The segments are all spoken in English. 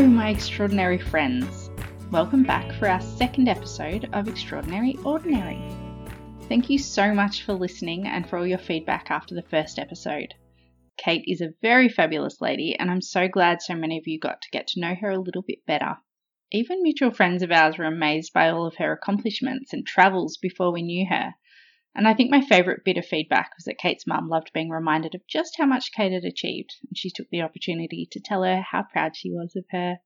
Hello, my extraordinary friends. Welcome back for our second episode of Extraordinary Ordinary. Thank you so much for listening and for all your feedback after the first episode. Kate is a very fabulous lady, and I'm so glad so many of you got to get to know her a little bit better. Even mutual friends of ours were amazed by all of her accomplishments and travels before we knew her. And I think my favourite bit of feedback was that Kate's mum loved being reminded of just how much Kate had achieved, and she took the opportunity to tell her how proud she was of her.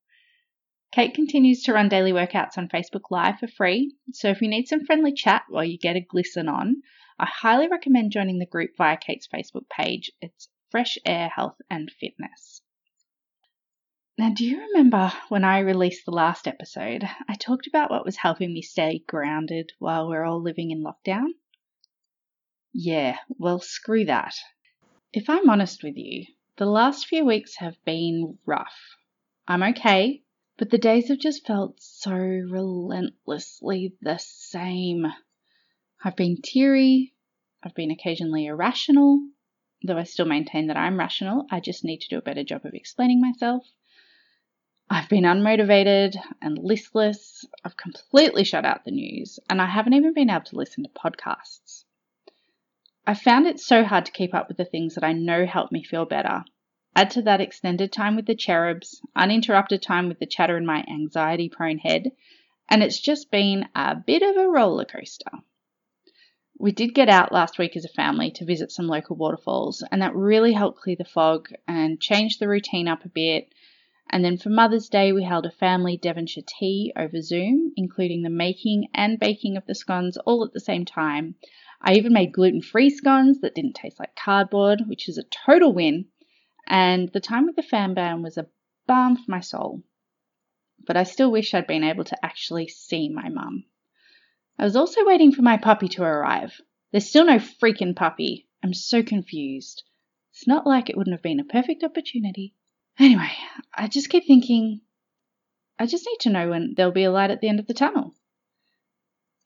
Kate continues to run daily workouts on Facebook Live for free, so if you need some friendly chat while you get a glisten on, I highly recommend joining the group via Kate's Facebook page. It's Fresh Air Health and Fitness. Now, do you remember when I released the last episode? I talked about what was helping me stay grounded while we're all living in lockdown? Yeah, well, screw that. If I'm honest with you, the last few weeks have been rough. I'm okay, but the days have just felt so relentlessly the same. I've been teary, I've been occasionally irrational, though I still maintain that I'm rational, I just need to do a better job of explaining myself. I've been unmotivated and listless. I've completely shut out the news, and I haven't even been able to listen to podcasts. I found it so hard to keep up with the things that I know help me feel better. Add to that extended time with the cherubs, uninterrupted time with the chatter in my anxiety prone head, and it's just been a bit of a roller coaster. We did get out last week as a family to visit some local waterfalls, and that really helped clear the fog and change the routine up a bit. And then for Mother's Day, we held a family Devonshire tea over Zoom, including the making and baking of the scones all at the same time, I even made gluten free scones that didn't taste like cardboard, which is a total win. And the time with the fan band was a balm for my soul. But I still wish I'd been able to actually see my mum. I was also waiting for my puppy to arrive. There's still no freaking puppy. I'm so confused. It's not like it wouldn't have been a perfect opportunity. Anyway, I just keep thinking, I just need to know when there'll be a light at the end of the tunnel.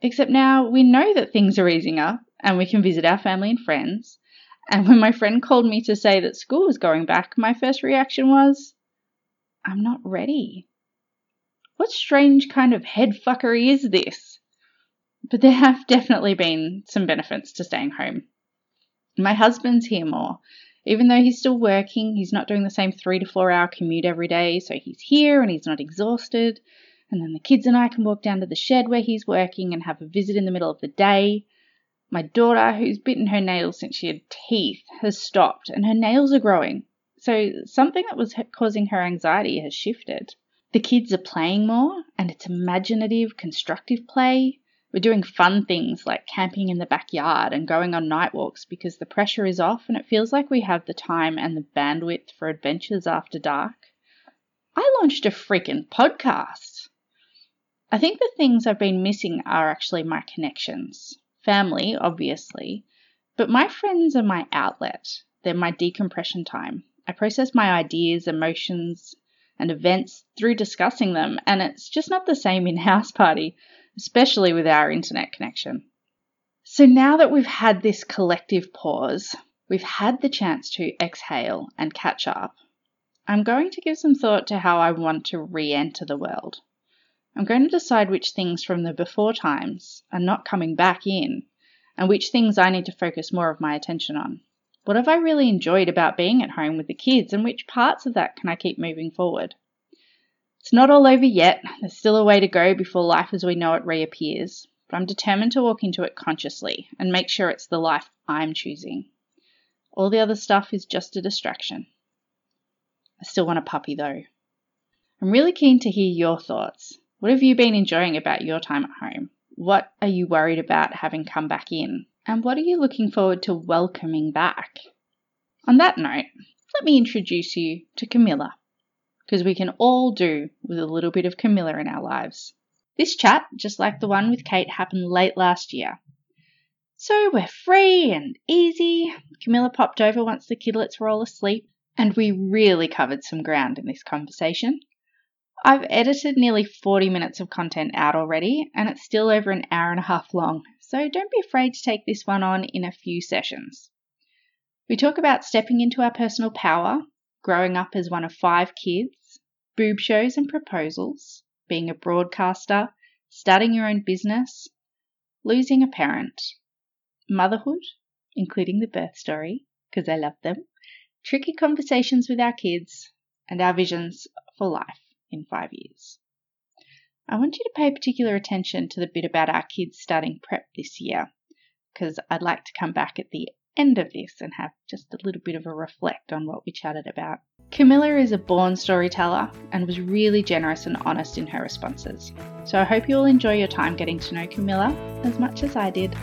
Except now we know that things are easing up and we can visit our family and friends. And when my friend called me to say that school was going back, my first reaction was, I'm not ready. What strange kind of head fuckery is this? But there have definitely been some benefits to staying home. My husband's here more. Even though he's still working, he's not doing the same three to four hour commute every day, so he's here and he's not exhausted. And then the kids and I can walk down to the shed where he's working and have a visit in the middle of the day. My daughter, who's bitten her nails since she had teeth, has stopped and her nails are growing. So something that was causing her anxiety has shifted. The kids are playing more and it's imaginative, constructive play. We're doing fun things like camping in the backyard and going on night walks because the pressure is off and it feels like we have the time and the bandwidth for adventures after dark. I launched a freaking podcast. I think the things I've been missing are actually my connections family, obviously, but my friends are my outlet. They're my decompression time. I process my ideas, emotions, and events through discussing them, and it's just not the same in house party, especially with our internet connection. So now that we've had this collective pause, we've had the chance to exhale and catch up. I'm going to give some thought to how I want to re enter the world. I'm going to decide which things from the before times are not coming back in and which things I need to focus more of my attention on. What have I really enjoyed about being at home with the kids and which parts of that can I keep moving forward? It's not all over yet. There's still a way to go before life as we know it reappears, but I'm determined to walk into it consciously and make sure it's the life I'm choosing. All the other stuff is just a distraction. I still want a puppy though. I'm really keen to hear your thoughts. What have you been enjoying about your time at home? What are you worried about having come back in? And what are you looking forward to welcoming back? On that note, let me introduce you to Camilla, because we can all do with a little bit of Camilla in our lives. This chat, just like the one with Kate, happened late last year. So we're free and easy. Camilla popped over once the kidlets were all asleep, and we really covered some ground in this conversation. I've edited nearly 40 minutes of content out already, and it's still over an hour and a half long, so don't be afraid to take this one on in a few sessions. We talk about stepping into our personal power, growing up as one of five kids, boob shows and proposals, being a broadcaster, starting your own business, losing a parent, motherhood, including the birth story, because I love them, tricky conversations with our kids, and our visions for life in five years. I want you to pay particular attention to the bit about our kids starting prep this year, because I'd like to come back at the end of this and have just a little bit of a reflect on what we chatted about. Camilla is a born storyteller and was really generous and honest in her responses. So I hope you'll enjoy your time getting to know Camilla as much as I did.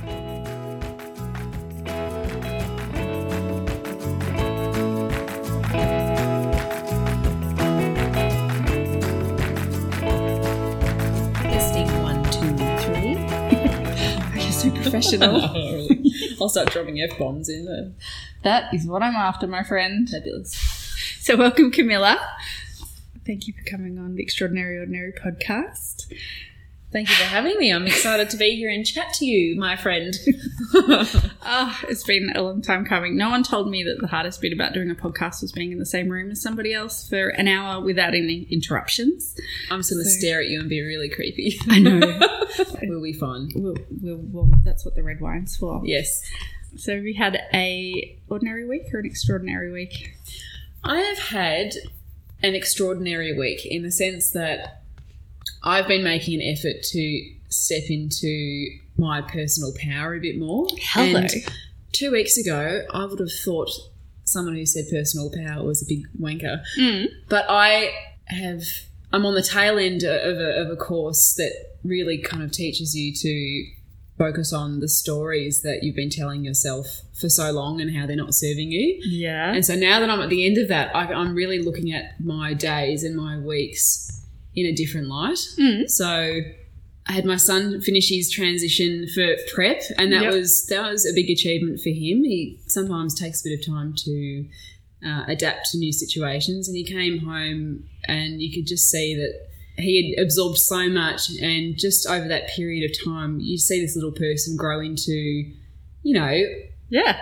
Professional. I'll start dropping f bombs in there. that is what I'm after, my friend. Fabulous. So, welcome, Camilla. Thank you for coming on the Extraordinary Ordinary podcast. Thank you for having me. I'm excited to be here and chat to you, my friend. Oh, it's been a long time coming. No one told me that the hardest bit about doing a podcast was being in the same room as somebody else for an hour without any interruptions. I'm just going to So- stare at you and be really creepy. I know. We'll be fine. we'll, we'll, we'll, that's what the red wine's for. Yes. So, we had a ordinary week or an extraordinary week? I have had an extraordinary week in the sense that I've been making an effort to step into my personal power a bit more. Hello. And two weeks ago, I would have thought someone who said personal power was a big wanker. Mm. But I have, I'm on the tail end of a, of a course that really kind of teaches you to focus on the stories that you've been telling yourself for so long and how they're not serving you. Yeah. And so now that I'm at the end of that, I, I'm really looking at my days and my weeks in a different light. Mm. So I had my son finish his transition for prep, and that Yep. was that was a big achievement for him. He sometimes takes a bit of time to uh, adapt to new situations, and he came home, and you could just see that he had absorbed so much, and just over that period of time, you see this little person grow into, you know, Yeah.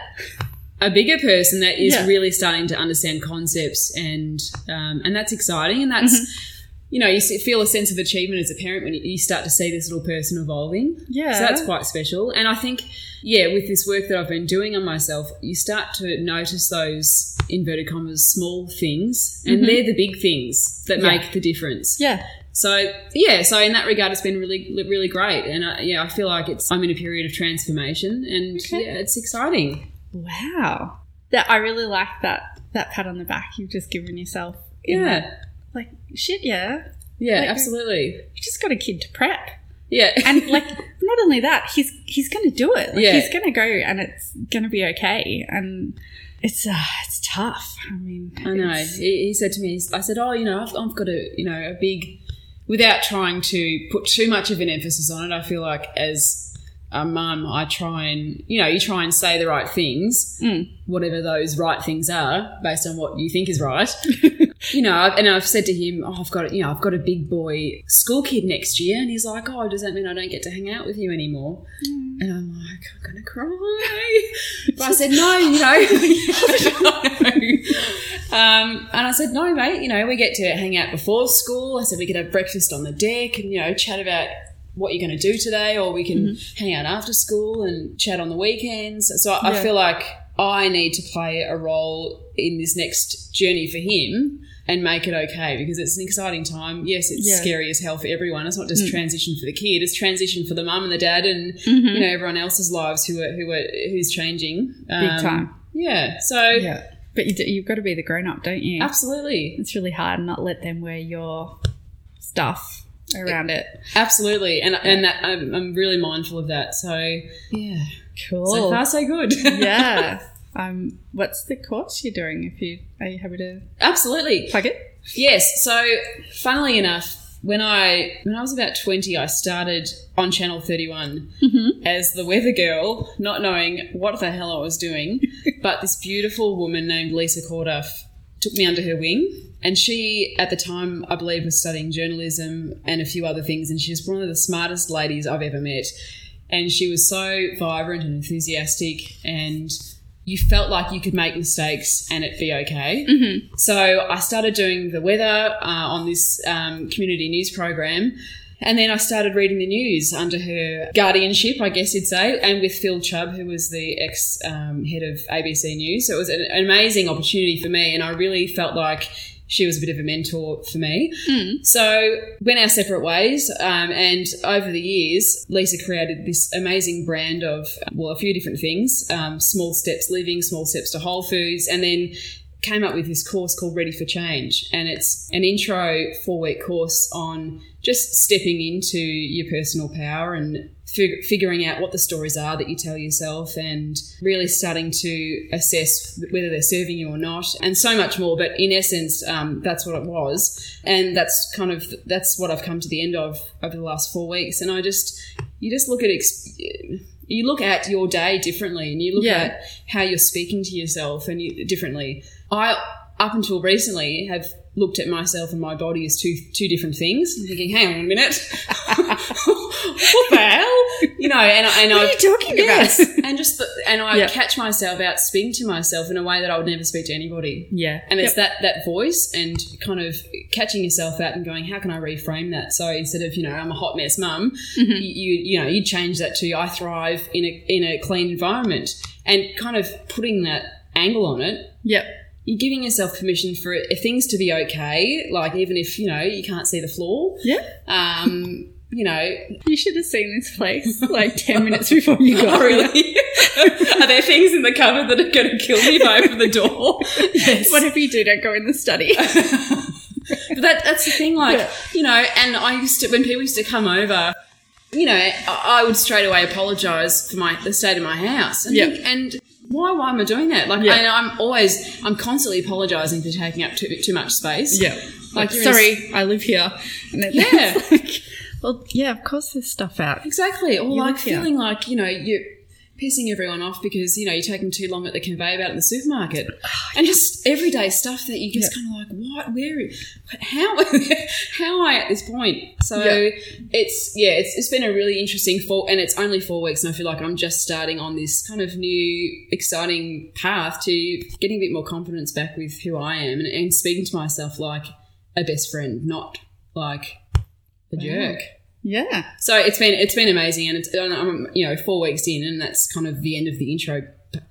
a bigger person that is Yeah. really starting to understand concepts and um, and that's exciting and that's Mm-hmm. You know you feel a sense of achievement as a parent when you- start to see this little person evolving Yeah. so that's quite special and i think yeah with this work that i've been doing on myself you start to notice those inverted commas small things and they're the big things that Mm-hmm. Yeah. make the difference Yeah. so yeah, so in that regard, it's been really, really great, and I, yeah, I feel like it's I'm in a period of transformation, and Okay. yeah, it's exciting. Wow. That I really like that that pat on the back you've just given yourself. Yeah, that. Like shit, yeah. yeah, Like- absolutely. You just got a kid to prep. Yeah, And like not only that, he's he's gonna do it. Like Yeah. he's gonna go and it's gonna be okay. And it's uh it's tough. I mean I know. He, he said to me, I said, "Oh, you know, I've, I've got a, you know, a big." Without trying to put too much of an emphasis on it, I feel like as a mum, I try and, you know, you try and say the right things, Mm. whatever those right things are, based on what you think is right. you know, and I've said to him, "Oh, I've got, you know, I've got a big boy school kid next year," and he's like, "Oh, does that mean I don't get to hang out with you anymore?" And I'm like, I'm gonna cry. But I said, no, you know. um, and I said, no, mate, you know, we get to hang out before school. I said we could have breakfast on the deck and, you know, chat about what you're going to do today, or we can hang out after school and chat on the weekends. So I, I feel like I need to play a role in this next journey for him and make it okay because it's an exciting time. Yes, it's Yeah. scary as hell for everyone. It's not just transition for the kid; it's transition for the mum and the dad, and Mm-hmm. you know everyone else's lives who are who are who's changing Um, time. Yeah. So Yeah. But you do, you've got to be the grown up, don't you? absolutely, It's really hard not let them wear your stuff around it. absolutely, and and that I'm, I'm really mindful of that. So yeah, Cool. so far so good. yeah. Um, what's the course you're doing? If you are you happy to absolutely. plug it? Yes. So, funnily enough, when I when I was about twenty, I started on Channel Thirty as the weather girl, not knowing what the hell I was doing. but this beautiful woman named Lisa Corduff took me under her wing, and she, at the time, I believe, was studying journalism and a few other things, and she was one of the smartest ladies I've ever met. And she was so vibrant and enthusiastic and you felt like you could make mistakes and it be okay. Mm-hmm. So I started doing the weather uh, on this um, community news program. And then I started reading the news under her guardianship, I guess you'd say, and with Phil Chubb, who was the ex um, head of ABC News. So it was an, amazing opportunity for me, and I really felt like she was a bit of a mentor for me. Mm. So went our separate ways, um, and over the years, Lisa created this amazing brand of well, a few different things: um, small steps living, small steps to Whole Foods, and then came up with this course called Ready for Change, and it's an intro four week course on just stepping into your personal power and fig- figuring out what the stories are that you tell yourself and really starting to assess whether they're serving you or not and so much more. But in essence um, that's what it was and that's kind of that's what i've come to the end of over the last four weeks. And i just you just look at ex- you look at your day differently and you look Yeah. at how you're speaking to yourself and you, differently i up until recently have looked at myself and my body as two two different things I'm thinking hang on a minute what the hell you know and, I- and What I are you talking yes about? and just the, and I Yeah. catch myself out speaking to myself in a way that I would never speak to anybody Yeah. and it's that that voice and kind of catching yourself out and going how can I reframe that so instead of you know I'm a hot mess mum Mm-hmm. you, you you know you change that to I thrive in a in a clean environment and kind of putting that angle on it Yep. You're giving yourself permission for it, things to be okay like even if you know you can't see the floor Yeah. um you know You should have seen this place like 10 minutes before you got Oh, here. really? Are there things in the cupboard that are going to kill me if I open the door? Yes. Whatever you do, don't go in the study. But that, that's the thing, like, Yeah. you know, and I used to, when people used to come over, you know, I I would straight away apologise for my the state of my house. And, Yeah. and why, why am I doing that? Like, Yeah. and I'm always, I'm constantly apologising for taking up too, too much space. yeah. Like, Like, sorry, I live here. And Yeah. like, well, yeah, of course there's stuff out. Exactly. Or You like live here. feeling like, you know, you're pissing everyone off because, you know, you're taking too long at the conveyor belt in the supermarket. and just everyday stuff that you just Yeah. kind of like, what, where, how, how am I at this point? So Yeah. it's, yeah, it's, it's been a really interesting four, and it's only four weeks and I feel like I'm just starting on this kind of new, exciting path to getting a bit more confidence back with who I am and, and speaking to myself like a best friend, not like a jerk. Yeah. So it's been it's been amazing, and it's I'm you know four weeks in, and that's kind of the end of the intro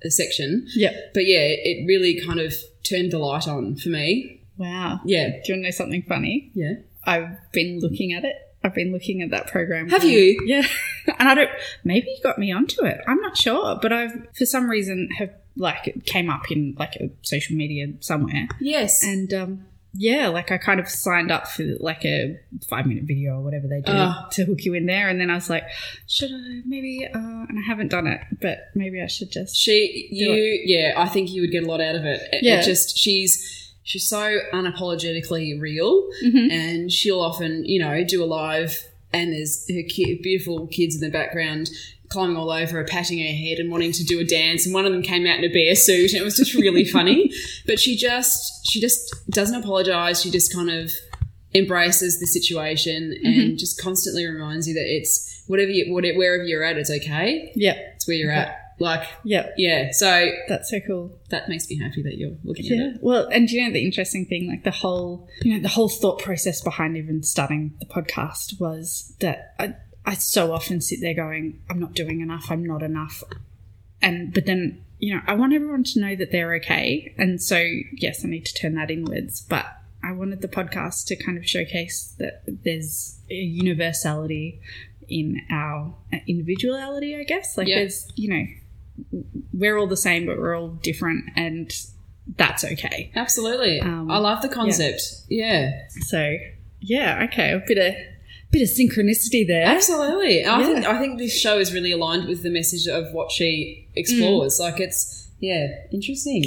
section. Yep. But yeah, it really kind of turned the light on for me. Wow. Yeah, Do you want to know something funny? yeah. I've been looking at it. I've been looking at that program. Have you? Yeah. and I don't, maybe you got me onto it. I'm not sure. But I've, for some reason, have like, it came up in like a social media somewhere. Yes. And, um, yeah, like I kind of signed up for like a five minute video or whatever they do to hook you in there. And then I was like, should I maybe, uh, and I haven't done it, but maybe I should just. she, you, yeah. I think you would get a lot out of it. It- it Yeah. just she's she's so unapologetically real, Mhm. and she'll often you know do a live, and there's her ki- beautiful kids in the background. Climbing all over her, patting her head, and wanting to do a dance. And one of them came out in a bear suit, and it was just really funny. But she just, she just doesn't apologize. She just kind of embraces the situation and mm-hmm. just constantly reminds you that it's whatever you, whatever, wherever you're at, it's okay. Yeah. It's where you're at. Like, Yep. yeah. So That's so cool. that makes me happy that you're looking at it. Well, and do you know the interesting thing? Like the whole, you know, the whole thought process behind even starting the podcast was that I, I so often sit there going, I'm not doing enough. I'm not enough. And, but then, you know, I want everyone to know that they're okay. And so, yes, I need to turn that inwards. But I wanted the podcast to kind of showcase that there's a universality in our individuality, I guess. Like Yeah. there's, you know, we're all the same, but we're all different. And that's okay. Absolutely. Um, I love the concept. Yeah. So yeah, okay, a bit of bit of synchronicity there. Absolutely. I think I think this show is really aligned with the message of what she explores. Like it's yeah, interesting.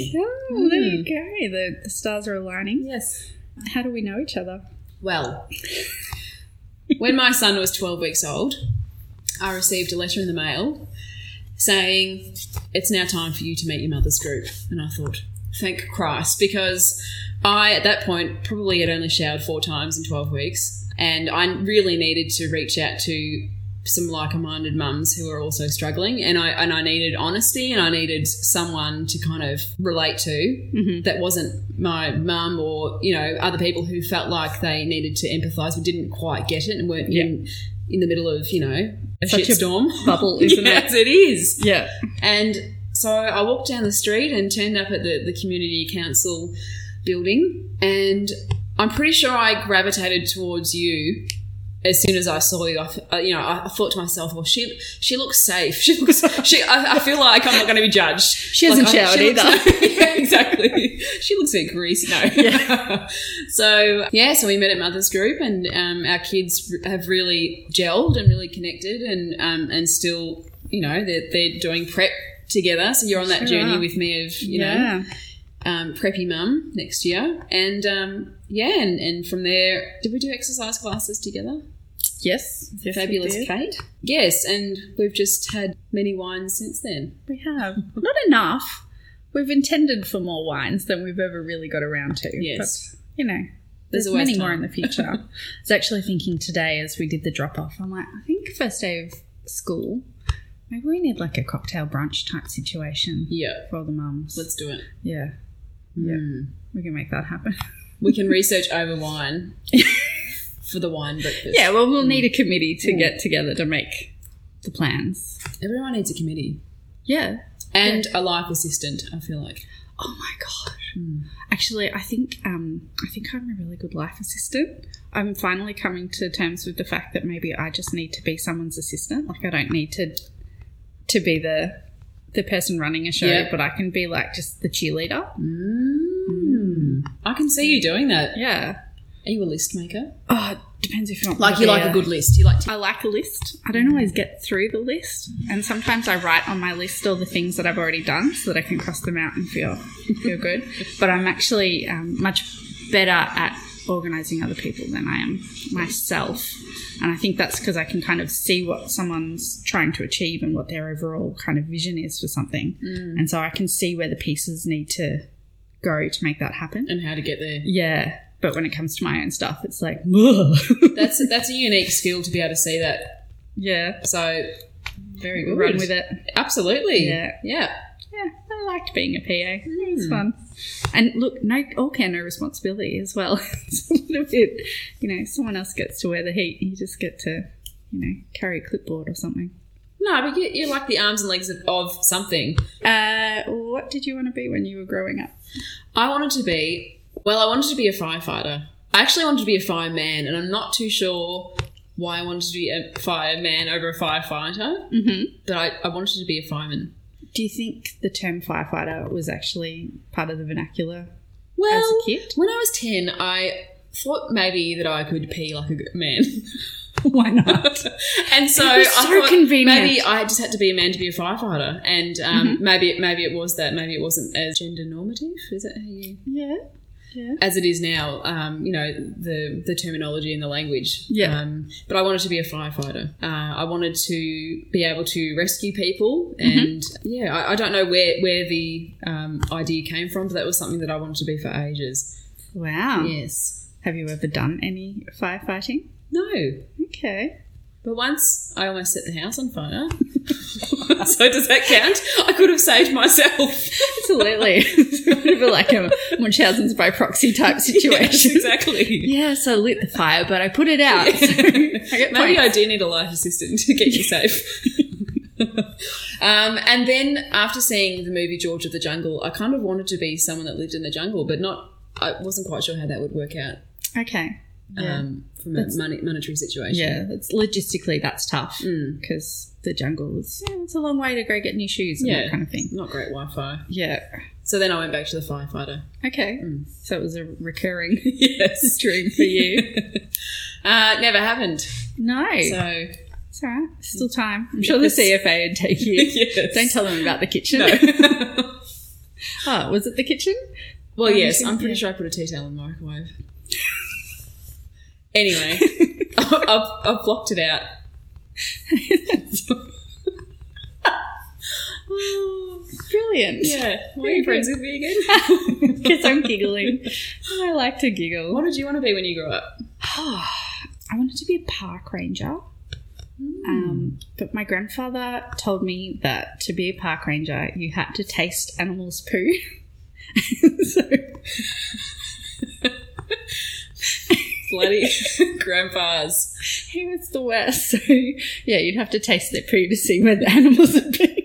Oh, there you go. The the stars are aligning. Yes. How do we know each other? Well, when my son was 12 weeks old, I received a letter in the mail saying, It's now time for you to meet your mother's group. And I thought, Thank Christ, because I, at that point, probably had only showered four times in 12 weeks. And I really needed to reach out to some like-minded mums who are also struggling, and I and I needed honesty, and I needed someone to kind of relate to Mhm. that wasn't my mum or you know other people who felt like they needed to empathise but didn't quite get it and weren't in in the middle of you know a shitstorm. bubble, isn't yes, it is. Yeah. And so I walked down the street and turned up at the, the community council building, and I'm pretty sure I gravitated towards you as soon as I saw you. I, th- uh, you know, I, thought to myself, "Well, she she looks safe. She looks. she. I, I feel like I'm not going to be judged. She hasn't showered yeah, exactly. She looks a bit greasy. No. Yeah. so yeah, so we met at Mother's Group, and um, our kids have really gelled and really connected, and um, and still, you know, they're they're doing prep together. So you're on that Sure journey are. with me of you know yeah. Um, preppy mum next year, and um, yeah, and, and from there, did we do exercise classes together? Yes. yes Fabulous. Kate. Yes, and we've just had many wines since then. We have. Not enough. We've intended for more wines than we've ever really got around to. Yes. But, you know, There's there's, always many more in the future. I was actually thinking today as we did the drop off, I'm like, I think first day of school, maybe we need like a cocktail brunch type situation Yeah, for all the mums. let's do it. yeah, Yeah. Mm. we can make that happen. We can research over wine for the wine breakfast. yeah, well, we'll need a committee to Mm. get together to make the plans. everyone needs a committee Yeah. and a life assistant. I feel like. Oh my gosh. Mm. Actually, I think um, I think I'm a really good life assistant. I'm finally coming to terms with the fact that maybe I just need to be someone's assistant. Like I don't need to to be the the person running a show, Yeah. but I can be like just the cheerleader. Mm. I can see you doing that. Yeah. Are you a list maker? Oh, it depends if you want. Like you like a good list. You like to I like a list. I don't always get through the list, and sometimes I write on my list all the things that I've already done so that I can cross them out and feel feel good. But I'm actually um, much better at organising other people than I am myself, and I think that's because I can kind of see what someone's trying to achieve and what their overall kind of vision is for something, and so I can see where the pieces need to go to make that happen. and how to get there. Yeah. But when it comes to my own stuff, it's like. That's that's a unique skill to be able to see that. yeah, So very good. run with it. Absolutely. Yeah. Yeah. Yeah, I liked being a PA. It was Hmm. fun. And look, no, all care, no responsibility as well. it's a little bit, you know, someone else gets to wear the heat. You just get to, you know, carry a clipboard or something. No, but you, you like the arms and legs of, of something. Uh, what did you want to be when you were growing up? I wanted to be well. I wanted to be a firefighter. I actually wanted to be a fireman, and I'm not too sure why I wanted to be a fireman over a firefighter. Mm-hmm. But I, I wanted to be a fireman. Do you think the term firefighter was actually part of the vernacular Well, as a kid? when I was ten, I thought maybe that I could pee like a man. Why not? and so I so thought convenient. maybe I just had to be a man to be a firefighter, and um, maybe it, maybe it was that. Maybe it wasn't as gender normative. Is that how you? yeah. Yeah. As it is now, um, you know the the terminology and the language. Yeah. Um, but I wanted to be a firefighter. Uh, I wanted to be able to rescue people, and yeah, I, I don't know where where the um, idea came from, but that was something that I wanted to be for ages. Wow. Yes. Have you ever done any firefighting? No. Okay. But once I almost set the house on fire. so does that count? I could have saved myself. Absolutely. it's a bit of a, like a Munchausen's by proxy type Yes, situation. exactly. Yes, I lit the fire, but I put it out. So I get Maybe points. I do need a life assistant to get you safe. um, and then after seeing the movie George of the Jungle, I kind of wanted to be someone that lived in the jungle, but not. I wasn't quite sure how that would work out Okay. Yeah. um, from a money, monetary situation. yeah, it's logistically that's tough Mm. because the jungle is yeah, it's a long way to go get new shoes and Yeah. that kind of thing. Not great Wi Fi. Yeah. So then I went back to the firefighter. Okay. Mm. So it was a recurring yes. dream for you. uh, never happened. no. So it's all right. Still time. I'm sure the CFA would take you. yes. Don't tell them about the kitchen. No. oh, was it the kitchen? well, yes. I'm pretty sure I put a tea towel in the microwave. Anyway, I've, I've blocked it out. Brilliant. yeah. Why are you friends with me again? Because I'm giggling. I like to giggle. what did you want to be when you grew up? I wanted to be a park ranger. Um, but my grandfather told me that to be a park ranger, you had to taste animals' poo. so Bloody grandpas. he was the worst. So yeah, you'd have to taste their poo to see where the animals had been.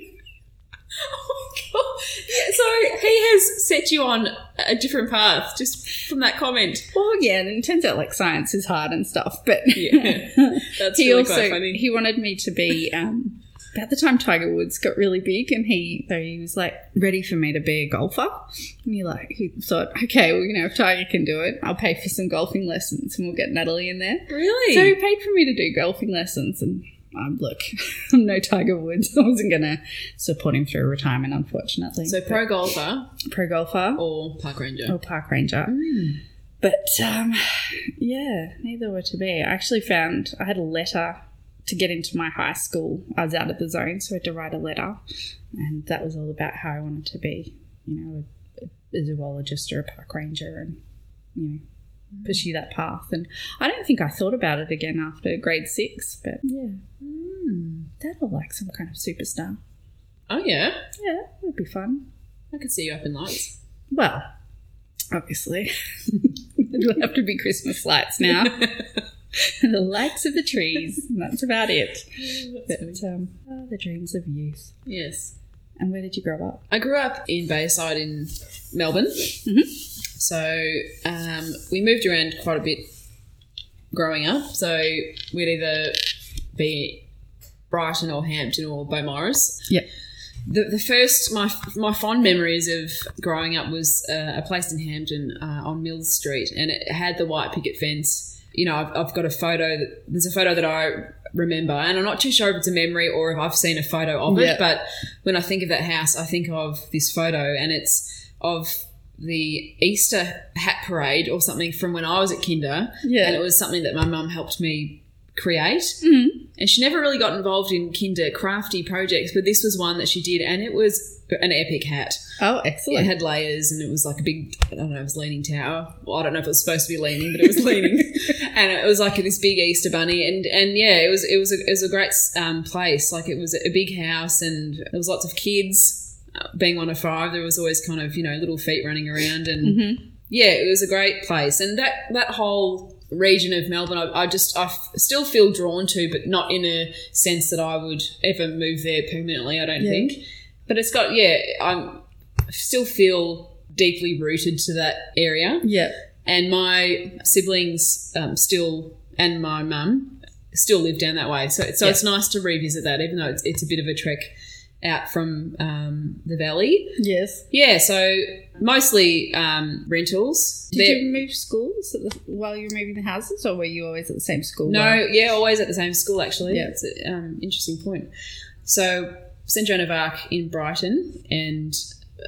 Oh, Yeah, so he has set you on a different path just from that comment. Well, yeah, and it turns out like science is hard and stuff, but Yeah. That's he really also quite funny. he wanted me to be um, about the time Tiger Woods got really big, and he so he was like ready for me to be a golfer, and he like he thought, okay, well you know if Tiger can do it, I'll pay for some golfing lessons, and we'll get Natalie in there. really? So he paid for me to do golfing lessons, and um, look, I'm no Tiger Woods. I wasn't going to support him through retirement, unfortunately. So pro golfer pro golfer or park ranger? or park ranger. But um, yeah, neither were to be. I actually found I had a letter to get into my high school. I was out of the zone, so I had to write a letter, and that was all about how I wanted to be. You know, a, a zoologist or a park ranger, and you know, pursue that path. And I don't think I thought about it again after grade six. But yeah, Hmm. that'll like some kind of superstar. Oh yeah, Yeah, it would be fun. I could see you up in lights. Well, obviously, it'll have to be Christmas lights now. the lights of the trees. And that's about it. But um, oh, the dreams of youth. Yes. And where did you grow up? I grew up in Bayside in Melbourne. Mhm. So um, we moved around quite a bit growing up. So we'd either be Brighton or Hampton or Beaumaris. Yeah. The, the first, my, my fond memories of growing up was uh, a place in Hampton uh, on Mills Street, and it had the white picket fence. You know, I've, I've got a photo that there's a photo that I remember, and I'm not too sure if it's a memory or if I've seen a photo of it. But when I think of that house, I think of this photo, and it's of the Easter hat parade or something from when I was at kinder, Yeah. and it was something that my mum helped me create. Mhm. And she never really got involved in kinder crafty projects, but this was one that she did, and it was an epic hat. Oh, excellent! It had layers, and it was like a big, I don't know, it was leaning tower. Well, I don't know if it was supposed to be leaning, but it was leaning, and it was like this big Easter bunny, and and yeah, it was it was a, it was a great um, place. Like it was a big house, and there was lots of kids. Uh, being one of five, there was always kind of you know little feet running around, and Mhm. yeah, it was a great place, and that that whole region of Melbourne, I, I just I f- still feel drawn to, but not in a sense that I would ever move there permanently. I don't Yeah. think, but it's got yeah, I'm I still feel deeply rooted to that area, Yeah. and my siblings um, still and my mum still live down that way. So so Yeah. it's nice to revisit that, even though it's, it's a bit of a trek out from um, the valley. Yes. Yeah, so mostly um, rentals. Did They're- you move schools the, while you were moving the houses, or were you always at the same school? No, yeah, always at the same school. Actually, Yeah. it's an um, interesting point. So St Joan of Arc in Brighton, and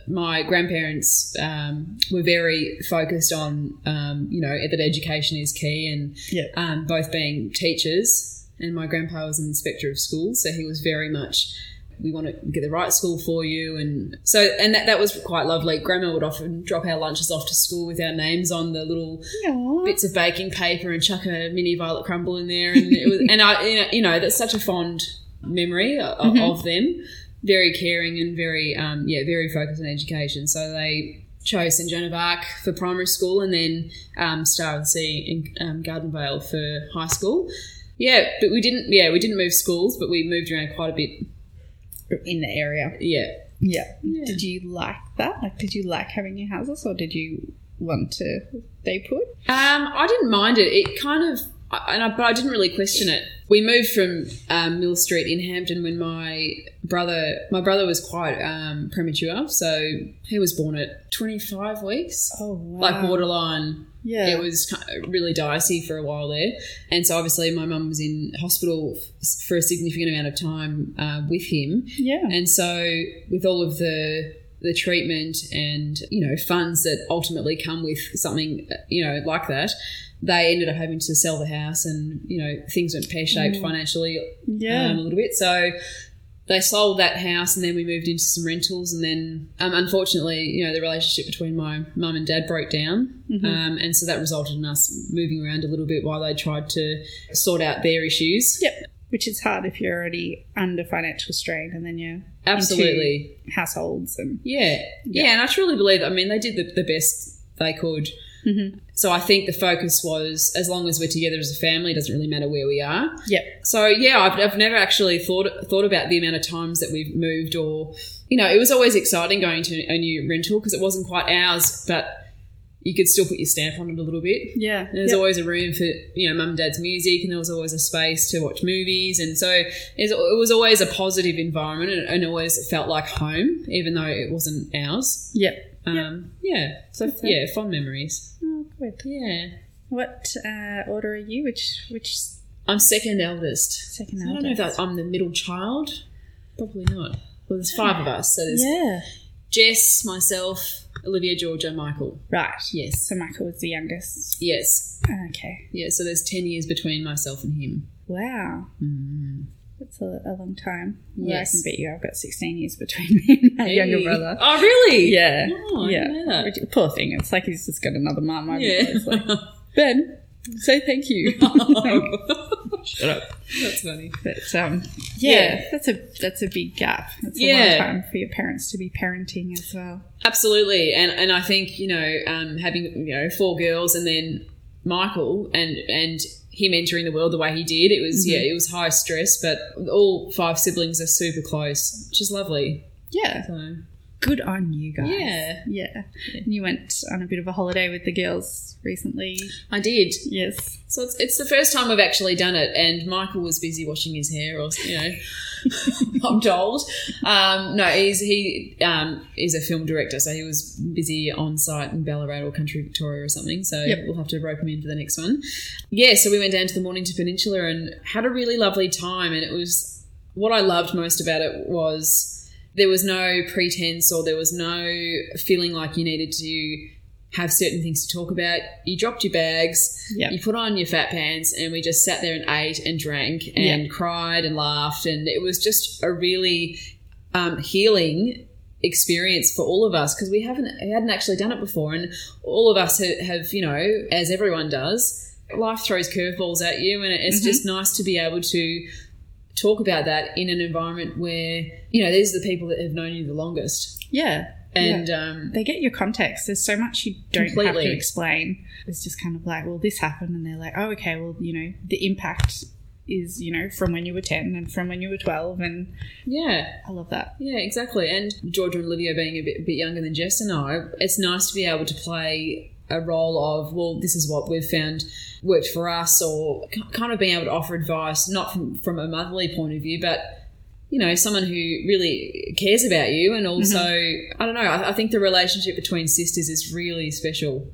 my grandparents um, were very focused on, um, you know, that education is key, and um, both being teachers. And my grandpa was an inspector of schools, so he was very much. We want to get the right school for you, and so and that, that was quite lovely. Grandma would often drop our lunches off to school with our names on the little Aw. bits of baking paper and chuck a mini violet crumble in there, and it was, and I, you know, that's such a fond memory of, of them. Very caring and very, um, yeah, very focused on education. So they chose St Joan of Arc for primary school, and then um, Star of the Sea in um, Gardenvale for high school. Yeah, but we didn't. Yeah, we didn't move schools, but we moved around quite a bit. In the area. Yeah, Yeah. Yeah. Did you like that? Like, did you like having your houses, or did you want to stay put? Um, I didn't mind it. It kind of, and I, but I didn't really question it. We moved from um, Mill Street in Hampton when my brother, my brother was quite um, premature, so he was born at 25 weeks, Oh, wow. like borderline. Yeah. It was really dicey for a while there, and so obviously my mum was in hospital for a significant amount of time uh, with him. yeah. And so, with all of the the treatment and you know funds that ultimately come with something you know like that, they ended up having to sell the house, and you know things went pear shaped financially yeah. um, a little bit. So they sold that house, and then we moved into some rentals, and then um, unfortunately, you know, the relationship between my mum and dad broke down, um, and so that resulted in us moving around a little bit while they tried to sort out their issues. Yep. which is hard if you're already under financial strain and then you're Absolutely. households and Yeah. yeah. And I truly believe. I mean, they did the, the best they could. Mhm. So I think the focus was as long as we're together as a family, it doesn't really matter where we are. Yep. So yeah, I've, I've never actually thought thought about the amount of times that we've moved, or you know, it was always exciting going to a new rental because it wasn't quite ours, but you could still put your stamp on it a little bit. yeah. And there's Yep. always a room for you know mum and dad's music, and there was always a space to watch movies, and so it was always a positive environment, and, and always felt like home, even though it wasn't ours. Yep. Um, yeah, so That's it. yeah, fond memories. Oh, good. Yeah, What uh, order are you? Which which I'm second eldest. second I don't know if eldest? that I'm the middle child. Probably not. Well, there's five of us, so there's Yeah. Jess, myself, Olivia, Georgia, Michael. Right. Yes, So Michael was the youngest. yes, Okay. yeah. So there's ten years between myself and him. Wow. Mm. That's a, a long time. Yes. I can bet you I've got 16 years between me and my younger brother. Oh, really? Yeah. Oh, yeah. didn't know that. Which- Poor thing. It's like he's just got another mum. over Yeah. there. It's like, ben, say thank you. Oh. Shut up. That's funny. but um, yeah, Yeah. that's a that's a big gap. It's a Yeah. long time for your parents to be parenting as well. Absolutely, and and I think you know um, having you know four girls and then Michael and and him entering the world the way he did, it was yeah, mm-hmm. it was high stress, but all five siblings are super close, which is lovely. Yeah. So Good on you guys. Yeah. Yeah. And you went on a bit of a holiday with the girls recently. I did. Yes. So it's, it's the first time we've actually done it, and Michael was busy washing his hair, or you know, I'm told. Um, no, he's he um, is a film director, so he was busy on site in Ballarat or Country Victoria or something. So Yep. we'll have to rope him in for the next one. Yeah, so we went down to the Mornington Peninsula and had a really lovely time, and it was what I loved most about it was there was no pretense or there was no feeling like you needed to have certain things to talk about. You dropped your bags, Yeah. you put on your fat pants, and we just sat there and ate and drank and cried and laughed. And it was just a really um, healing experience for all of us because we haven't we hadn't actually done it before, and all of us have, have you know, as everyone does, life throws curveballs at you, and it's just nice to be able to talk about that in an environment where you know these are the people that have known you the longest, Yeah. and um, they get your context. There's so much you don't have to explain. It's just kind of like, well, this happened, and they're like, oh, okay, well, you know, the impact is, you know, from when you were 10 and from when you were 12, and yeah, I love that. Yeah, exactly. And Georgia and Olivia being a bit, a bit younger than Jess and I, it's nice to be able to play a role of, well, this is what we've found worked for us, or kind of being able to offer advice, not from, from a motherly point of view, but you know, someone who really cares about you, and also, I don't know, I, I think the relationship between sisters is really special.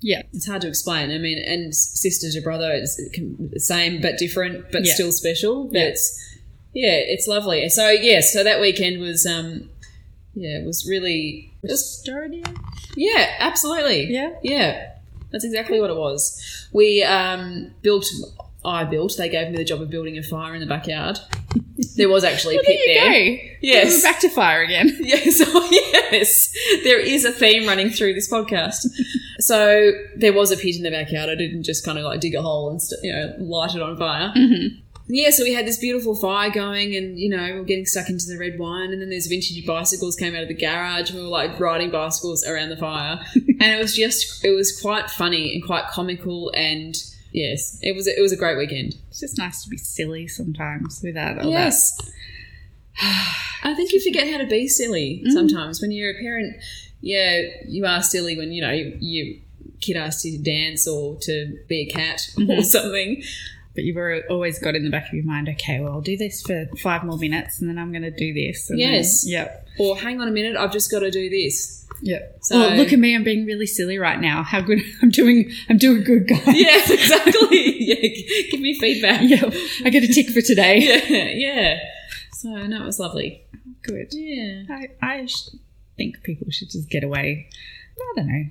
Yeah. It's hard to explain. I mean, and sister to brother is the same but different, but Yeah. still special. But Yeah. it's yeah, it's lovely. So yeah, so that weekend was um yeah, it was really Restorative? yeah, absolutely. Yeah. Yeah. That's exactly what it was. We um built I built, they gave me the job of building a fire in the backyard. There was actually a Well, pit there there. go. Yes. We're back to fire again. Yes, oh, yes. There is a theme running through this podcast. so there was a pit in the backyard. I didn't just kind of like dig a hole and st- you know light it on fire. Mm-hmm. Yeah, so we had this beautiful fire going, and you know we we're getting stuck into the red wine, and then there's vintage bicycles came out of the garage, and we were like riding bicycles around the fire, and it was just it was quite funny and quite comical, and yes, it was it was a great weekend. It's just nice to be silly sometimes without all Yes. I think you forget how to be silly Mm. sometimes. When you're a parent, yeah, you are silly when, you know, you kid asks you to dance or to be a cat or Mm-hmm. something. But you've always got in the back of your mind, okay, well, I'll do this for five more minutes and then I'm going to do this. And then- Yes. yep. Or hang on a minute, I've just got to do this. Yep. So- oh, look at me. I'm being really silly right now. How good I'm doing. I'm doing good, guys. Yes, exactly. yeah, give me feedback. Yep. I get a tick for today. Yeah, yeah. So, no, it was lovely. Good. Yeah. I, I think people should just get away. I don't know.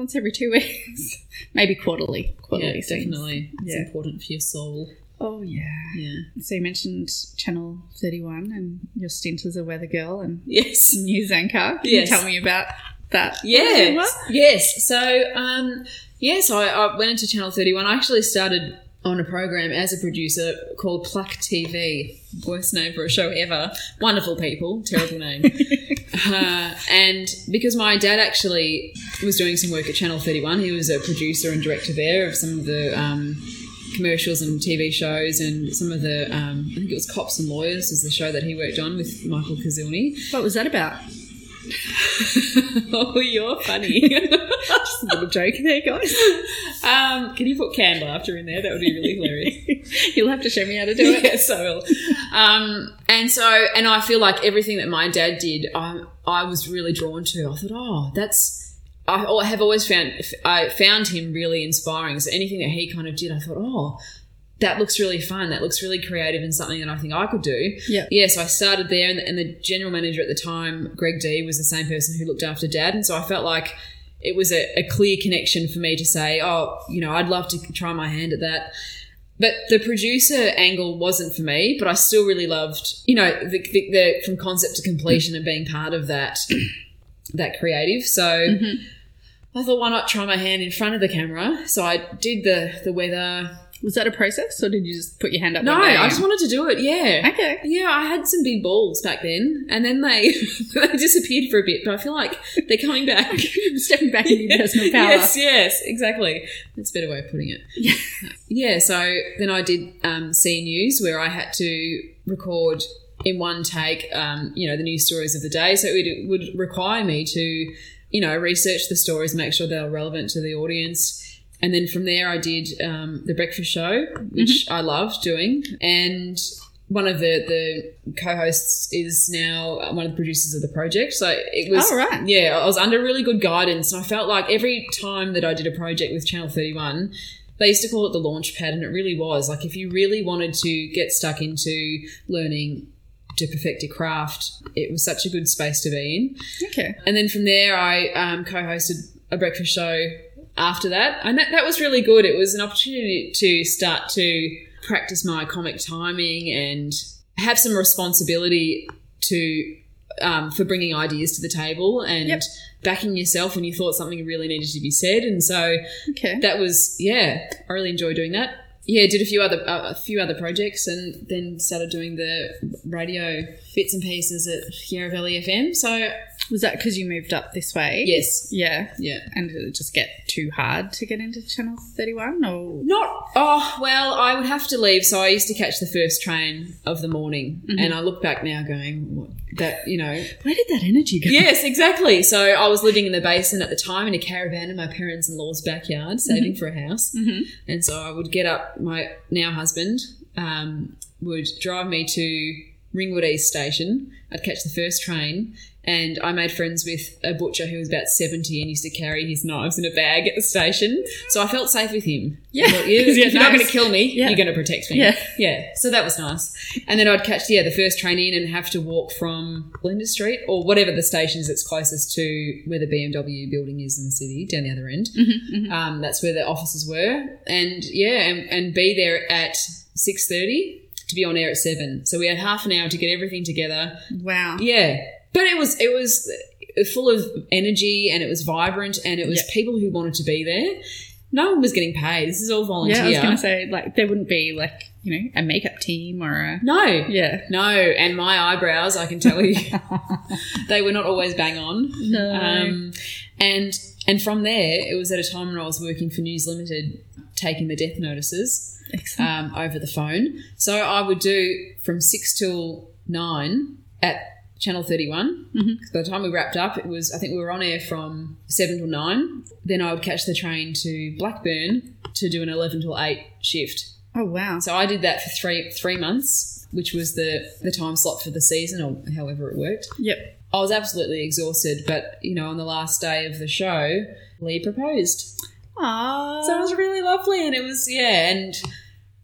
Once every two weeks. Maybe quarterly. Quarterly. Yeah, definitely. It's Yeah. important for your soul. Oh, yeah. Yeah. So you mentioned Channel 31 and your stint as a weather girl and Yes. news anchor. Can Yes. you tell me about that? Yes, yes. So, um, yes, I, I went into Channel Thirty One. I actually started on a program as a producer called Pluck TV. Worst name for a show ever. Wonderful people, terrible name. uh, and because my dad actually was doing some work at Channel 31, he was a producer and director there of some of the um, commercials and TV shows and some of the, um, I think it was Cops and Lawyers was the show that he worked on with Michael Kazilny. What was that about? oh, you're funny. Just a little joke there, guys. Um, can you put canned laughter in there? That would be really hilarious. You'll have to show me how to do it. yes, I will. Um, and so, and I feel like everything that my dad did, I, I was really drawn to. I thought, oh, that's. I I have always found I found him really inspiring. So anything that he kind of did, I thought, oh, that looks really fun. That looks really creative and something that I think I could do. Yeah. Yeah, so I started there, and the, and the general manager at the time, Greg D, was the same person who looked after Dad, and so I felt like it was a, a clear connection for me to say, oh, you know, I'd love to try my hand at that. But the producer angle wasn't for me, but I still really loved, you know, the, the, the from concept to completion and being part of that that creative. So mm-hmm. I thought, why not try my hand in front of the camera? So I did the the weather. Was that a process, or did you just put your hand up? No, I just wanted to do it. Yeah. Okay. Yeah, I had some big balls back then, and then they they disappeared for a bit. But I feel like they're coming back. Stepping back into your personal power. Yes, yes, exactly. That's a better way of putting it. Yeah. So then I did um, C News, where I had to record in one take, um, you know, the news stories of the day. So it would require me to, you know, research the stories, make sure they're relevant to the audience. And then from there, I did um, the breakfast show, which I loved doing, and one of the the co-hosts is now one of the producers of the project. So it was Oh, right. yeah, I was under really good guidance, and I felt like every time that I did a project with Channel Thirty One. They used to call it the launch pad, and it really was. Like, if you really wanted to get stuck into learning to perfect your craft, it was such a good space to be in. Okay. And then from there, I um, co hosted a breakfast show after that. And that, that was really good. It was an opportunity to start to practice my comic timing and have some responsibility to. Um, for bringing ideas to the table and Yep. backing yourself when you thought something really needed to be said, and so Okay. that was yeah, I really enjoyed doing that. Yeah, did a few other uh, a few other projects, and then started doing the radio bits and pieces at Yarra Valley FM. So was that because you moved up this way? yes, Yeah. yeah, And did it just get too hard to get into Channel 31? Or not oh well, I would have to leave. So I used to catch the first train of the morning, and I look back now, going what, that you know where did that energy go? Yes, exactly. So I was living in the basin at the time in a caravan in my parents in law's backyard, saving for a house. Mhm. And so I would get up, my now husband um, would drive me to Ringwood East Station. I'd catch the first train. And I made friends with a butcher who was about 70 and used to carry his knives in a bag at the station. So I felt safe with him. Yeah. I thought, you- 'Cause you if had not going to kill me, Yeah. you're going to protect me. Yeah. Yeah. So that was nice. And then I'd catch, yeah, the first train in and have to walk from Flinders Street or whatever the station is that's closest to where the BMW building is in the city, down the other end. Um, that's where the offices were. And yeah, and, and be there at 6.30 to be on air at 7. So we had half an hour to get everything together. Wow. Yeah. But it was, it was full of energy and it was vibrant and it was Yep. people who wanted to be there. No one was getting paid. This is all volunteer. Yeah, I was going to say, like, there wouldn't be, like, you know, a makeup team or a. no. Yeah. No, and my eyebrows, I can tell you, they were not always bang on. No. Um, and and from there, it was at a time when I was working for News Limited, taking the death notices um, over the phone. So I would do from six till nine at Channel 31. Mhm. By the time we wrapped up, it was I think we were on air from seven till nine. Then I would catch the train to Blackburn to do an eleven till eight shift. oh, wow. So I did that for three three months, which was the the time slot for the season, or however it worked. Yep. I was absolutely exhausted, but you know, on the last day of the show, Lee proposed, Aww. so it was really lovely, and it was yeah, and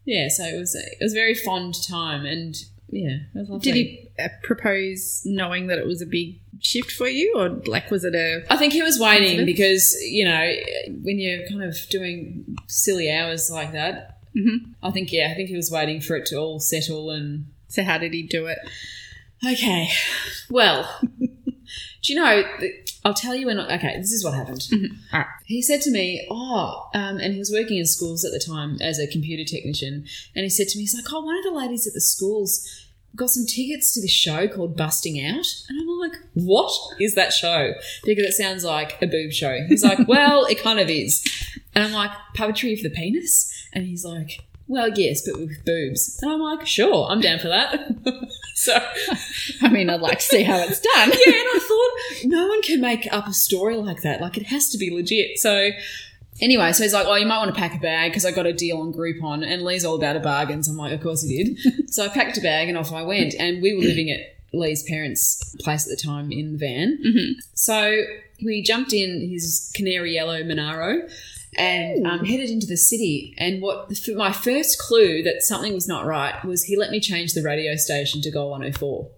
yeah, so it was it was a very fond time, and yeah, was. Did he uh, propose knowing that it was a big shift for you, or like was it a? I think he was waiting because you know when you're kind of doing silly hours like that. Mhm. I think yeah, I think he was waiting for it to all settle and So how did he do it? Okay. Well, Do you know? I'll tell you when. Okay, this is what happened. Right. He said to me, "Oh," um, and he was working in schools at the time as a computer technician, and he said to me, "He's like, oh, one of the ladies at the schools." Got some tickets to this show called Busting Out. And I'm like, what is that show? Because it sounds like a boob show. He's like, well, it kind of is. And I'm like, puppetry of the penis? And he's like, well, yes, but with boobs. And I'm like, sure, I'm down for that. so, I mean, I'd like to see how it's done. yeah, and I thought, no one can make up a story like that. Like, it has to be legit. So, anyway, so he's like, oh, you might want to pack a bag because I got a deal on Groupon. And Lee's all about a bargain. So I'm like, of course he did. so I packed a bag and off I went. And we were living at Lee's parents' place at the time in the van. Mhm. So we jumped in his canary yellow Monaro and um, headed into the city. And what the, my first clue that something was not right was he let me change the radio station to Gold 104.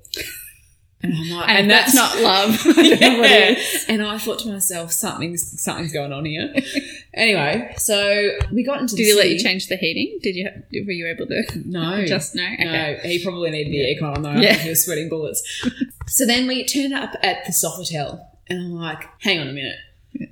And I'm like, And, that's, not love. I don't know what it yeah. And I thought to myself, something's something's going on here. anyway, so we got into. Did the he let you change the heating? Did you? Were you able to? No, Just no. Okay. no. He probably needed the aircon. though. Yeah. he was sweating bullets. so then we turned up at the Sofitel, and I'm like, hang on a minute,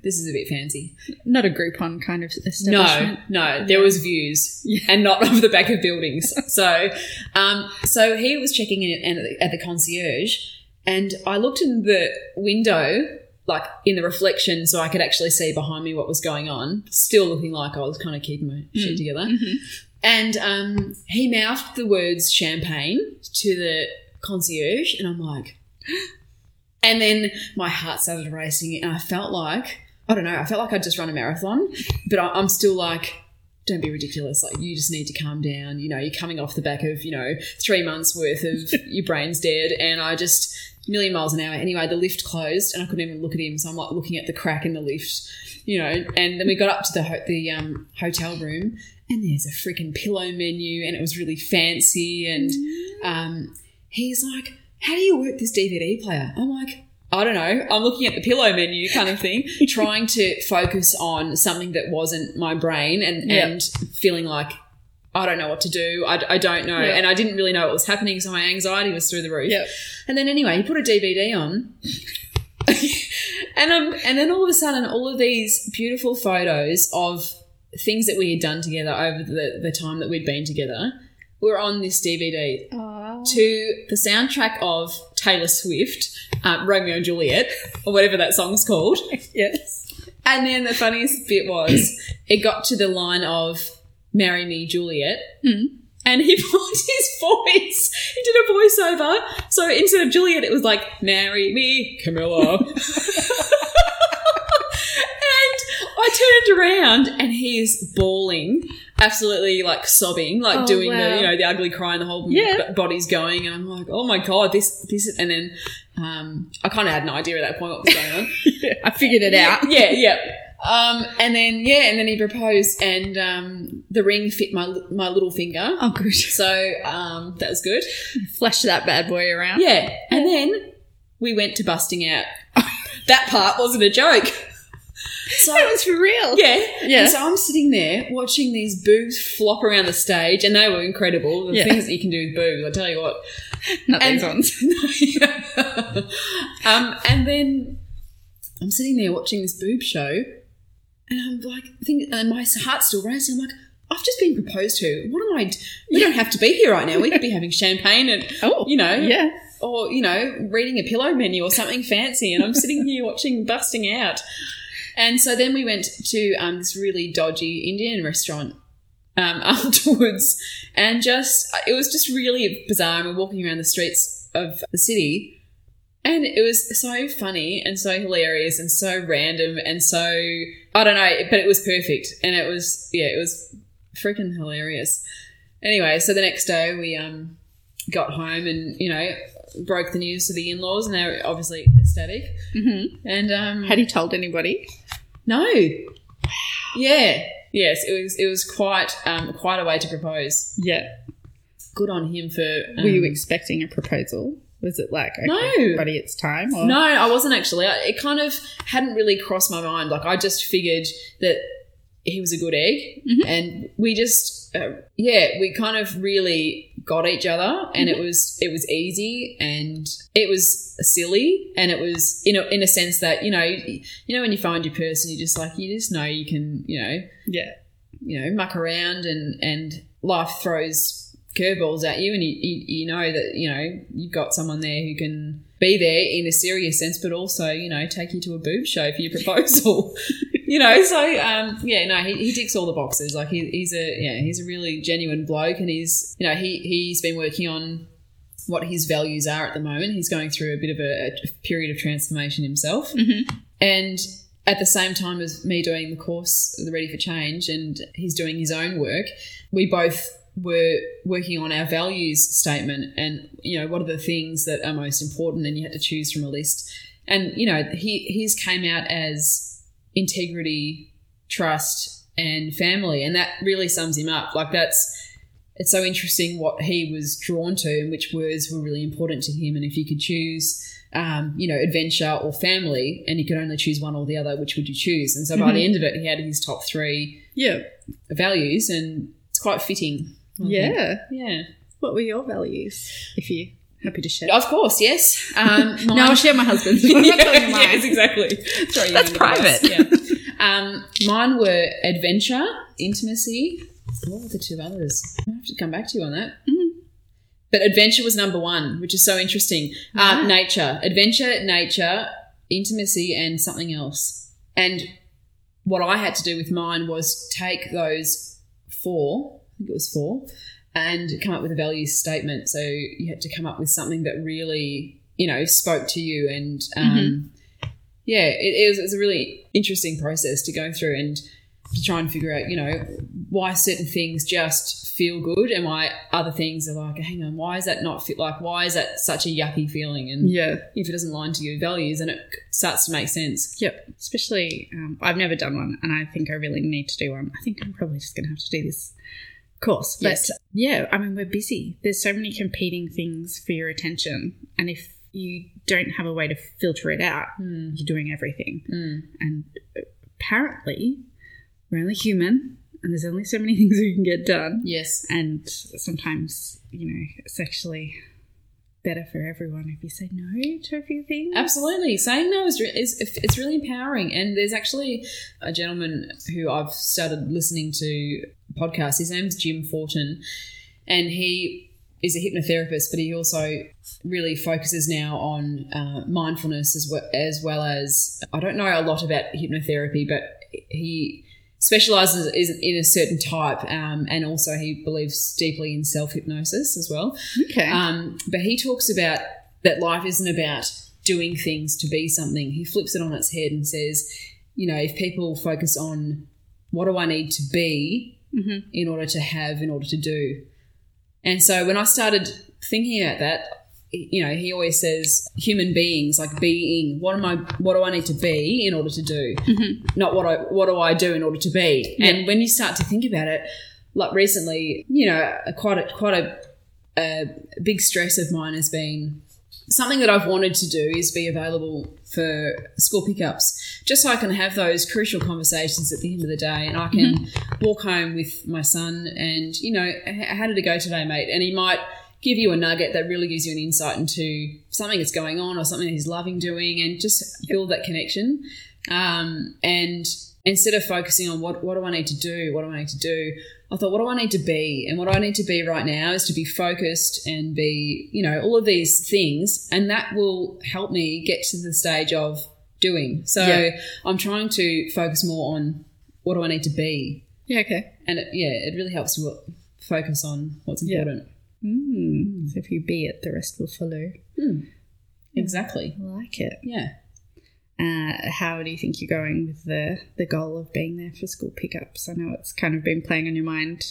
this is a bit fancy. Not a Groupon kind of establishment. no, no, there was views yeah. and not of the back of buildings. So, um, so he was checking in at the, at the concierge, and I looked in the window, like in the reflection, so I could actually see behind me what was going on. Still looking like I was kind of keeping my shit together. Mhm. And um, he mouthed the words champagne to the concierge, and I'm like, and then my heart started racing, and I felt like, I don't know, I felt like I'd just run a marathon, but I, I'm still like, don't be ridiculous. Like, you just need to calm down. You know, you're coming off the back of, you know, three months worth of your brain's dead. And I just, million miles an hour. Anyway, the lift closed and I couldn't even look at him. So I'm like looking at the crack in the lift, you know, and then we got up to the, ho- the um, hotel room and there's a freaking pillow menu and it was really fancy. And um, he's like, how do you work this DVD player? I'm like, I don't know. I'm looking at the pillow menu kind of thing, trying to focus on something that wasn't my brain and, Yeah. and feeling like I don't know what to do. I, I don't know. Yeah. And I didn't really know what was happening. So my anxiety was through the roof. Yep. And then anyway, he put a DVD on. and um, and then all of a sudden, all of these beautiful photos of things that we had done together over the, the time that we'd been together were on this DVD Aw. to the soundtrack of Taylor Swift, uh, Romeo and Juliet, or whatever that song's called. Yes. And then the funniest bit was it got to the line of "Marry Me, Juliet," Mm. and he put his voice. He did a voiceover. So instead of Juliet, it was like "Marry Me, Camilla." I turned around, and he's bawling, absolutely like sobbing, like Oh, doing wow. the you know the ugly cry, and the whole Yeah. body's going, and I'm like, oh my god, this this, is, and then. Um, I kind of had an idea at that point what was going on. I figured it out. Yeah, yeah. Um, and then yeah, and then he proposed, and um, the ring fit my my little finger. Oh, good. So um, that was good. Flash that bad boy around. Yeah, and then we went to busting out. that part wasn't a joke. So That was for real. yeah, Yeah. And so I'm sitting there watching these boobs flop around the stage, and they were incredible. The Yeah. things that you can do with boobs, I tell you what. Not And- these ones. um, and then I'm sitting there watching this boob show, and I'm like, think, and my heart's still racing. I'm like, I've just been proposed to. What am I? d- We don't have to be here right now. We could be having champagne and, Oh, you know, yeah. or you know, reading a pillow menu or something fancy. And I'm sitting here watching busting out. And so then we went to um, this really dodgy Indian restaurant um, afterwards, and just it was just really bizarre. We're walking around the streets of the city, and it was so funny and so hilarious and so random and so I don't know, but it was perfect, and it was yeah, it was freaking hilarious. Anyway, so the next day we um got home and you know broke the news to the in-laws, and they were obviously ecstatic. hmm And um, Had he told anybody? no. Yeah. Yes, it was. It was quite um, quite a way to propose. Yeah. Good on him for. Um, Were you expecting a proposal? Was it like, okay, No. buddy, it's time? Or? no, I wasn't actually. I, it kind of hadn't really crossed my mind. Like I just figured that he was a good egg, Mhm. and we just uh, yeah, we kind of really got each other and it was it was easy and it was silly and it was in a, in a sense that you know you know when you find your person you just like you just know you can you know Yeah. you know muck around and and life throws curveballs at you and you, you you know that you know you've got someone there who can be there in a serious sense but also you know take you to a boob show for your proposal. You know so um yeah no he, he ticks all the boxes. Like he, he's a yeah he's a really genuine bloke and he's you know he he's been working on what his values are at the moment. He's going through a bit of a, a period of transformation himself. Mhm. and at the same time as me doing the course, the Ready for Change, and he's doing his own work, we both were working on our values statement and, you know, what are the things that are most important, and you had to choose from a list. And, you know, he, his came out as integrity, trust, and family. And that really sums him up. Like, that's. It's so interesting what he was drawn to and which words were really important to him. And if you could choose, um, you know, adventure or family, and you could only choose one or the other, which would you choose? And so by Mhm. the end of it, he had his top three Yeah. values, and it's quite fitting. Yeah. yeah. What were your values? If you happy to share. Of course, yes. Um, No, I'll share my husband's. I'm not telling you mine. yes, exactly. You That's bus, private. Yeah. Um, mine were adventure, intimacy. What were the two others? I have to come back to you on that. Mhm. But adventure was number one, which is so interesting. Uh, nature, adventure, nature, intimacy, and something else. And what I had to do with mine was take those four, I think it was four, and come up with a values statement. So you had to come up with something that really, you know, spoke to you. And um, yeah, it, it, was, it was a really interesting process to go through and to try and figure out, you know, why certain things just feel good and why other things are like, hang on, why is that not fit? Like, why is that such a yucky feeling? And Yeah. if it doesn't align to your values, and it starts to make sense. Yep. Especially, um, I've never done one, and I think I really need to do one. I think I'm probably just going to have to do this course. But Yes. yeah, I mean, we're busy. There's so many competing things for your attention, and if you don't have a way to filter it out, Mm. you're doing everything. Mm. And apparently, we're only human, and there's only so many things we can get done. Yes. And sometimes, you know, it's actually better for everyone if you say no to a few things. Absolutely, saying no is, re- is it's really empowering. And there's actually a gentleman who I've started listening to podcasts. His name's Jim Fortin, and he is a hypnotherapist, but he also really focuses now on uh, mindfulness as well as well as I don't know a lot about hypnotherapy, but he specializes in a certain type, um, and also he believes deeply in self hypnosis as well. Okay. Um, but he talks about that life isn't about doing things to be something. He flips it on its head and says, you know, if people focus on what do I need to be Mhm. in order to have, in order to do. And so when I started thinking about that, you know, he always says human beings, like being. What am I? What do I need to be in order to do? Not what I what do I do in order to be? And when you start to think about it, like recently, you know, a, quite a quite a, a big stress of mine has been something that I've wanted to do is be available for school pickups, just so I can have those crucial conversations at the end of the day, and I can walk home with my son and you know, how did it go today, mate? And he might give you a nugget that really gives you an insight into something that's going on or something that he's loving doing, and just build that connection. Um, and instead of focusing on what what do I need to do, what do I need to do, I thought, what do I need to be? And what I need to be right now is to be focused and be, you know, all of these things. And that will help me get to the stage of doing. So Yeah. I'm trying to focus more on what do I need to be. yeah, okay. And it, yeah, it really helps you focus on what's Yeah. important. Mm. So if you be it, the rest will follow. Exactly. I like it. Yeah. Uh, how do you think you're going with the the goal of being there for school pickups? I know it's kind of been playing on your mind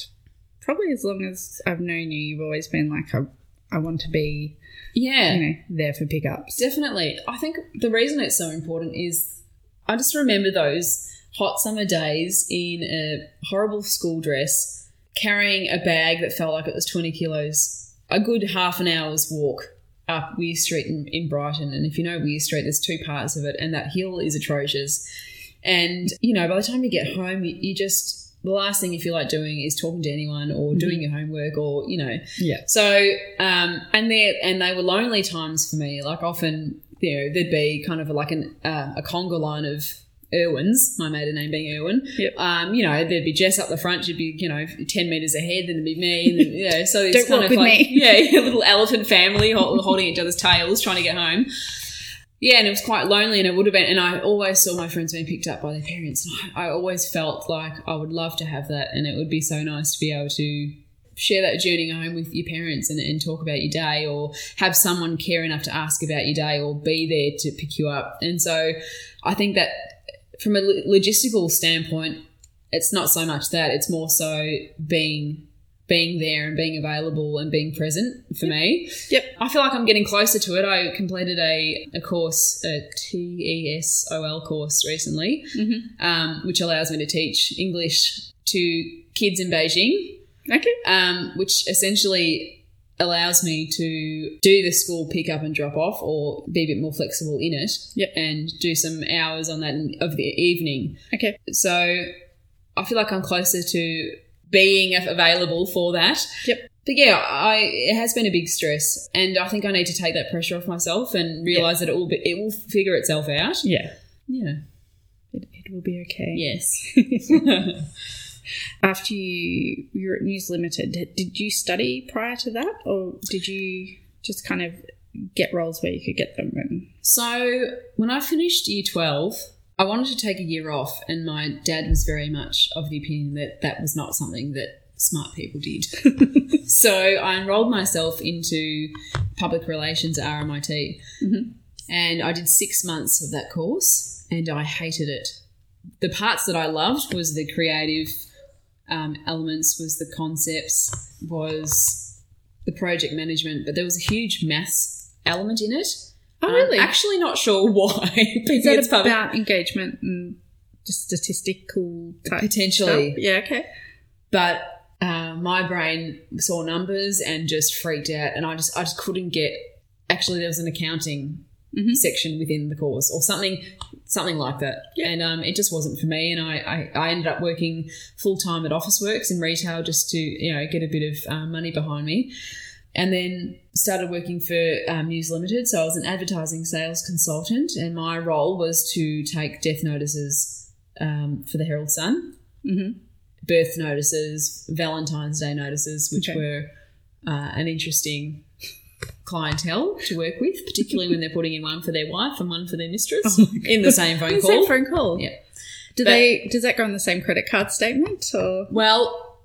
probably as long as I've known you. You've always been like, I, I want to be, Yeah. you know, there for pickups. Definitely. I think the reason it's so important is I just remember those hot summer days in a horrible school dress, carrying a bag that felt like it was 20 kilos, a good half an hour's walk up Weir Street in, in Brighton. And if you know Weir Street, there's two parts of it, and that hill is atrocious. And, you know, by the time you get home, you, you just the last thing you feel like doing is talking to anyone or doing your homework or you know Yeah. so um and they and they were lonely times for me like often you know there'd be kind of like an uh, a conga line of Irwins, my maiden name being Irwin. Yep. Um, you know, there'd be Jess up the front. She'd be, you know, ten meters ahead. Then there'd be me. And then, you know, so it's kind of like, me. yeah, a little elephant family holding each other's tails, trying to get home. Yeah, and it was quite lonely, and it would have been. And I always saw my friends being picked up by their parents, and I, I always felt like I would love to have that, and it would be so nice to be able to share that journey home with your parents and, and talk about your day, or have someone care enough to ask about your day, or be there to pick you up. And so, I think that from a logistical standpoint, it's not so much that; it's more so being being there and being available and being present for me. Yep. I feel like I'm getting closer to it. I completed a, a course, a TESOL course recently, Mhm. um, which allows me to teach English to kids in Beijing, Okay. um, which essentially allows me to do the school pick up and drop off or be a bit more flexible in it Yep. and do some hours on that of the evening. Okay. So I feel like I'm closer to being available for that. Yep. But yeah, I it has been a big stress, and I think I need to take that pressure off myself and realize that it will be, it will figure itself out. Yeah. Yeah. It, it will be okay. Yes. After you you were at News Limited, did, you study prior to that, or did you just kind of get roles where you could get them? And so when I finished year twelve, I wanted to take a year off, and my dad was very much of the opinion that that was not something that smart people did. so I enrolled myself into public relations at RMIT, Mhm. and I did six months of that course, and I hated it. The parts that I loved was the creative um, elements, was the concepts, was the project management, but there was a huge maths element in it. oh, Um, really? actually, not sure why. Is that It's public- about engagement and just statistical type potentially, stuff? Yeah. Okay. but uh, my brain saw numbers and just freaked out, and I just I just couldn't get. Actually, there was an accounting Mhm. section within the course, or something something like that, Yeah. and um, it just wasn't for me. And I I, I ended up working full time at Officeworks in retail just to you know get a bit of um, money behind me. And then started working for um, News Limited. So I was an advertising sales consultant, and my role was to take death notices um, for the Herald Sun Mm-hmm. birth notices, Valentine's Day notices, which Okay. were uh, an interesting clientele to work with, particularly when they're putting in one for their wife and one for their mistress Oh in the same phone call. same phone call. Yeah. Do But- they? Does that go on the same credit card statement, or well,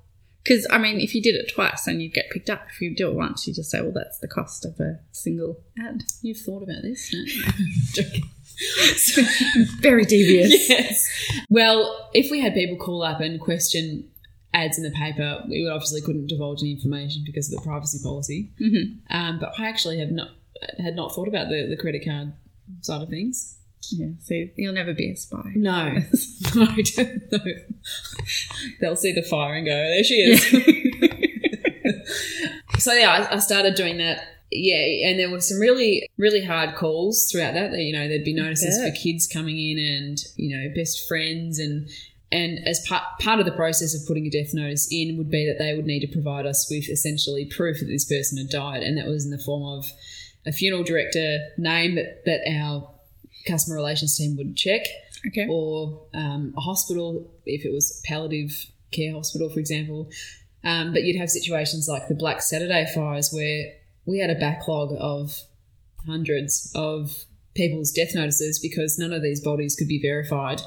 because I mean, if you did it twice, then you'd get picked up. If you do it once, you just say, "Well, that's the cost of a single ad." you've thought about this. No? Very devious. yes. Well, if we had people call up and question ads in the paper, we would obviously couldn't divulge any information because of the privacy policy. Mhm. Um, but I actually have not had not thought about the, the credit card side of things. Yeah. So you'll never be a spy. No, no, I don't know. They'll see the fire and go, "There she is." so yeah, I, I started doing that. Yeah, and there were some really, really hard calls throughout that. You know, there'd be notices for kids coming in, and you know, best friends, and and as part part of the process of putting a death notice in would be that they would need to provide us with essentially proof that this person had died, and that was in the form of a funeral director name that that our customer relations team would check Okay. or um, a hospital if it was palliative care hospital, for example. Um, but you'd have situations like the Black Saturday fires where we had a backlog of hundreds of people's death notices because none of these bodies could be verified.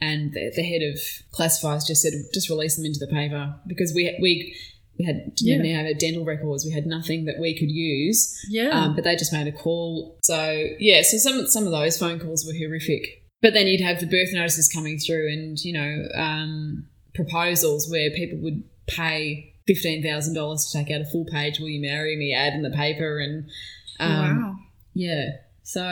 And the, the head of classifiers just said, just release them into the paper because we we we had didn't even have dental records. We had nothing that we could use. Yeah. Um, but they just made a call. So yeah, so some some of those phone calls were horrific. But then you'd have the birth notices coming through, and you know um, proposals where people would pay fifteen thousand dollars to take out a full page "Will you marry me?" ad in the paper, and um, wow. yeah. So,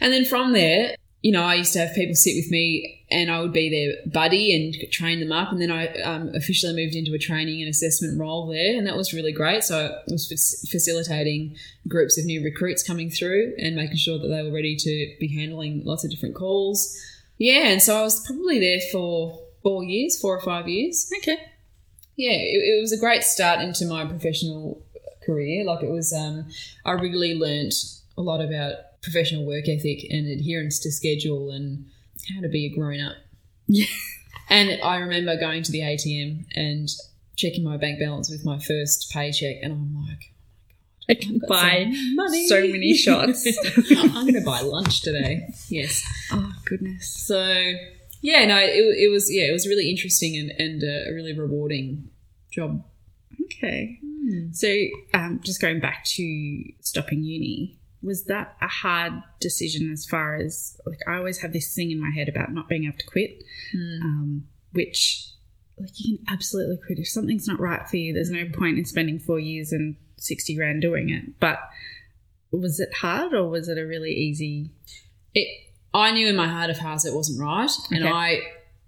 and then from there, you know, I used to have people sit with me and I would be their buddy and train them up. And then I um, officially moved into a training and assessment role there. And that was really great. So I was fac- facilitating groups of new recruits coming through and making sure that they were ready to be handling lots of different calls. Yeah. And so I was probably there for four years, four or five years. Okay. Yeah, it, it was a great start into my professional career. Like it was, um, I really learnt a lot about professional work ethic and adherence to schedule and how to be a grown up. Yeah. And I remember going to the ATM and checking my bank balance with my first paycheck, and I'm like, I can buy money. so many shots. I'm going to buy lunch today. Yes. oh goodness. So yeah, no, it, it was yeah, it was really interesting and and a really rewarding job. Okay. So, um, just going back to stopping uni, was that a hard decision as far as like I always have this thing in my head about not being able to quit, um, which like you can absolutely quit if something's not right for you. There's no point in spending four years and sixty grand doing it. But was it hard or was it a really easy? It I knew in my heart of hearts it wasn't right, and I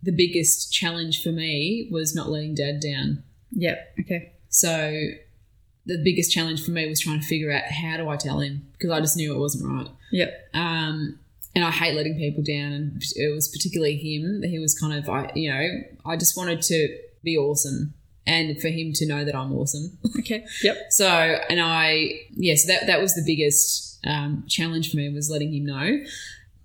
the biggest challenge for me was not letting dad down. Yep. Okay. So the biggest challenge for me was trying to figure out how do I tell him because I just knew it wasn't right. Yep. Um, and I hate letting people down, and it was particularly him. He was kind of, I, you know, I just wanted to be awesome, and for him to know that I'm awesome. Okay. Yep. so, and I, yes, that that was the biggest um, challenge for me was letting him know.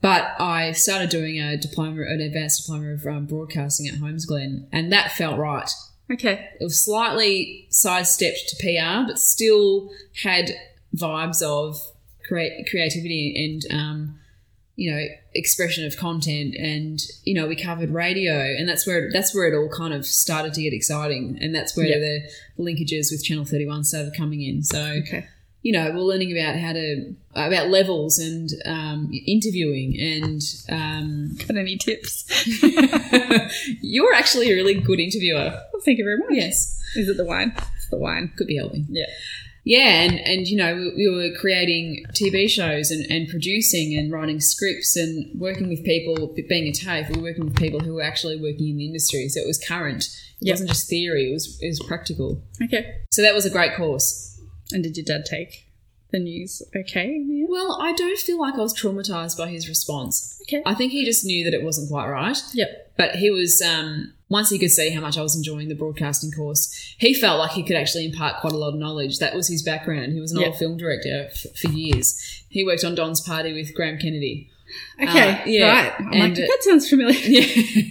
But I started doing a diploma, an advanced diploma of um, broadcasting at Holmesglen, and that felt right Okay. it was slightly sidestepped to PR, but still had vibes of create creativity and um, you know expression of content. And you know we covered radio, and that's where that's where it all kind of started to get exciting, and that's where Yeah. the linkages with Channel Thirty One started coming in. So Okay. You know, we're learning about how to about levels and um, interviewing and um, Got any tips? you're actually a really good interviewer. Well, thank you very much. Yes, Is it the wine? It's the wine. could be helping. Yeah. Yeah, and, and you know, we, we were creating TV shows and, and producing and writing scripts and working with people, being a TAFE, we were working with people who were actually working in the industry. So it was current. It Yep. wasn't just theory, it was, it was practical. Okay. So that was a great course. And did your dad take the news? Okay. Yeah. Well, I don't feel like I was traumatized by his response. Okay. I think he just knew that it wasn't quite right. Yep. But he was, um, once he could see how much I was enjoying the broadcasting course, he felt like he could actually impart quite a lot of knowledge. That was his background. He was an Yeah. old film director f- for years. He worked on Don's Party with Graham Kennedy. Okay. Uh, yeah. Right. I'm like, And, uh, that sounds familiar. Yeah.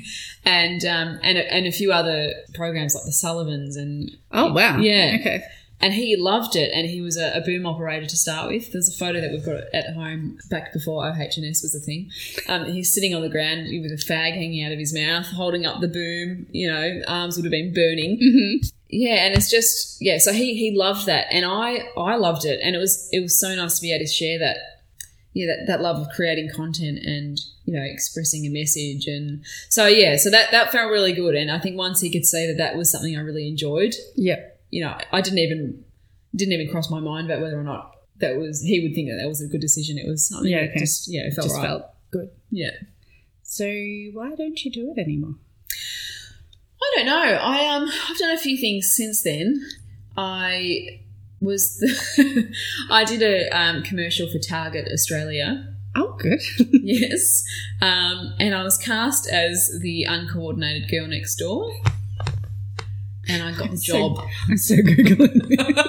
and, um, and, a- and a few other programs like The Sullivans and Oh wow. Yeah. Okay. And he loved it and he was a, a boom operator to start with. There's a photo that we've got at home back before OH&S was a thing. Um, he's sitting on the ground with a fag hanging out of his mouth holding up the boom you know arms would have been burning. Mm-hmm. yeah and it's just yeah so he he loved that. And i i loved it and it was it was so nice to be able to share that yeah that, that love of creating content and you know expressing a message. And so yeah so that that felt really good. And i think once he could see that that was something i really enjoyed Yep. You know, I didn't even didn't even cross my mind about whether or not that was he would think that that was a good decision. It was something Yeah, that just yeah, it felt Just right. felt good. yeah. So why don't you do it anymore? I don't know. I um I've done a few things since then. I was the, I did a um, commercial for Target Australia. Oh, good. yes, um, and I was cast as the uncoordinated girl next door, and I got the So- job. I'm so googling.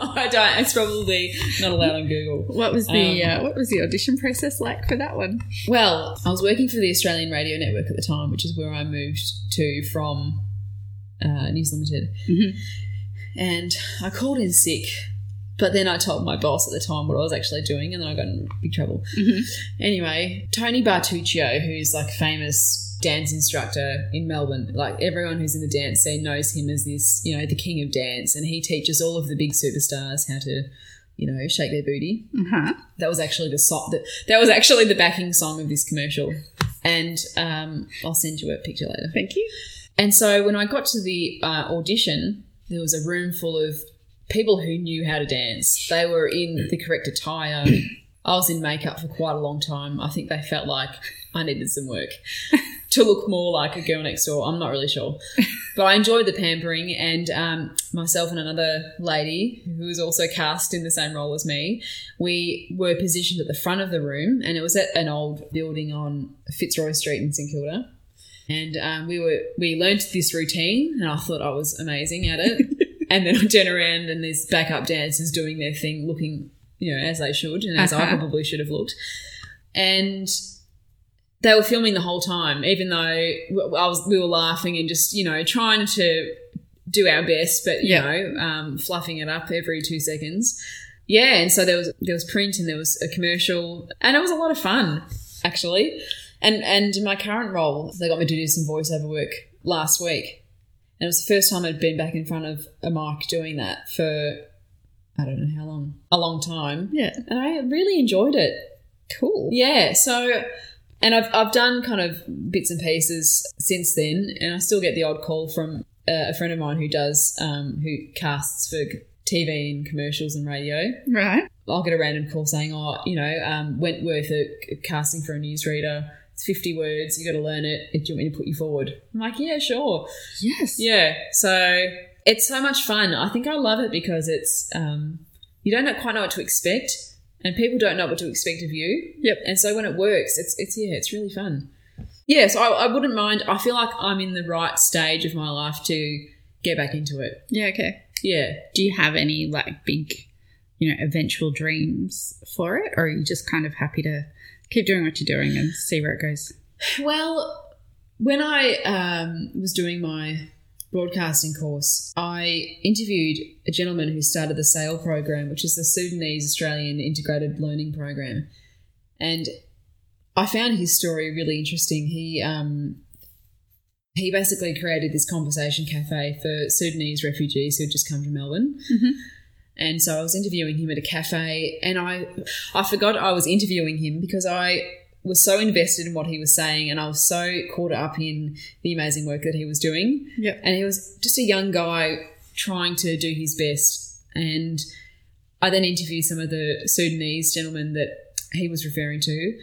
I don't. It's probably not allowed on Google. what was the Um, uh, what was the audition process like for that one? Well, I was working for the Australian Radio Network at the time, which is where I moved to from uh, News Limited. Mhm. And I called in sick, but then I told my boss at the time what I was actually doing, and then I got in big trouble. Mhm. Anyway, Tony Bartuccio, who's like famous dance instructor in Melbourne, like everyone who's in the dance scene knows him as this, you know, the king of dance, and he teaches all of the big superstars how to, you know, shake their booty. Uh-huh. that was actually the song that, that was actually the backing song of this commercial. And um, i'll send you a picture later. Thank you. and so when i got to the uh, audition there was a room full of people who knew how to dance. They were in the correct attire. I was in makeup for quite a long time. I think they felt like i needed some work to look more like a girl next door i'm not really sure but I enjoyed the pampering, and um, myself and another lady who was also cast in the same role as me, we were positioned at the front of the room, and it was at an old building on Fitzroy Street in St Kilda. and um, we were we learned this routine, and I thought I was amazing at it. and then I turn around and there's backup dancers doing their thing, looking you know as they should, and as I Uh-huh. probably should have looked. And they were filming the whole time, even though I was we were laughing and just you know trying to do our best, but you Yeah. know um, fluffing it up every two seconds. Yeah, and so there was there was print and there was a commercial, and it was a lot of fun actually. And and in my current role, they got me to do some voiceover work last week, and it was the first time I'd been back in front of a mic doing that for I don't know how long, a long time, Yeah. and I really enjoyed it. Cool. Yeah, so and I've I've done kind of bits and pieces since then, and I still get the odd call from uh, a friend of mine who does um, who casts for TV and commercials and radio. Right. I'll get a random call saying, "Oh, you know, um, Wentworth are casting for a newsreader. It's fifty words. You got to learn it. Do you want me to put you forward?" I'm like, "Yeah, sure." Yes. Yeah. So it's so much fun. I think I love it because it's um, you don't quite know what to expect, and people don't know what to expect of you. Yep. And so when it works, it's it's yeah, it's really fun. Yeah. So I, I wouldn't mind. I feel like I'm in the right stage of my life to get back into it. Yeah. Okay. Yeah. Do you have any like big, you know, eventual dreams for it, or are you just kind of happy to keep doing what you're doing and see where it goes? Well, when I um, was doing my broadcasting course, I interviewed a gentleman who started the SAIL program, which is the Sudanese Australian Integrated Learning Program. And I found his story really interesting. He um, he basically created this conversation cafe for Sudanese refugees who had just come to Melbourne. Mhm. And so I was interviewing him at a cafe, and I I forgot I was interviewing him because I was so invested in what he was saying, and I was so caught up in the amazing work that he was doing. Yep. And he was just a young guy trying to do his best. And I then interviewed some of the Sudanese gentlemen that he was referring to.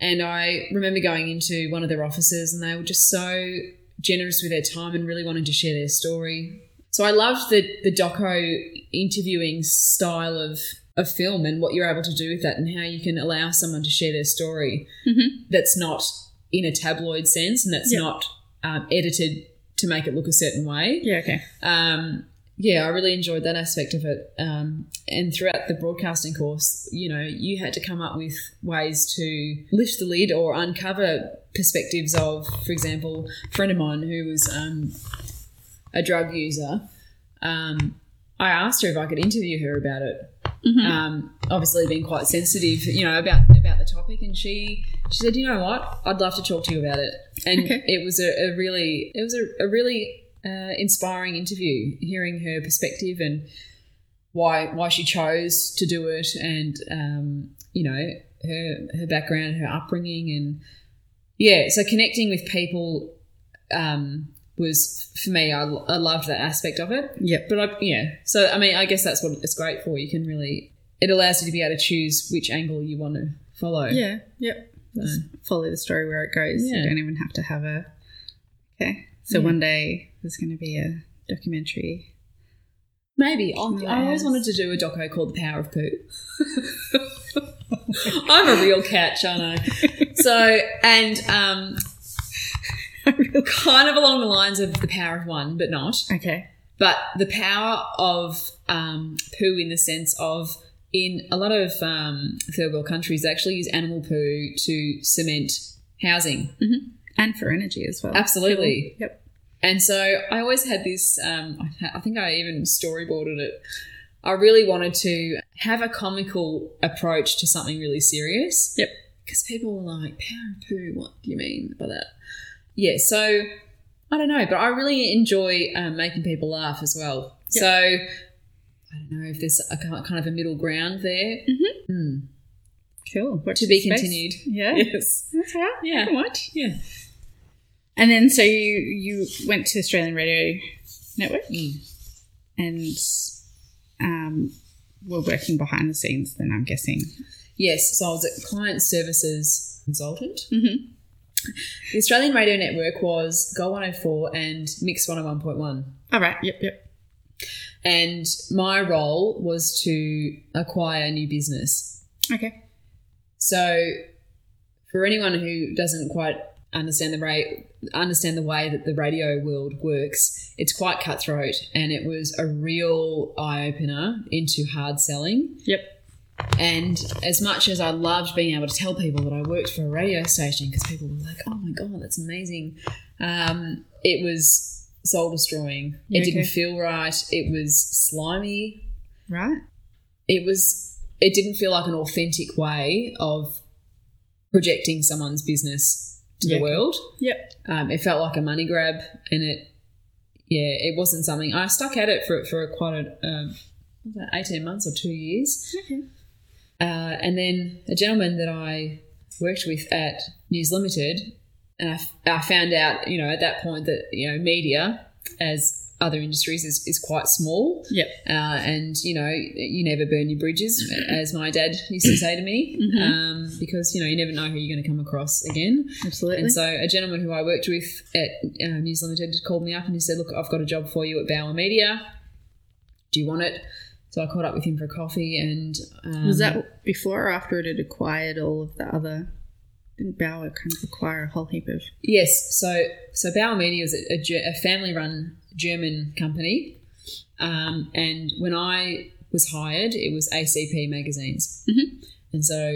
And I remember going into one of their offices, and they were just so generous with their time and really wanting to share their story. So I loved the the doco interviewing style of of film and what you're able to do with that, and how you can allow someone to share their story Mm-hmm. that's not in a tabloid sense and that's Yeah. not um, edited to make it look a certain way. Yeah. Okay. Um, yeah, I really enjoyed that aspect of it. Um, and throughout the broadcasting course, you know, you had to come up with ways to lift the lid or uncover perspectives of, for example, a friend of mine who was um, a drug user. Um, I asked her if I could interview her about it. Mhm. Um, obviously, being quite sensitive, you know, about about the topic, and she she said, "You know what? I'd love to talk to you about it." And Okay. it was a, a really it was a, a really uh, inspiring interview, hearing her perspective and why why she chose to do it, and um, you know her her background, her upbringing, and yeah, so connecting with people um, was for me. I, I loved that aspect of it. Yeah. But I, yeah, so I mean, I guess that's what it's great for. You can really it allows you to be able to choose which angle you want to follow. Yeah. Yep. Just follow the story where it goes. Yeah. You don't even have to have a. Okay. So Yeah. one day there's going to be a documentary. Maybe. I, I always wanted to do a doco called The Power of Poo. I'm a real catch, aren't I? So, and um, kind of along the lines of The Power of One, but not. Okay. But the power of um, poo in the sense of in a lot of um, third world countries, they actually use animal poo to cement housing. And for energy as well. Absolutely. Yep. And so I always had this, um, I, I think I even storyboarded it. I really wanted to have a comical approach to something really serious. Yep. Because people were like, power of poo, what do you mean by that? Yeah, so I don't know, but I really enjoy um, making people laugh as well. Yep. So I don't know if there's a kind of a middle ground there. Mhm. Hmm. Cool. Watch To be space. continued. Yeah. Yes. That's right. Yeah. Watch. Yeah. And then so you you went to Australian Radio Network Mm. and um, were working behind the scenes. Then I'm guessing. Yes, so I was a client services consultant. Mm-hmm. The Australian Radio Network was Gold 104 and Mix 101.1. All right. Yep. Yep. And my role was to acquire new business. Okay. So, for anyone who doesn't quite understand the, ra- understand the way that the radio world works, it's quite cutthroat, and it was a real eye opener into hard selling. Yep. And as much as I loved being able to tell people that I worked for a radio station, because people were like, "Oh my god, that's amazing," um, it was soul destroying. It didn't feel right. It was slimy. Right. It was. It didn't feel like an authentic way of projecting someone's business to Yeah, the okay. world. Yep. Um, it felt like a money grab, and it, yeah, it wasn't something I stuck at it for for quite a um, what was that, eighteen months or two years. Okay. Uh, and then a gentleman that I worked with at News Limited, and I, f- I found out, you know, at that point that you know media, as other industries, is, is quite small. Yep. Uh, and you know, you never burn your bridges, as my dad used to say to me, Mhm. um, because you know you never know who you're going to come across again. Absolutely. And so a gentleman who I worked with at uh, News Limited called me up and he said, "Look, I've got a job for you at Bauer Media. Do you want it?" So I caught up with him for coffee, and um, was that before or after it had acquired all of the other? Didn't Bauer kind of acquire a whole heap of? yes? So so Bauer Media was a, a, a family-run German company, um, and when I was hired, it was ACP magazines, Mhm. and so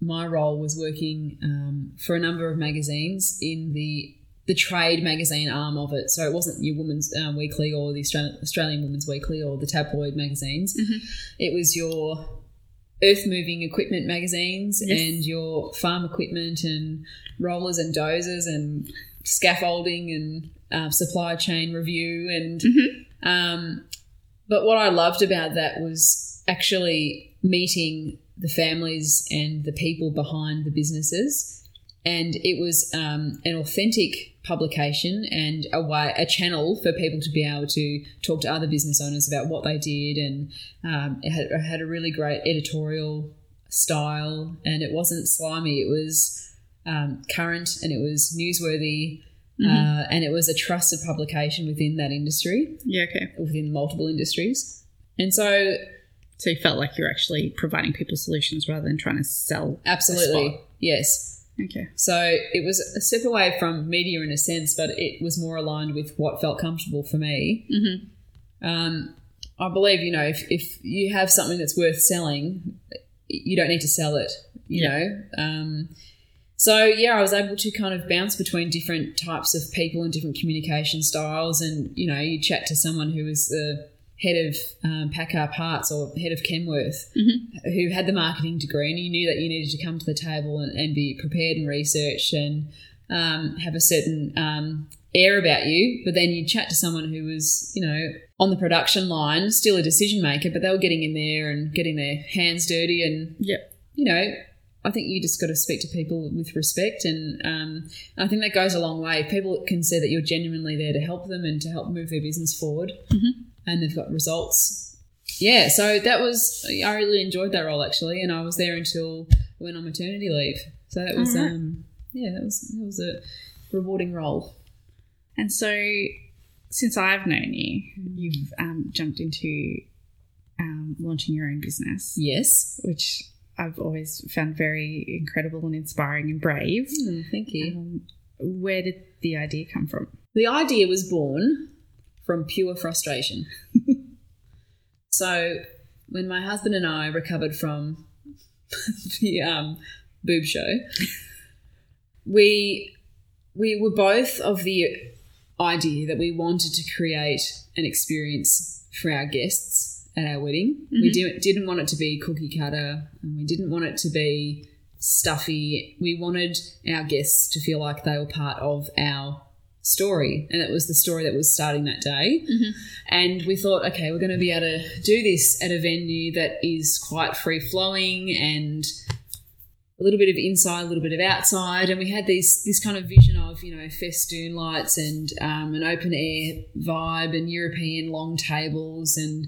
my role was working um, for a number of magazines in the the trade magazine arm of it. So it wasn't your Woman's um, Weekly or the Australian, Australian Woman's Weekly or the tabloid magazines. Mhm. It was your earth moving equipment magazines Yes. and your farm equipment and rollers and dozers and scaffolding and uh, supply chain review and Mhm. um, but what I loved about that was actually meeting the families and the people behind the businesses. And it was um, an authentic publication and a way, a channel for people to be able to talk to other business owners about what they did. And um, it, had, it had a really great editorial style, and it wasn't slimy. It was um, current and it was newsworthy, Mhm. uh, and it was a trusted publication within that industry Yeah. Okay. within multiple industries. And so, So you felt like you're actually providing people solutions rather than trying to sell. absolutely, yes. Okay. So it was a step away from media in a sense, but it was more aligned with what felt comfortable for me. Mm-hmm. Um, I believe, you know, if, if you have something that's worth selling, you don't need to sell it, you Yeah. know. Um, so, yeah, I was able to kind of bounce between different types of people and different communication styles. And, you know, you chat to someone who the head of um, PACCAR Parts or head of Kenworth Mhm. who had the marketing degree and you knew that you needed to come to the table and, and be prepared and research and um, have a certain um, air about you. But then you chat to someone who was, you know, on the production line, still a decision maker, but they were getting in there and getting their hands dirty. And, Yep. you know, I think you just got to speak to people with respect. And um, I think that goes a long way. If people can see that you're genuinely there to help them and to help move their business forward Mhm. And they've got results. Yeah, so that was, I really enjoyed that role actually. And I was there until I went on maternity leave. So that was, um, yeah, that was, that was a rewarding role. And so, since I've known you, you've um, jumped into um, launching your own business, Yes. which I've always found very incredible and inspiring and brave. Hmm, thank you. Um, where did the idea come from? The idea was born from pure frustration. so, when my husband and I recovered from the um, boob show, we we were both of the idea that we wanted to create an experience for our guests at our wedding. We Mhm. didn't didn't want it to be cookie cutter, and we didn't want it to be stuffy. We wanted our guests to feel like they were part of our story, and it was the story that was starting that day. Mhm. And we thought, okay, we're going to be able to do this at a venue that is quite free flowing and a little bit of inside, a little bit of outside, and we had these this kind of vision of you know festoon lights and um, an open air vibe and European long tables and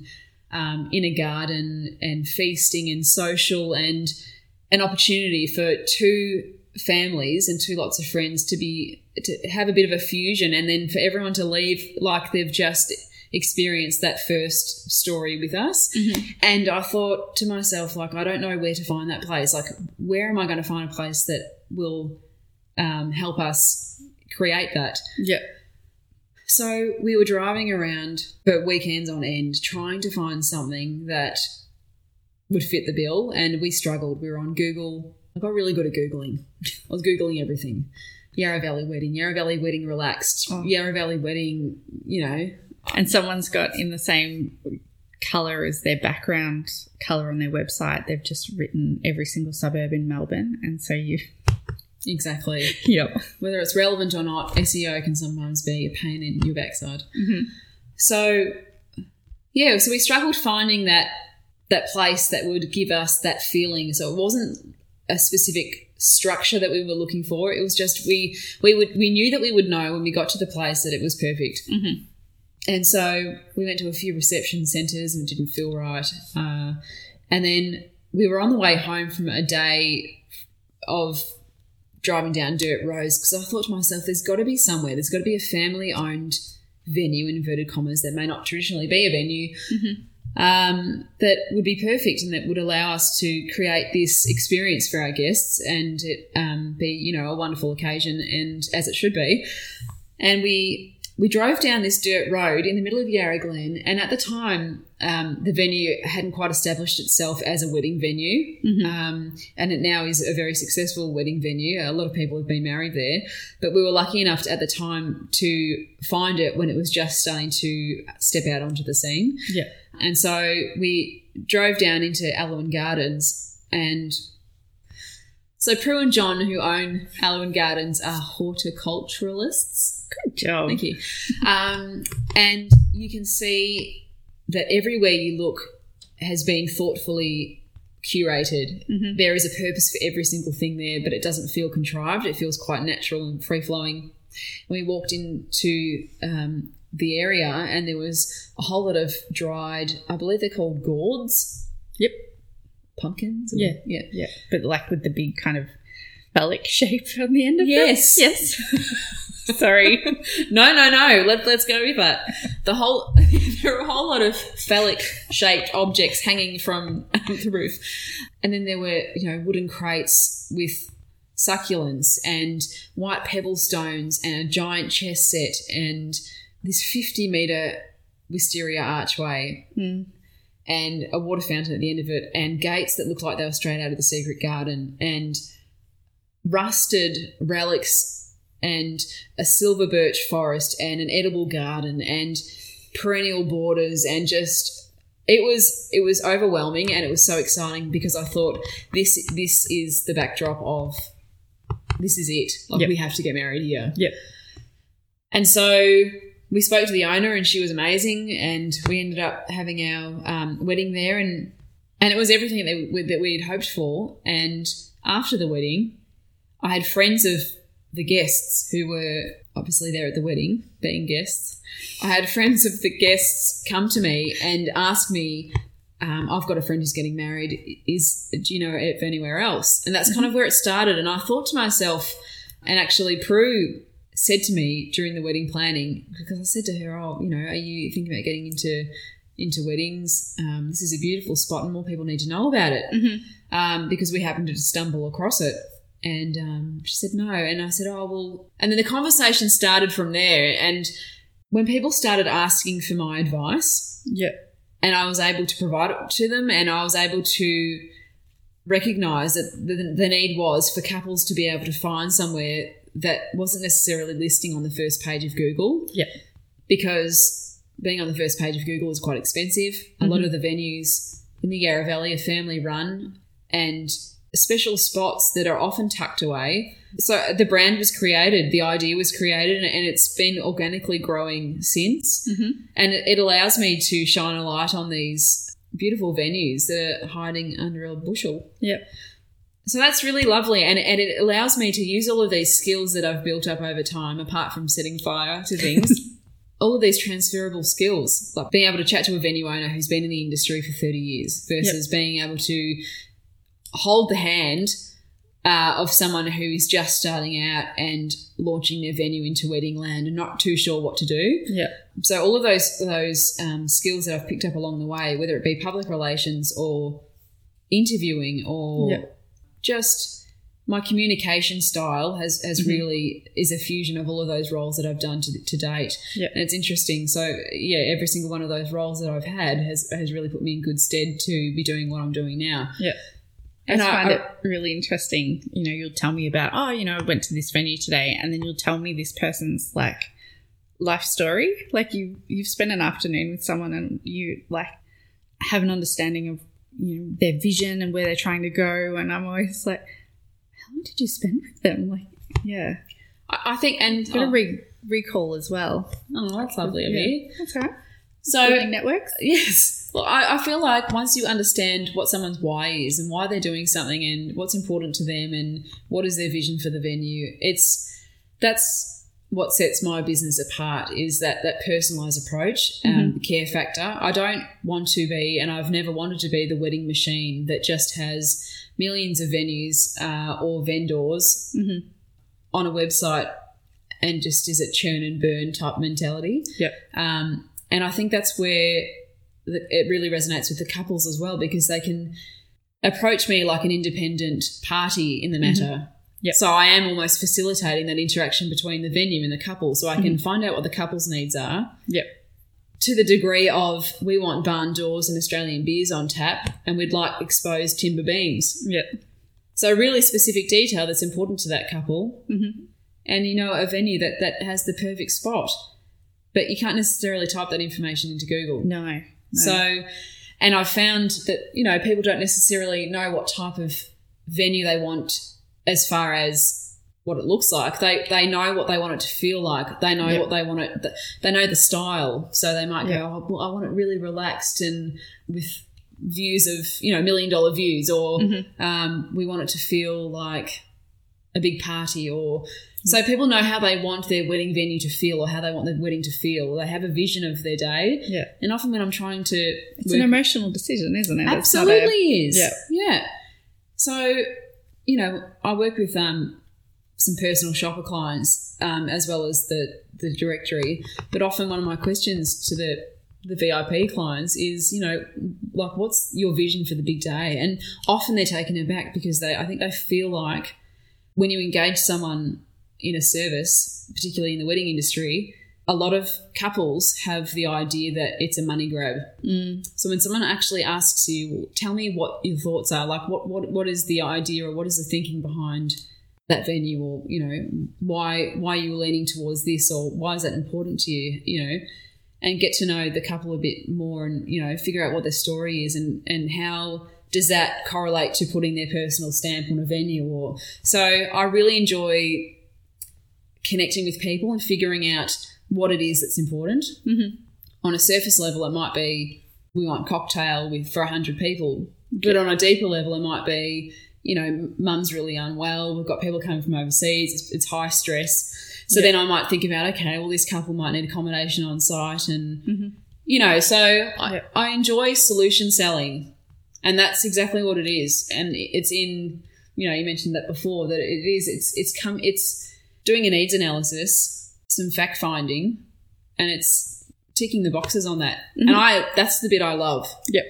um, in a garden and feasting and social and an opportunity for two families and two lots of friends to be to have a bit of a fusion and then for everyone to leave like they've just experienced that first story with us Mhm. and i thought to myself like i don't know where to find that place like where am i going to find a place that will um, help us create that. Yeah. So we were driving around for weekends on end, trying to find something that would fit the bill, and we struggled. We were on Google. I got really good at googling. I was googling everything. Yarra Valley wedding, Yarra Valley wedding relaxed, Oh. Yarra Valley wedding. You know, And someone's got in the same color as their background color on their website. They've just written every single suburb in Melbourne, and so you. exactly. Yep. Whether it's relevant or not, SEO can sometimes be a pain in your backside. Mhm. So, yeah, so we struggled finding that that place that would give us that feeling. So it wasn't a specific structure that we were looking for. It was just we we would we knew that we would know when we got to the place that it was perfect. Mhm. And so we went to a few reception centres and it didn't feel right. Uh, and then we were on the way home from a day of driving down dirt roads because I thought to myself, there's got to be somewhere, there's got to be a family owned venue, in inverted commas, that may not traditionally be a venue, um, that would be perfect and that would allow us to create this experience for our guests and it um, be, you know, a wonderful occasion and as it should be. And we we drove down this dirt road in the middle of Yarra Glen, and at the time, um, the venue hadn't quite established itself as a wedding venue, um, and it now is a very successful wedding venue. A lot of people have been married there, but we were lucky enough to, at the time to find it when it was just starting to step out onto the scene. Yeah. And so we drove down into Alowyn Gardens and so Prue and John, who own Alowyn Gardens, are horticulturalists. Good job. Thank you. Um, and you can see that everywhere you look has been thoughtfully curated. Mhm. There is a purpose for every single thing there, but it doesn't feel contrived. It feels quite natural and free flowing. We walked into um, the area and there was a whole lot of dried, I believe they're called gourds. Yep. Pumpkins? or- Yeah. Yeah. Yeah, but like with the big kind of phallic shape on the end of Yes. them. Yes. Sorry. No, no, no. Let, let's go with that. The whole there are a whole lot of phallic shaped objects hanging from the roof, and then there were you know wooden crates with succulents and white pebble stones and a giant chess set and this fifty meter wisteria archway Hmm. and a water fountain at the end of it, and gates that looked like they were straight out of the secret garden, and rusted relics, and a silver birch forest, and an edible garden, and perennial borders, and just it was it was overwhelming, and it was so exciting because I thought this this is the backdrop of this is it. Like Yep. we have to get married here. Yep. And so we spoke to the owner, and she was amazing. And we ended up having our um, wedding there, and and it was everything that we, that we had hoped for. And after the wedding, I had friends of the guests who were obviously there at the wedding, being guests. I had friends of the guests come to me and ask me. Um, I've got a friend who's getting married. Is do you know if anywhere else? And that's kind of where it started. And I thought to myself, and actually, Prue said to me during the wedding planning because I said to her, "Oh, you know, are you thinking about getting into into weddings? Um, this is a beautiful spot, and more people need to know about it." Mhm. Um, because we happened to stumble across it, and um, she said no, and I said, "Oh well," and then the conversation started from there. And when people started asking for my advice, Yeah. and I was able to provide it to them, and I was able to recognize that the, the need was for couples to be able to find somewhere that wasn't necessarily listing on the first page of Google. Yeah. Because being on the first page of Google is quite expensive. A lot of the venues in the Yarra Valley are family run and special spots that are often tucked away. So the brand was created, the idea was created, and it's been organically growing since Mhm. and it, allows me to shine a light on these beautiful venues that are hiding under a bushel. Yep. So that's really lovely, and, and it allows me to use all of these skills that I've built up over time, apart from setting fire to things. all of these transferable skills, like being able to chat to a venue owner who's been in the industry for 30 years versus being able to hold the hand uh, of someone who is just starting out and launching their venue into wedding land and not too sure what to do. Yeah. So all of those those um, skills that I've picked up along the way, whether it be public relations or interviewing or Yeah. just my communication style has has Mhm. really is a fusion of all of those roles that I've done to, to date. Yep. And it's interesting. So yeah, every single one of those roles that I've had has has really put me in good stead to be doing what I'm doing now. Yeah. And I I- find I- it really interesting. You know, you'll tell me about, oh, you know, I went to this venue today, and then you'll tell me this person's like life story. Like you, you've spent an afternoon with someone, and you like have an understanding of you know their vision and where they're trying to go. And I'm always like, how long did you spend with them? Like, yeah, I, I think and oh, re- recall as well. oh, that's lovely of you. That's right. So networks. Yes. Well, I, I feel like once you understand what someone's why is and why they're doing something and what's important to them and what is their vision for the venue, it's that's what sets my business apart is that that personalized approach, um, the care factor. I don't want to be, and I've never wanted to be, the wedding machine that just has millions of venues uh, or vendors Mm-hmm. on a website and just is it churn and burn type mentality. Yep. Um, and I think that's where it really resonates with the couples as well because they can approach me like an independent party in the matter. Yep. So I am almost facilitating that interaction between the venue and the couple so I can find out what the couple's needs are Yep. to the degree of we want barn doors and Australian beers on tap and we'd like exposed timber beams. Yep. So really specific detail that's important to that couple Mm-hmm. and you know a venue that that has the perfect spot but you can't necessarily type that information into google No. No. so and i've found that you know people don't necessarily know what type of venue they want as far as what it looks like they they know what they want it to feel like they know Yep. what they want it they know the style so they might Yep. go oh, well, i want it really relaxed and with views of you know million dollar views or Mhm. um, we want it to feel like a big party or so people know how they want their wedding venue to feel or how they want their wedding to feel they have a vision of their day Yeah. and often when i'm trying to It's an emotional decision, isn't it? Not a- absolutely is yeah. yeah so you know i work with um some personal shopper clients um, as well as the the directory but often one of my questions to the the VIP clients is, you know, like what's your vision for the big day? And often they're taken aback because they I think they feel like when you engage someone in a service, particularly in the wedding industry, a lot of couples have the idea that it's a money grab. Mm, So when someone actually asks you, tell me what your thoughts are, like what, what what is the idea or what is the thinking behind that venue or, you know, why why are you leaning towards this or why is that important to you, you know, and get to know the couple a bit more and, you know, figure out what their story is and, and how does that correlate to putting their personal stamp on a venue or so I really enjoy connecting with people and figuring out what it is that's important mhm. on a surface level, it might be we want cocktail with for hundred people, but on a deeper level, it might be you know mum's really unwell. We've got people coming from overseas. It's, it's high stress. So Yeah. then I might think about okay, well this couple might need accommodation on site, and Mhm. you know, so I, I enjoy solution selling, and that's exactly what it is. And it's in you know you mentioned that before that it is it's it's come it's doing a needs analysis, some fact finding, and it's ticking the boxes on that. And Mhm. I that's the bit I love. Yep.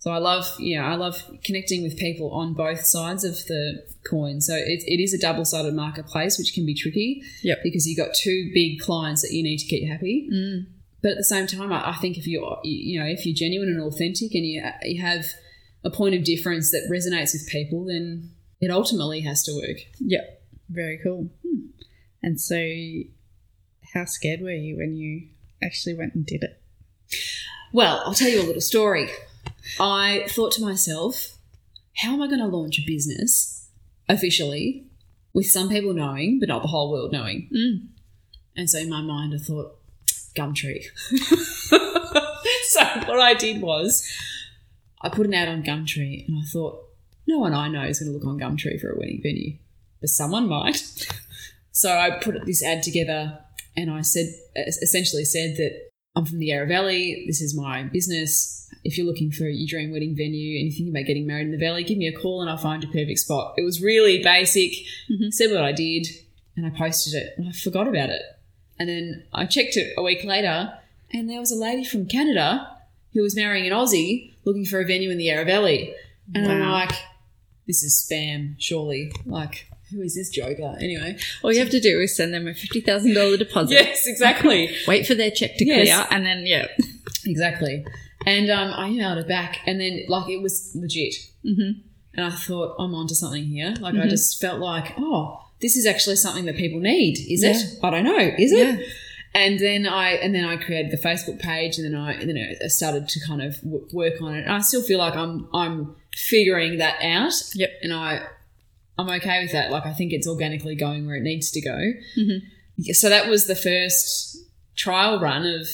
So I love, know, I love connecting with people on both sides of the coin. So it, it is a double sided marketplace, which can be tricky. Yep. Because you've got two big clients that you need to keep happy. Mm. But at the same time, I, I think if you're, you you know, if you're genuine and authentic and you, you have a point of difference that resonates with people, then it ultimately has to work. Yep. Very cool. Hmm. And so, how scared were you when you actually went and did it? Well, I'll tell you a little story. I thought to myself, how am I going to launch a business officially with some people knowing, but not the whole world knowing? Mm. And so in my mind, I thought, Gumtree. so what I did was I put an ad on Gumtree and I thought, no one I know is going to look on Gumtree for a wedding venue, but someone might. So I put this ad together and I said, essentially said that I'm from the Yarra Valley. This is my business. If you're looking for your dream wedding venue and you're thinking about getting married in the valley, give me a call and I'll find your perfect spot. It was really basic. Mhm. Said what I did and I posted it and I forgot about it. And then I checked it a week later and there was a lady from Canada who was marrying an Aussie looking for a venue in the Yarra Valley. And I'm like, this is spam, surely. Like, who is this joker? Anyway. All you have to do is send them a $50,000 deposit. Yes, exactly. Wait for their check to Yes. clear and then, yeah. exactly. And um, I emailed it back, and then, like, it was legit. Mm-hmm. And I thought, I'm onto something here. Like, I just felt like, oh, this is actually something that people need, is Yeah. it? I don't know, is it? Yeah. And then I and then I created the Facebook page, and then I then I started to kind of w- work on it. And I still feel like I'm I'm figuring that out. Yep. And I I'm okay with that. Like I think it's organically going where it needs to go. Mhm. So that was the first trial run of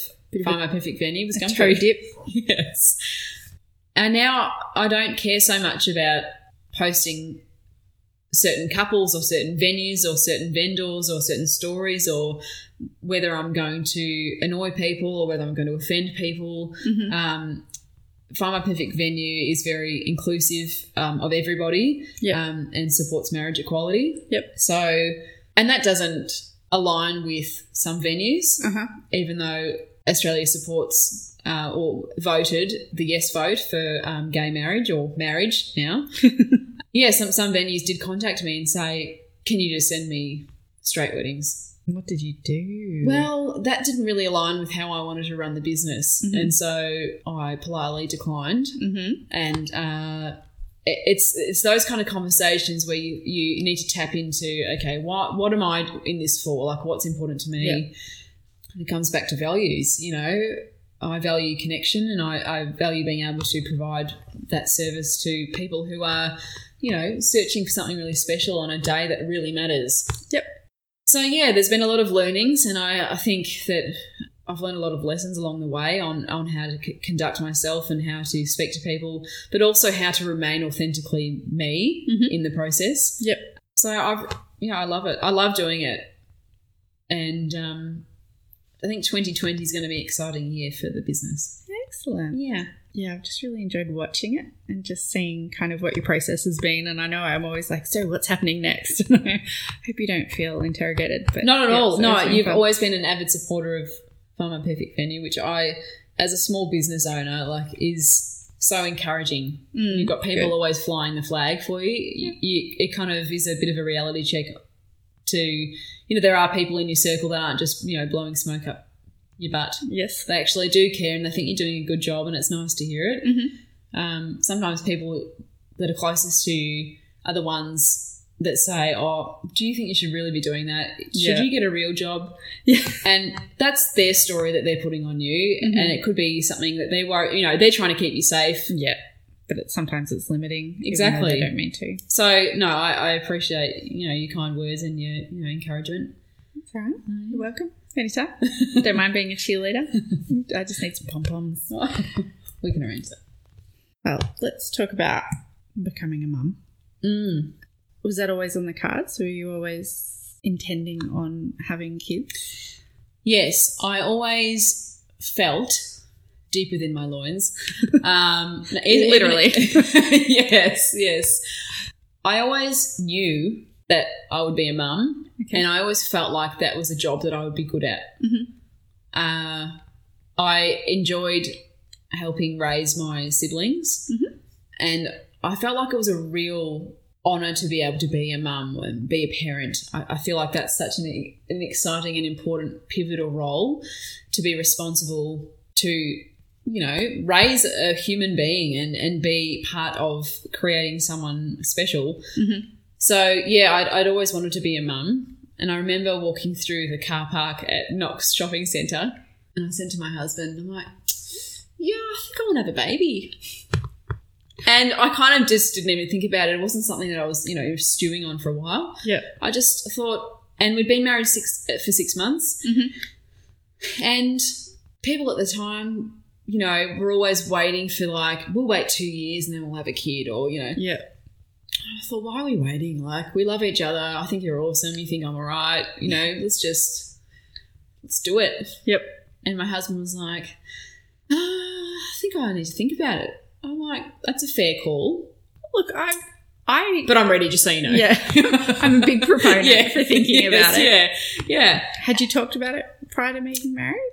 Find My Perfect Venue was going toe through. dip. yes. And now I don't care so much about posting certain couples or certain venues or certain vendors or certain stories or whether I'm going to annoy people or whether I'm going to offend people. Mhm. Um, My Perfect Venue is very inclusive um, of everybody Yep. um, and supports marriage equality. Yep. So, and that doesn't align with some venues Uh-huh. even though Australia supports uh, or voted the yes vote for um, gay marriage or marriage now. yeah, some, some venues did contact me and say, can you just send me straight weddings? What did you do? Well, that didn't really align with how I wanted to run the business. Mhm. And so I politely declined. mm-hmm. And uh, it's it's those kind of conversations where you, you need to tap into okay what what am I in this for like what's important to me Yeah. and it comes back to values you know I value connection and I, I value being able to provide that service to people who are you know searching for something really special on a day that really matters Yep. So yeah there's been a lot of learnings and I, I think that I've learned a lot of lessons along the way on, on how to c- conduct myself and how to speak to people, but also how to remain authentically me Mhm. in the process. Yep. So I've, yeah, I love it. I love doing it. And um, I think 2020 is going to be an exciting year for the business. Excellent. Yeah. Yeah, I've just really enjoyed watching it and just seeing kind of what your process has been. And I know I'm always like, so what's happening next? And I hope you don't feel interrogated. But Not at yeah, all. so no, you've fun. always been an avid supporter of My Perfect Venue, which I, as a small business owner, like is so encouraging. Mm, You've got people good. always flying the flag for you. You, you. It kind of is a bit of a reality check to, you know, there are people in your circle that aren't just, you know, blowing smoke up your butt. Yes. They actually do care and they think you're doing a good job and it's nice to hear it. Mhm. Um, sometimes people that are closest to you are the ones that say, oh, do you think you should really be doing that? Should Yeah. you get a real job? Yeah. And that's their story that they're putting on you. Mhm. And it could be something that they worry, you know, they're trying to keep you safe. Yeah. But it, sometimes it's limiting. Exactly. They don't mean to. So no, I, I appreciate you know your kind words and your you know encouragement. That's right. You're welcome. Anytime. don't mind being a cheerleader. I just need some pom poms. we can arrange that. Well, let's talk about becoming a mum. Mm. Was that always on the cards? Were you always intending on having kids? Yes, I always felt deep within my loins. Um, Literally. yes, yes. I always knew that I would be a mum, Okay. and I always felt like that was a job that I would be good at. Mhm. Uh, I enjoyed helping raise my siblings, Mhm. and I felt like it was a real honor to be able to be a mum and be a parent. I, I feel like that's such an, an exciting and important pivotal role to be responsible to, you know, raise a human being and, and be part of creating someone special. Mhm. So, yeah, I'd, I'd always wanted to be a mum. And I remember walking through the car park at Knox Shopping Centre and I said to my husband, I'm like, yeah, I think I want to have a baby. And I kind of just didn't even think about it. It wasn't something that I was, you know, stewing on for a while. Yeah. I just thought, and we'd been married six for six months, Mhm. and people at the time, you know, were always waiting for like, we'll wait two years and then we'll have a kid, or you know, Yeah. I thought, why are we waiting? Like, we love each other. I think you're awesome. You think I'm all right. You know, let's just let's do it. Yep. And my husband was like, ah, I think I need to think about it. I'm like, that's a fair call, Look, I, I, but I'm ready. Just so you know. yeah, I'm a big proponent for thinking Yes, about it. Yeah, yeah. Had you talked about it prior to me being married?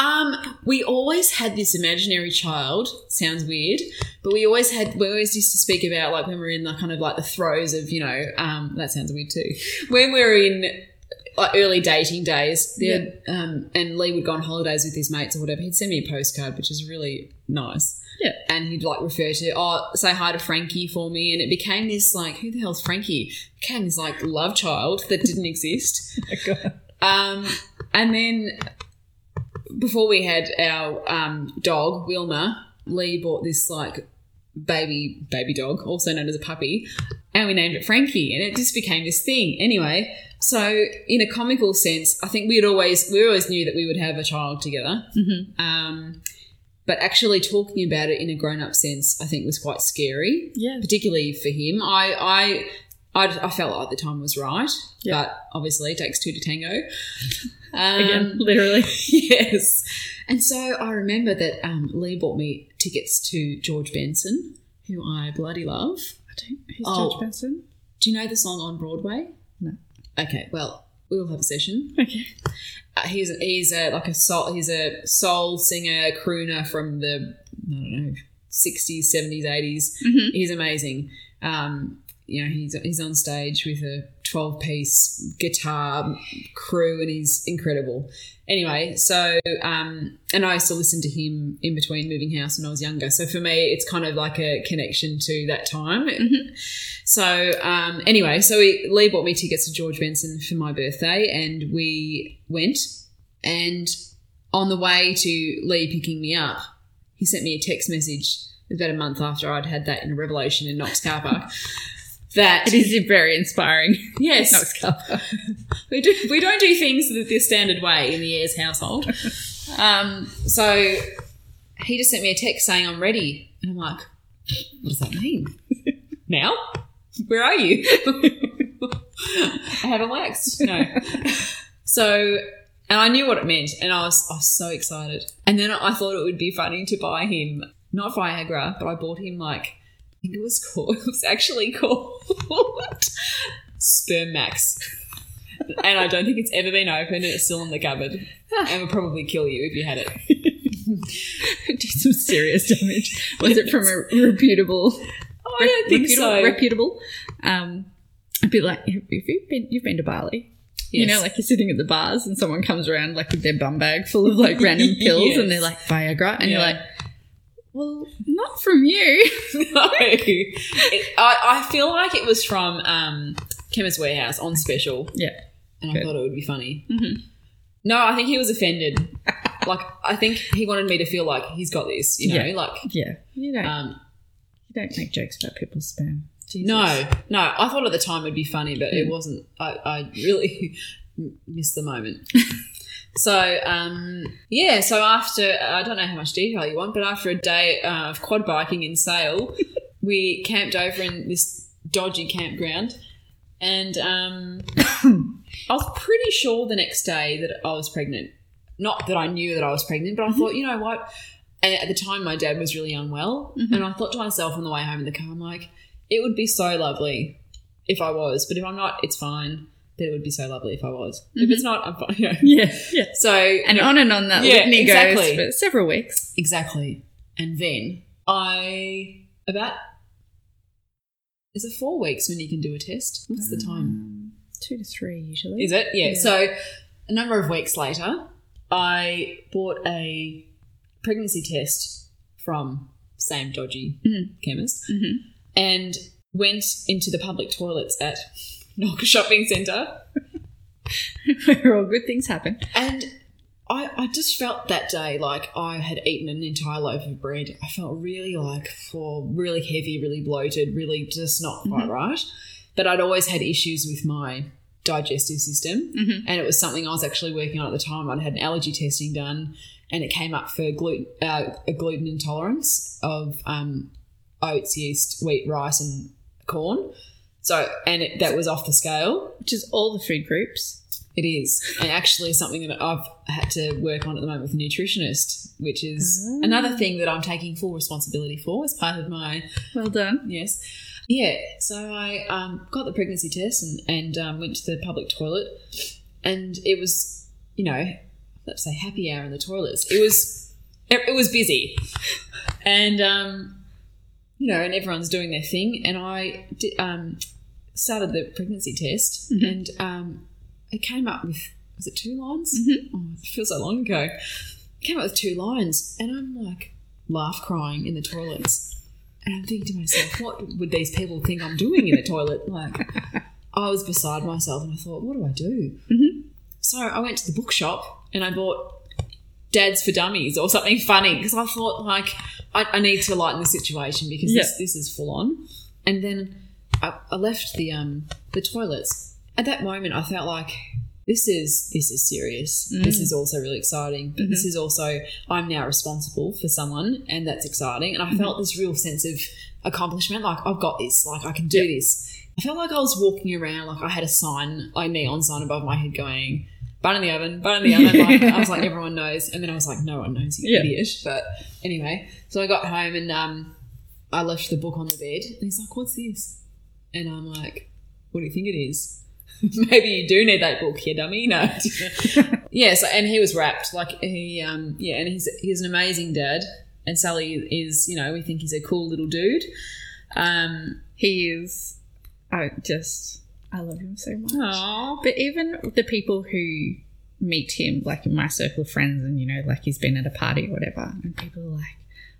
Um, we always had this imaginary child. Sounds weird, but we always had. We always used to speak about like when we are in the kind of like the throes of you know. Um, that sounds weird too. When we are in like early dating days, yeah. um, and Lee would go on holidays with his mates or whatever. He'd send me a postcard, which is really nice. Yeah. And he'd like refer to, oh, say hi to Frankie for me. And it became this like, who the hell's Frankie? It became this like love child that didn't exist. oh um, and then before we had our um, dog, Wilma, Lee bought this like baby baby dog, also known as a puppy, and we named it Frankie, and it just became this thing. Anyway, so in a comical sense, I think we'd always we always knew that we would have a child together. Mm-hmm. Um, but actually talking about it in a grown up sense, I think was quite scary. Yeah, particularly for him. I I I, I felt like the time was right, yeah. but obviously it takes two to tango. Um, Again, literally. yes. And so I remember that um, Lee bought me tickets to George Benson, who I bloody love. I don't. Who's oh, George Benson? Do you know the song on Broadway? No. Okay. Well, we'll have a session. Okay. Uh, he's he's a like a soul. He's a soul singer crooner from the I don't know sixties, seventies, eighties. Mm-hmm. He's amazing. Um, you know, he's he's on stage with a 12 piece guitar crew and he's incredible. Anyway, so, um, and I used to listen to him in between moving house when I was younger. So for me, it's kind of like a connection to that time. Mm-hmm. So, um, anyway, so we, Lee bought me tickets to George Benson for my birthday and we went. And on the way to Lee picking me up, he sent me a text message. About a month after I'd had that in a revelation in Knox Car Park that it is very inspiring. Yes, we do. We don't do things the, the standard way in the Ayres household. Um, so he just sent me a text saying I'm ready, and I'm like, what does that mean? now, where are you? I haven't waxed. No. So, and I knew what it meant, and I was I was so excited. And then I thought it would be funny to buy him not Viagra, but I bought him like it was called, it was actually called Sperm Max. and I don't think it's ever been opened and it's still in the cupboard. and would probably kill you if you had it. Do some serious damage. Was it from a reputable? Oh, I don't think reputable, so. Reputable. Um, a bit like if you've been you've been to Bali. Yes. You know, like you're sitting at the bars and someone comes around like with their bum bag full of like random pills yes. and they're like Viagra and yeah. you're like, well, not from you. no. It, I, I feel like it was from um, Chemist Warehouse on special. Yeah. And Good. I thought it would be funny. Mm-hmm. No, I think he was offended. like, I think he wanted me to feel like he's got this, you know? Yeah. Like, yeah. You don't, um, you don't make jokes about people's spam. Jesus. No, no. I thought at the time it'd be funny, but mm. it wasn't. I, I really missed the moment. So, um, yeah, so after, I don't know how much detail you want, but after a day uh, of quad biking in Sale, we camped over in this dodgy campground. And um, I was pretty sure the next day that I was pregnant. Not that I knew that I was pregnant, but I thought, you know what? And at the time, my dad was really unwell. Mm-hmm. And I thought to myself on the way home in the car, I'm like, it would be so lovely if I was, but if I'm not, it's fine it would be so lovely if I was. Mm-hmm. If it's not, I'm fine. You know. Yeah, yeah. So and on and on that yeah, litany exactly. goes for several weeks. Exactly. And then I about is it four weeks when you can do a test? What's um, the time? Um, two to three usually. Is it? Yeah. yeah. So a number of weeks later, I bought a pregnancy test from same dodgy mm-hmm. chemist mm-hmm. and went into the public toilets at Knox Shopping Centre. Where all good things happen. And I, I just felt that day like I had eaten an entire loaf of bread. I felt really like for really heavy, really bloated, really just not quite mm-hmm. right. But I'd always had issues with my digestive system, mm-hmm. and it was something I was actually working on at the time. I'd had an allergy testing done, and it came up for gluten, uh, a gluten intolerance of um, oats, yeast, wheat, rice, and corn. So, and it, that was off the scale. Which is all the food groups. It is. And actually, something that I've had to work on at the moment with a nutritionist, which is oh. another thing that I'm taking full responsibility for as part of my. Well done. Yes. Yeah. So I um, got the pregnancy test and, and um, went to the public toilet. And it was, you know, let's say happy hour in the toilets. It was it, it was busy, and um, you know, and everyone's doing their thing, and I did, um, started the pregnancy test, Mhm. and um, it came up with was it two lines? Mhm. Oh, it feels so long ago. It came up with two lines, and I'm like laugh crying in the toilets. And I'm thinking to myself, what would these people think I'm doing in the toilet? Like, I was beside myself and I thought, what do I do? Mhm. So I went to the bookshop and I bought Dads for Dummies or something funny because I thought, like, I, I need to lighten the situation because Yeah. this, this is full on. And then I, I left the um the toilets. At that moment, I felt like this is this is serious. This Mm. is also really exciting, but this is also I'm now responsible for someone, and that's exciting. And I felt this real sense of accomplishment. Like I've got this. Like I can do this. I felt like I was walking around like I had a sign, a neon sign above my head going. Bun in the oven, bun in the oven. Like, I was like, everyone knows. And then I was like, no one knows, you Yeah. idiot. But anyway, so I got home and um, I left the book on the bed. And he's like, what's this? And I'm like, what do you think it is? Maybe you do need that book, you dummy. No. yeah, so, and he was wrapped. Like, he, um, yeah, and he's, he's an amazing dad. And Sally is, you know, we think he's a cool little dude. Um, He is. I just. I love him so much. Aww. But even the people who meet him, like in my circle of friends, and you know, like he's been at a party or whatever, and people are like,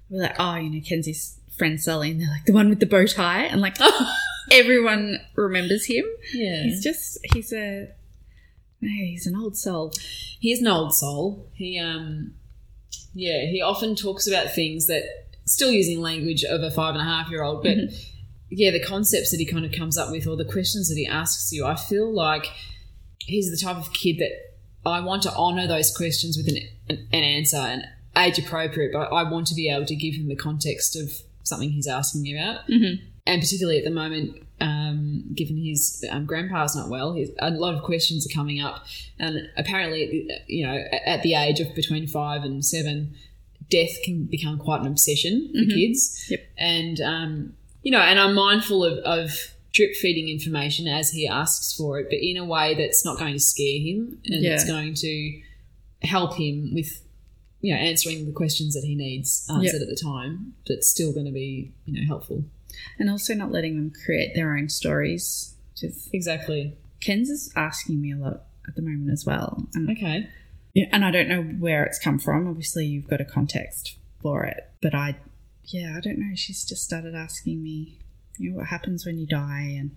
we're like, oh, you know, Kenzie's friend Sally, and they're like the one with the bow tie, and like everyone remembers him. Yeah. He's just, he's a, he's an old soul. He's an old soul. He um yeah, he often talks about things that still using language of a five and a half year old, but yeah, the concepts that he kind of comes up with or the questions that he asks you, I feel like he's the type of kid that I want to honour those questions with an, an, an answer and age appropriate, but I want to be able to give him the context of something he's asking me about. Mm-hmm. And particularly at the moment, um, given his um, grandpa's not well, his, a lot of questions are coming up. And apparently, you know, at- the age of between five and seven, death can become quite an obsession for Mhm. kids. Yep. And, um, you know, and I'm mindful of, of drip feeding information as he asks for it, but in a way that's not going to scare him and it's going to help him with, you know, answering the questions that he needs answered at the time, but still going to be, you know, helpful. And also not letting them create their own stories. Just Exactly. Ken's is asking me a lot at the moment as well. And Okay. Yeah, and I don't know where it's come from. Obviously, you've got a context for it, but I, yeah, I don't know. She's just started asking me, you know, what happens when you die, and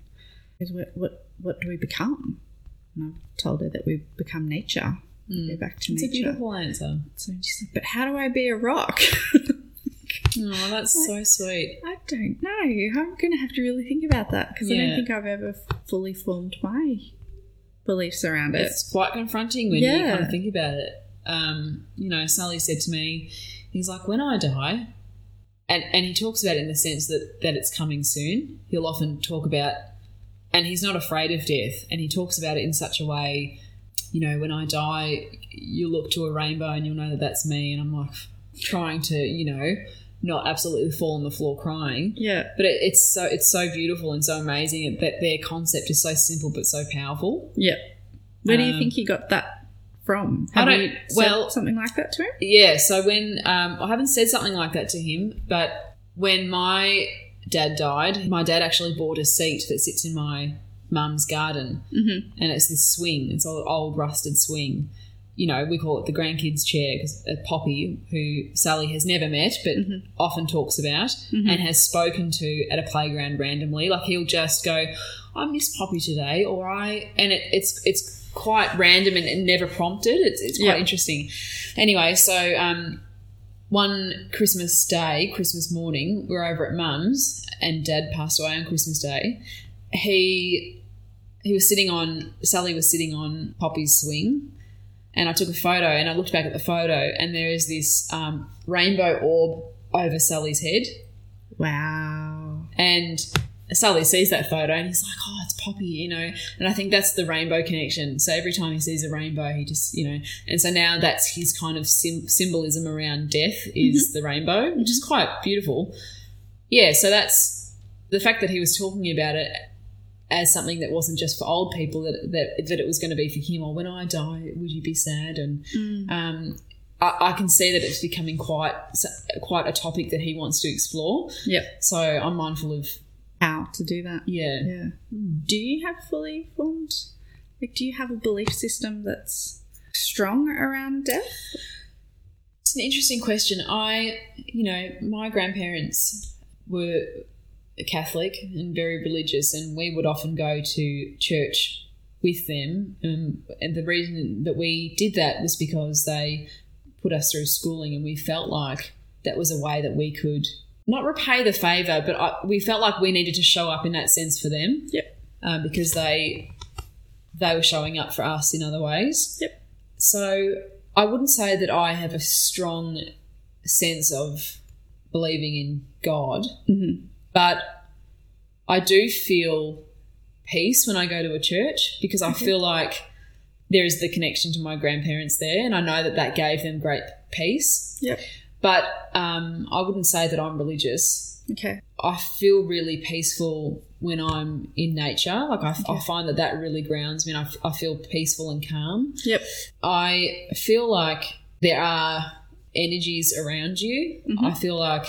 what what what do we become? And I've told her that we become nature. We Go back to Hmm. It's a beautiful answer. So she's like, but how do I be a rock? Oh, that's so sweet. I don't know. I'm going to have to really think about that because I don't think I've ever fully formed my beliefs around it. It's quite confronting when you kind of think about it. Um, you know, Sally said to me, he's like, when I die, and, and he talks about it in the sense that, that it's coming soon. He'll often talk about, and he's not afraid of death, and he talks about it in such a way, you know, when I die, you look to a rainbow and you'll know that that's me. And I'm like, trying to, you know, not absolutely fall on the floor crying. yeah. But it, it's so it's so beautiful and so amazing that their concept is so simple but so powerful. Yeah. Where do you Um, think you got that from? I Have don't- you said well- something like that to him? Yeah. So when um, I haven't said something like that to him, but when my dad died, my dad actually bought a seat that sits in my mum's garden, Mm-hmm. and it's this swing. It's an old rusted swing. You know, we call it the grandkids' chair because Poppy, who Sally has never met but Mhm. often talks about Mhm. and has spoken to at a playground randomly, like he'll just go, "I miss Poppy today," or "I," and it, it's it's quite random and, and never prompted. It's it's quite Yeah. interesting. Anyway, so um, one Christmas day, Christmas morning, we we're over at Mum's, and Dad passed away on Christmas Day. He he was sitting on Sally was sitting on Poppy's swing, and I took a photo and I looked back at the photo and there is this um, rainbow orb over Sally's head, Wow. and Sally sees that photo and he's like, "Oh, it's Poppy," you know. And I think that's the rainbow connection. So every time he sees a rainbow, he just, you know, and so now that's his kind of sim- symbolism around death is the rainbow, which is quite beautiful. Yeah. So that's the fact that he was talking about it as something that wasn't just for old people that that, that it was going to be for him or when I die would you be sad and um, I, I can see that it's becoming quite quite a topic that he wants to explore Yep. so I'm mindful of How to do that. yeah Yeah. Do you have fully formed, like, do you have a belief system that's strong around death? It's an interesting question. I, you know, my grandparents were Catholic and very religious, and we would often go to church with them. Um, and the reason that we did that was because they put us through schooling, and we felt like that was a way that we could not repay the favour, but I, we felt like we needed to show up in that sense for them. Yep. Uh, because they they were showing up for us in other ways. Yep. So I wouldn't say that I have a strong sense of believing in God, Mm-hmm. but I do feel peace when I go to a church because I feel like there is the connection to my grandparents there, and I know that that gave them great peace. Yep. But um, I wouldn't say that I'm religious. Okay. I feel really peaceful when I'm in nature. Like I, I find that that really grounds me, and I, I feel peaceful and calm. Yep. I feel like there are energies around you. Mhm. I feel like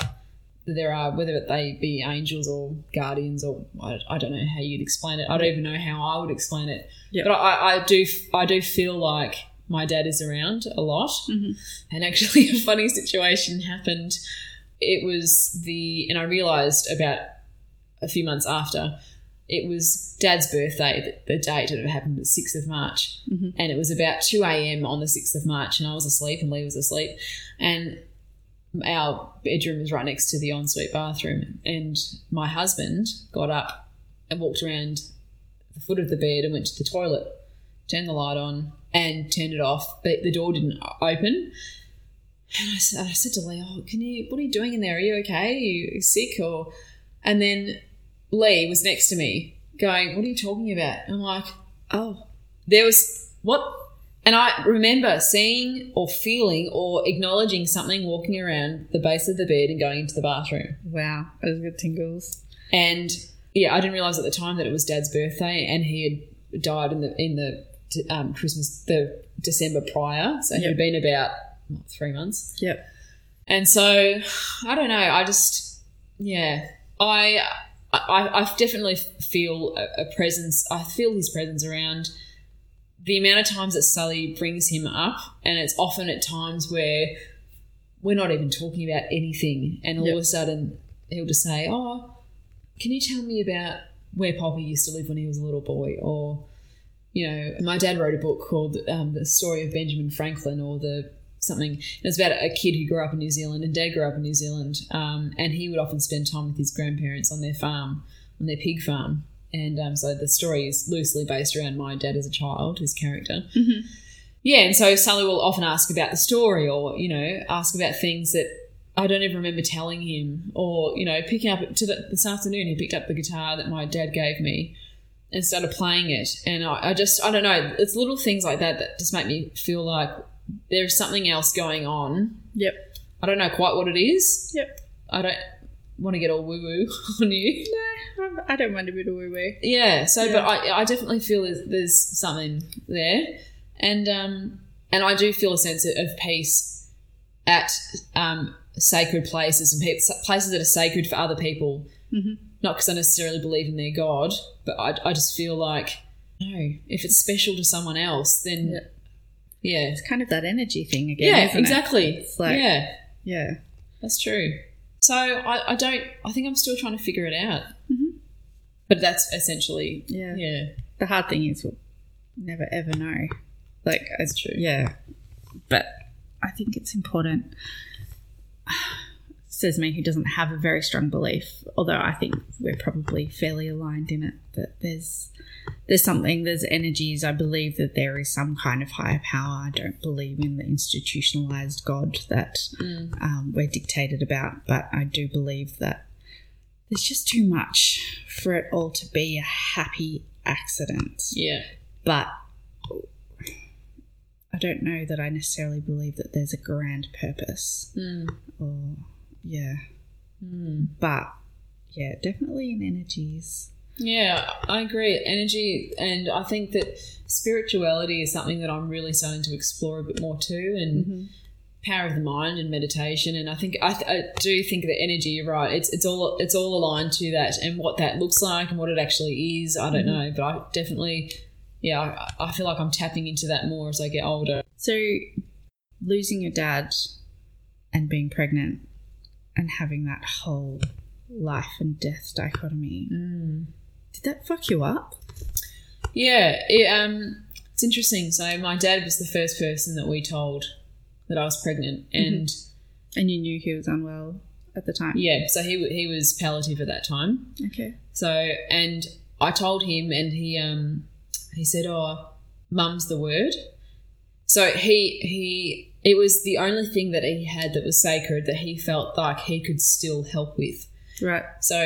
there are, whether they be angels or guardians, or I, I don't know how you'd explain it. I don't even know how I would explain it. Yep. But I, I do, I do feel like my dad is around a lot. Mhm. And actually, a funny situation happened. It was the, and I realised about a few months after, it was dad's birthday, the, the date that it happened the 6th of March. Mhm. And it was about 2 a.m. on the 6th of March, and I was asleep, and Lee was asleep. And our bedroom was right next to the ensuite bathroom. And my husband got up and walked around the foot of the bed and went to the toilet, turned the light on, and turned it off. But the door didn't open. And I said, I said to Lee, "Oh, can you? What are you doing in there? Are you okay? Are you sick?" Or, and then Lee was next to me, going, "What are you talking about?" I'm like, "Oh, there was what?" And I remember seeing or feeling or acknowledging something walking around the base of the bed and going into the bathroom. Wow. Those good tingles. And yeah, I didn't realize at the time that it was Dad's birthday, and he had died in the in the um, Christmas the December prior, so Yep. he'd been about what, three months. Yep. And so I don't know. I just yeah, I I, I definitely feel a, a presence. I feel his presence around. The amount of times that Sully brings him up, and it's often at times where we're not even talking about anything, and all Yep. of a sudden he'll just say, "Oh, can you tell me about where Poppy used to live when he was a little boy?" Or, you know, my dad wrote a book called um, "The Story of Benjamin Franklin," or the something. It's about a kid who grew up in New Zealand, and Dad grew up in New Zealand, um, and he would often spend time with his grandparents on their farm, on their pig farm. And um, so the story is loosely based around my dad as a child, his character. Mhm. Yeah, and so Sully will often ask about the story, or you know, ask about things that I don't even remember telling him, or you know, picking up to the, this afternoon he picked up the guitar that my dad gave me and started playing it, and I, I just I don't know, it's little things like that that just make me feel like there's something else going on. Yep. I don't know quite what it is. Yep. I don't want to get all woo woo on you. No, I don't mind a bit of woo woo. Yeah. So, Yeah. but I, I definitely feel there's, there's something there, and um, and I do feel a sense of, of peace at um, sacred places and pe- places that are sacred for other people. Mhm. Not because I necessarily believe in their God, but I, I just feel like no, if it's special to someone else, then Yeah. yeah, It's kind of that energy thing again. yeah, isn't it? exactly. It's like- yeah, Yeah. that's true. So I, I don't. I think I'm still trying to figure it out. Mhm. But that's essentially Yeah. yeah. The hard thing is we'll never ever know. Like, That's true. Yeah. But I think it's important. Says me who doesn't have a very strong belief, although I think we're probably fairly aligned in it. That there's there's something, there's energies. I believe that there is some kind of higher power. I don't believe in the institutionalized God that Mm. um, we're dictated about, but I do believe that there's just too much for it all to be a happy accident Yeah. but I don't know that I necessarily believe that there's a grand purpose Mm. or yeah Mm. but yeah definitely in energies Yeah, I agree. Energy, and I think that spirituality is something that I'm really starting to explore a bit more too, and Mhm. power of the mind and meditation. And I think I, th- I do think that energy. You're right. It's it's all it's all aligned to that, and what that looks like and what it actually is. I don't know, but I definitely, yeah, I, I feel like I'm tapping into that more as I get older. So, losing your dad and being pregnant and having that whole life and death dichotomy, Mm. did that fuck you up? Yeah, it, um, it's interesting. So my dad was the first person that we told that I was pregnant, and And you knew he was unwell at the time? yeah, so he he was palliative at that time. Okay. So and I told him, and he um he said, "Oh, mum's the word." So he he it was the only thing that he had that was sacred that he felt like he could still help with. Right. So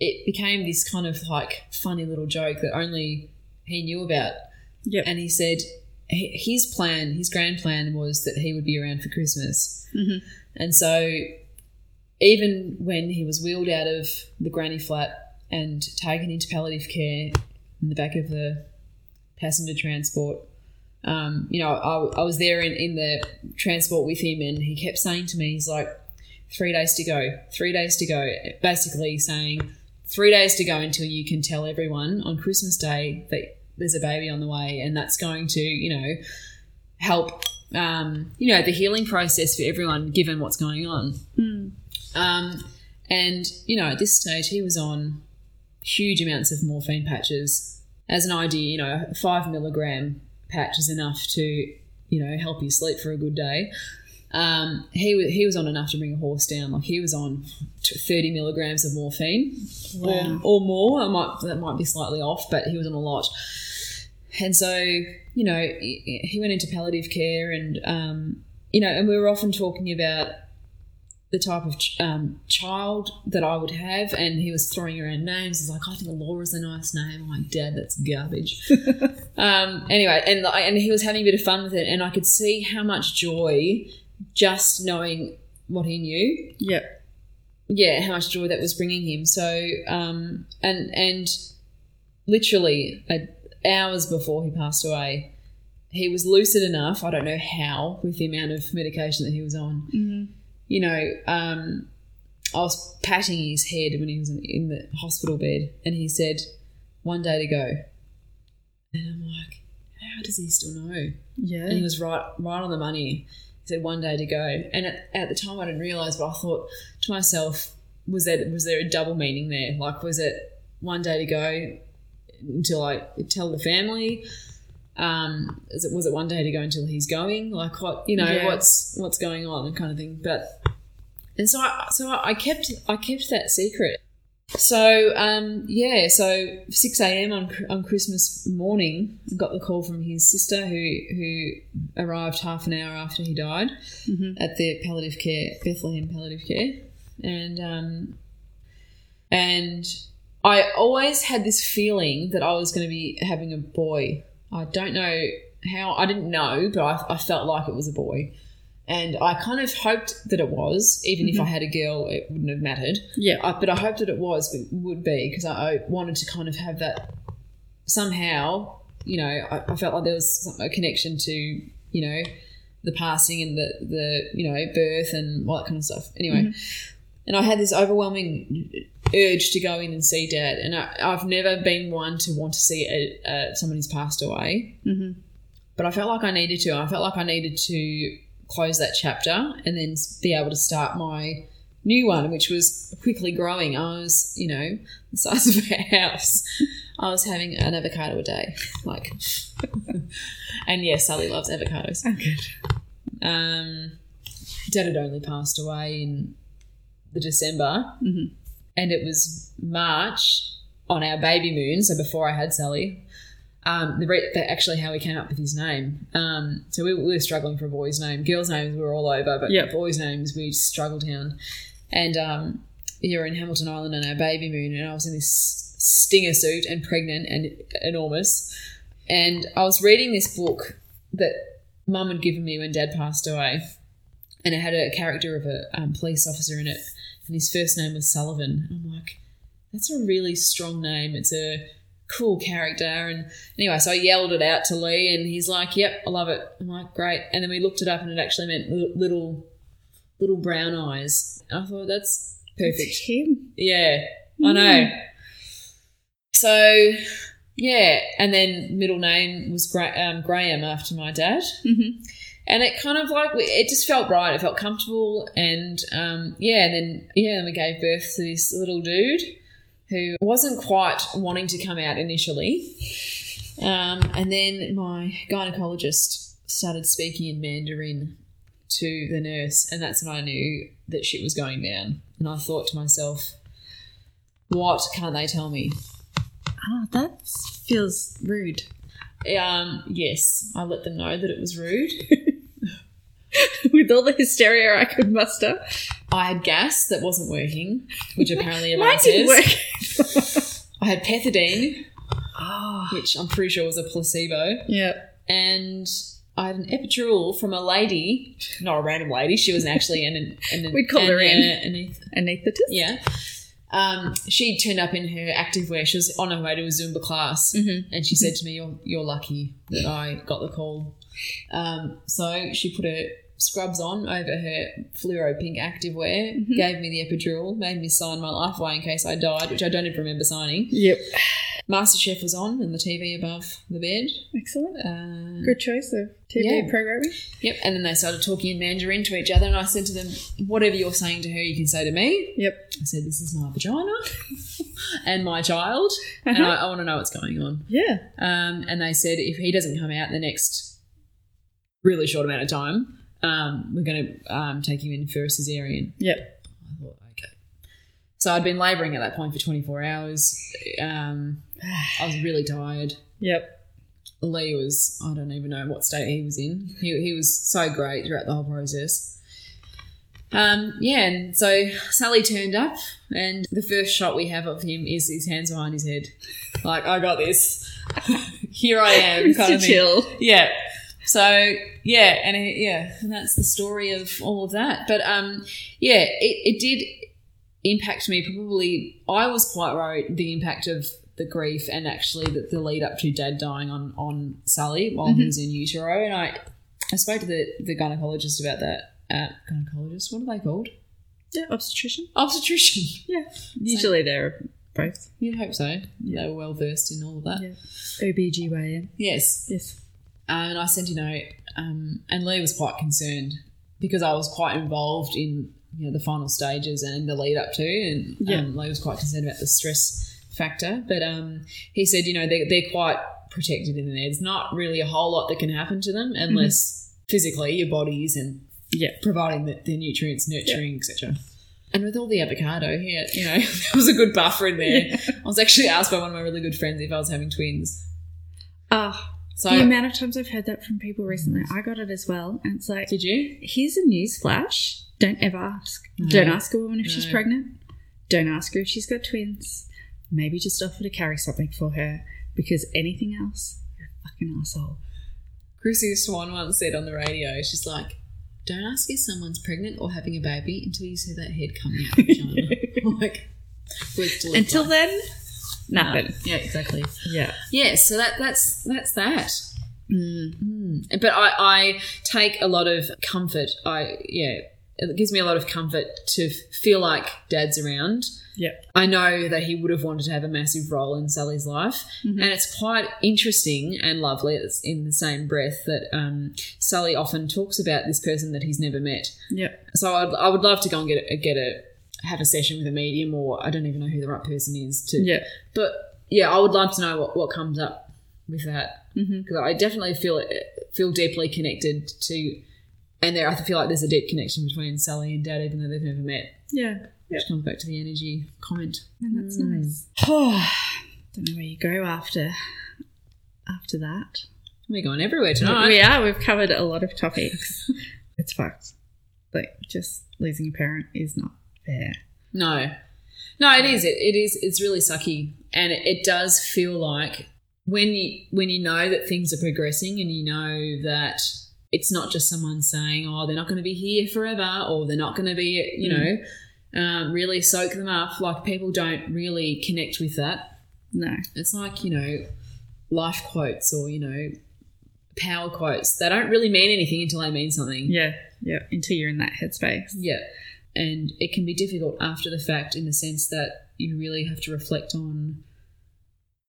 it became this kind of like funny little joke that only he knew about. Yep. And he said his plan, his grand plan was that he would be around for Christmas. Mhm. And so even when he was wheeled out of the granny flat and taken into palliative care in the back of the passenger transport, um, you know, I, I was there in, in the transport with him and he kept saying to me, he's like, three days to go, three days to go, basically saying, three days to go until you can tell everyone on Christmas Day that there's a baby on the way, and that's going to, you know, help, um, you know, the healing process for everyone given what's going on. Mm. Um, and you know, at this stage, he was on huge amounts of morphine patches. As an idea, you know, five milligram patch is enough to, you know, help you sleep for a good day. Um, he he was on enough to bring a horse down. Like he was on thirty milligrams of morphine, Wow. or, or more. I might that might be slightly off, but he was on a lot. And so, you know, he he went into palliative care, and um, you know, and we were often talking about the type of ch- um, child that I would have, and he was throwing around names. He's like, "I think Laura's a nice name." I'm like, "Dad, that's garbage." um, anyway, and and he was having a bit of fun with it, and I could see how much joy just knowing what he knew Yep. yeah, how much joy that was bringing him. So, um, and and literally hours before he passed away, he was lucid enough. I don't know how with the amount of medication that he was on. hmm You know, um, I was patting his head when he was in, the hospital bed, and he said, "One day to go." And I'm like, "How does he still know?" Yeah. and he was right right on the money. He said one day to go, and at, at the time I didn't realize, but I thought to myself, was there was there a double meaning there? Like, was it one day to go until I tell the family? Um, is it was it one day to go until he's going? Like, what you know, Yeah. what's what's going on, and kind of thing. But and so I so I kept I kept that secret. So um, yeah, so six a.m. on on Christmas morning, got the call from his sister who who arrived half an hour after he died hmm at the palliative care Bethlehem palliative care, and um, and I always had this feeling that I was going to be having a boy. I don't know how. I didn't know, but I, I felt like it was a boy. And I kind of hoped that it was, even if I had a girl, it wouldn't have mattered. Yeah. I, but I hoped that it was, but would be because I, I wanted to kind of have that somehow. You know, I, I felt like there was some- a connection to you know the passing and the the you know birth and all that kind of stuff. Anyway, and I had this overwhelming urge to go in and see Dad, and I, I've never been one to want to see a, uh, someone who's passed away hmm but I felt like I needed to. I felt like I needed to close that chapter and then be able to start my new one, which was quickly growing. I was, you know, the size of a house. I was having an avocado a day, like, and yes, Sully loves avocados. Oh, good. Um, Dad had only passed away in the December, hmm and it was March on our baby moon, so before I had Sully. Um, the re- that actually how we came up with his name. Um, so we, we were struggling for a boy's name. Girls' names were all over, but Yep. boys' names we struggled down. And um, you were in Hamilton Island on our baby moon, and I was in this stinger suit and pregnant and enormous. And I was reading this book that Mum had given me when Dad passed away, and it had a character of a um, police officer in it, and his first name was Sullivan. I'm like, that's a really strong name. It's a cool character. And anyway, so I yelled it out to Lee, and he's like, "Yep, I love it." I'm like, "Great." And then we looked it up, and it actually meant little, little brown eyes. I thought that's perfect. It's him. Yeah, I know. So, yeah, and then middle name was Gra- um, Graham after my dad, Mm-hmm. and it kind of like it just felt right. It felt comfortable, and um, yeah, and then yeah, then we gave birth to this little dude who wasn't quite wanting to come out initially, um, and then my gynecologist started speaking in Mandarin to the nurse, and that's when I knew that shit was going down. And I thought to myself, what can't they tell me? Ah, that feels rude. Um, yes, I let them know that it was rude. With all the hysteria I could muster. I had gas that wasn't working, which apparently Mine everyone didn't says. I had pethidine, Oh. which I'm pretty sure was a placebo, Yeah. and I had an epidural from a lady, not a random lady. She was actually an, an, an We'd call her in. an- an- Anaesthetist? yeah. Um, she turned up in her active wear. She was on her way to a Zumba class, Mhm. and she said to me, "You're you're lucky that I got the call." Um, so she put her scrubs on over her fluoro pink active wear, Mhm. gave me the epidural, made me sign my life away in case I died, which I don't even remember signing. Yep. MasterChef was on and the TV above the bed. Excellent. Uh, Good choice of TV Yeah. programming. Yep, and then they started talking in Mandarin to each other, and I said to them, "Whatever you're saying to her, you can say to me." Yep. I said, "This is my vagina and my child, and Uh-huh. I, I want to know what's going on." Yeah. Um, and they said, if he doesn't come out in the next really short amount of time, um, we're going to um, take him in for a cesarean. Yep. I thought, okay. So I'd been labouring at that point for 24 hours. Um, I was really tired. Yep. Lee was, I don't even know what state he was in. He, he was so great throughout the whole process. Um, yeah, and so Sully turned up, and the first shot we have of him is his hands behind his head. Like, I got this. Here I am, kind of. Chill. Yeah. So yeah, and it, yeah, and that's the story of all of that. But um, yeah, it, it did impact me. Probably, I was quite worried the impact of the grief and actually the, the lead up to Dad dying on on Sully while he Mhm. was in utero. And I I spoke to the the gynecologist about that. Uh, gynecologist, what are they called? Yeah. Obstetrician. Obstetrician. Yeah. Usually they're both. You'd hope so. They were well versed in all of that. Yeah. OBGYN. Yes. Yes. And I sent a note, um, and Lee was quite concerned because I was quite involved in you know the final stages and the lead up to, and Yeah. um, Lee was quite concerned about the stress factor. But um, he said, you know, they're, they're quite protected in there. There's not really a whole lot that can happen to them unless physically your body isn't Yeah. providing the, the nutrients, nurturing, etc. And with all the avocado, here, you know, there was a good buffer in there. I was actually asked by one of my really good friends if I was having twins. Ah, So, the amount of times I've heard that from people recently, I got it as well. And it's like, did you? here's a news flash. Don't ever ask. No. Don't ask a woman if she's pregnant. Don't ask her if she's got twins. Maybe just offer to carry something for her because anything else, you're a fucking asshole. Chrissy Swan once said on the radio, she's like, don't ask if someone's pregnant or having a baby until you see that head coming out of the vagina. like, words to live Until by. then, nothing. Yeah, exactly. Yeah. Yeah, so that that's that's that. Mm. But I, I take a lot of comfort. I yeah, it gives me a lot of comfort to feel like Dad's around. Yep. I know that he would have wanted to have a massive role in Sully's life, Mhm. and it's quite interesting and lovely. It's in the same breath that um, Sully often talks about this person that he's never met. Yep. So I'd, I would love to go and get a, get a have a session with a medium, or I don't even know who the right person is to. Yeah. But yeah, I would love to know what, what comes up with that because I definitely feel feel deeply connected to, and there I feel like there's a deep connection between Sully and Dad, even though they've never met. Yeah. Which comes back to the energy comment. And that's Mm. nice. Don't know where you go after after that. We're going everywhere tonight. We are. We've covered a lot of topics. it's fucked. Like just losing a parent is not fair. No, no, it is. It, it is. It's really sucky, and it, it does feel like when you when you know that things are progressing, and you know that it's not just someone saying, "Oh, they're not going to be here forever," or "They're not going to be," you Mm. know. um, really soak them up. Like people don't really connect with that. No. It's like, you know, life quotes or, you know, power quotes. They don't really mean anything until they mean something. Yeah. Yeah. Until you're in that headspace. Yeah. And it can be difficult after the fact in the sense that you really have to reflect on,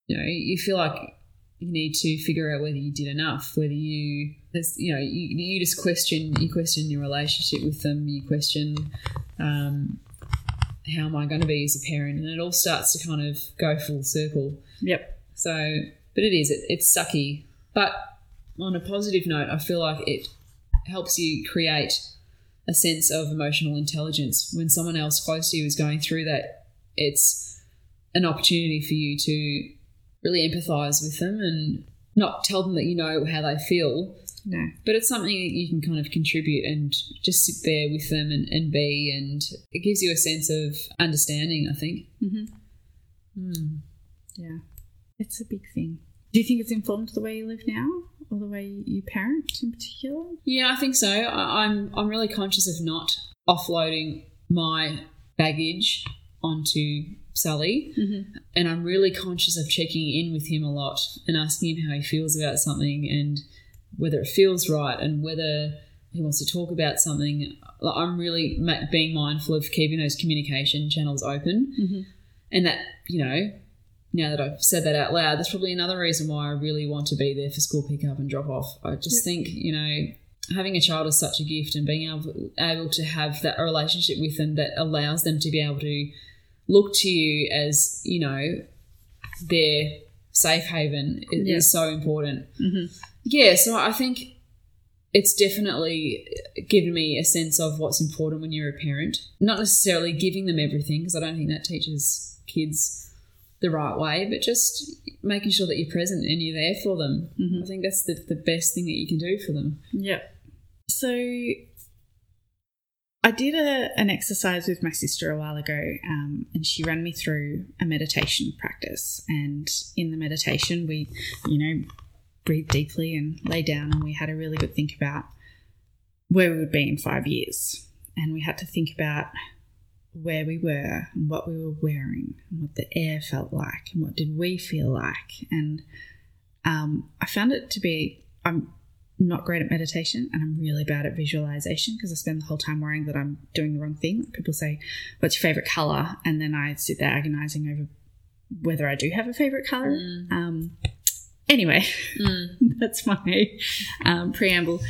you know, you feel like you need to figure out whether you did enough, whether you, there's, you know, you, you just question, you question your relationship with them, you question, um, how am I going to be as a parent? And it all starts to kind of go full circle. Yep. So, but it is, it, it's sucky. But on a positive note, I feel like it helps you create a sense of emotional intelligence. When someone else close to you is going through that, it's an opportunity for you to really empathize with them and not tell them that you know how they feel, No. but it's something that you can kind of contribute and just sit there with them and, and be, and it gives you a sense of understanding, I think. Mm-hmm. Hmm. Yeah. It's a big thing. Do you think it's informed the way you live now or the way you parent in particular? Yeah, I think so. I, I'm I'm really conscious of not offloading my baggage onto Sully, Mm-hmm. and I'm really conscious of checking in with him a lot and asking him how he feels about something and whether it feels right and whether he wants to talk about something. I'm really being mindful of keeping those communication channels open, Mm-hmm. and that you know. Now that I've said that out loud, that's probably another reason why I really want to be there for school pickup and drop off. I just Yep. think, you know, having a child is such a gift and being able, able to have that relationship with them that allows them to be able to look to you as you know their safe haven is, is so important Mm-hmm. yeah so i think it's definitely given me a sense of what's important when you're a parent not necessarily giving them everything because i don't think that teaches kids the right way but just making sure that you're present and you're there for them Mhm. i think that's the, the best thing that you can do for them Yeah. So I did a, an exercise with my sister a while ago, um, and she ran me through a meditation practice. And in the meditation, we, you know, breathe deeply and lay down, and we had a really good think about where we would be in five years. And we had to think about where we were and what we were wearing and what the air felt like and what did we feel like. And um, I found it to be, I'm not great at meditation and I'm really bad at visualization because I spend the whole time worrying that I'm doing the wrong thing. People say, What's your favorite color? And then I sit there agonizing over whether I do have a favorite color. Mm. Um, anyway, that's my um, preamble.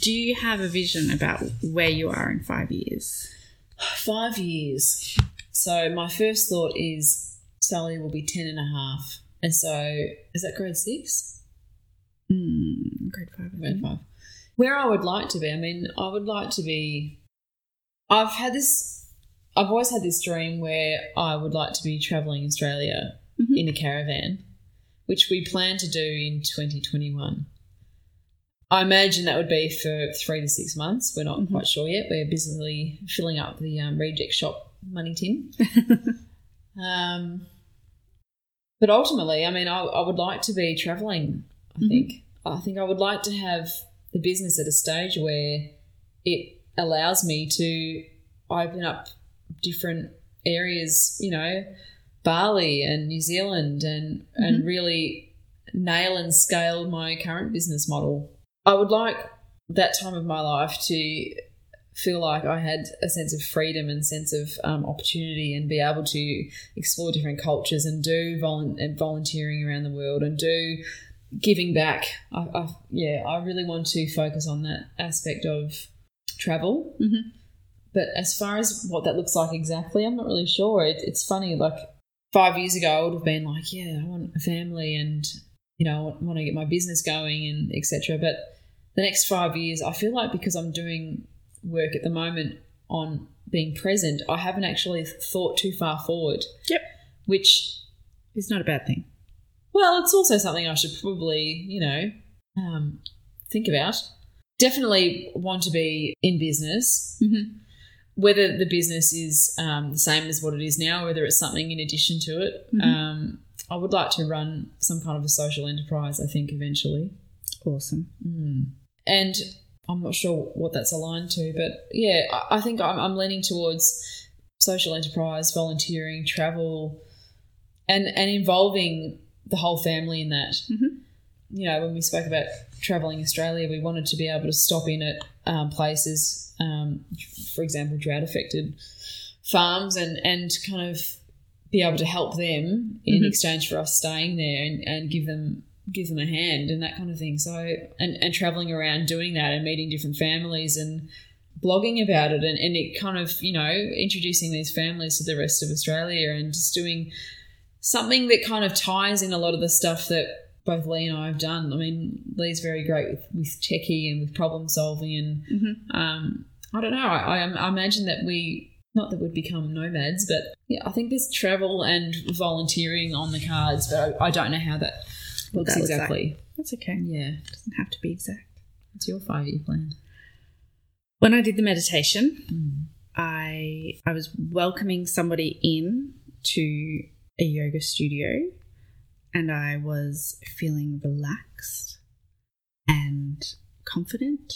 Do you have a vision about where you are in five years? Five years. So my first thought is Sully will be ten and a half. And a half. And so is that grade six? Mm, grade five. Grade five. Where I would like to be, I mean, I would like to be I've had this I've always had this dream where I would like to be travelling Australia Mhm. in a caravan, which we plan to do in twenty twenty one. I imagine that would be for three to six months. We're not Mhm. quite sure yet. We're busily filling up the um, reject shop money tin. Um, but ultimately, I mean, I, I would like to be traveling. I Mhm. think. I think I would like to have the business at a stage where it allows me to open up different areas. You know, Bali and New Zealand, and and really nail and scale my current business model. I would like that time of my life to feel like I had a sense of freedom and sense of um, opportunity and be able to explore different cultures and do volun- and volunteering around the world and do giving back. I, I, yeah, I really want to focus on that aspect of travel. Mhm. But as far as what that looks like exactly, I'm not really sure. It, it's funny, like five years ago, I would have been like, yeah, I want a family and, you know, I want, want to get my business going and etc. But the next five years, I feel like because I'm doing work at the moment on being present, I haven't actually thought too far forward. Yep. Which, is not a bad thing. well, it's also something I should probably, you know, um, think about. Definitely want to be in business. Mm-hmm. Whether the business is um, the same as what it is now, whether it's something in addition to it, Mhm. um, I would like to run some kind of a social enterprise. I think eventually. Awesome. Mm. And I'm not sure what that's aligned to, but yeah, I, I think I'm, I'm leaning towards social enterprise, volunteering, travel, and and involving the whole family in that. Mhm. You know, when we spoke about traveling Australia, we wanted to be able to stop in at um, places, um, for example, drought affected farms, and and kind of be able to help them in Mhm. exchange for us staying there and, and give them give them a hand and that kind of thing. So and, and traveling around doing that and meeting different families and blogging about it and, and it kind of, you know, introducing these families to the rest of Australia and just doing something that kind of ties in a lot of the stuff that both Lee and I have done. I mean, Lee's very great with, with techie and with problem solving and Mhm. um, I don't know. I, I, I imagine that we not that we'd become nomads, but yeah, I think there's travel and volunteering on the cards, but I, I don't know how that looks that looks like. exactly. That's okay. Yeah, It doesn't have to be exact. what's your five year plan? When I did the meditation, Mm. I I was welcoming somebody in to a yoga studio and I was feeling relaxed and confident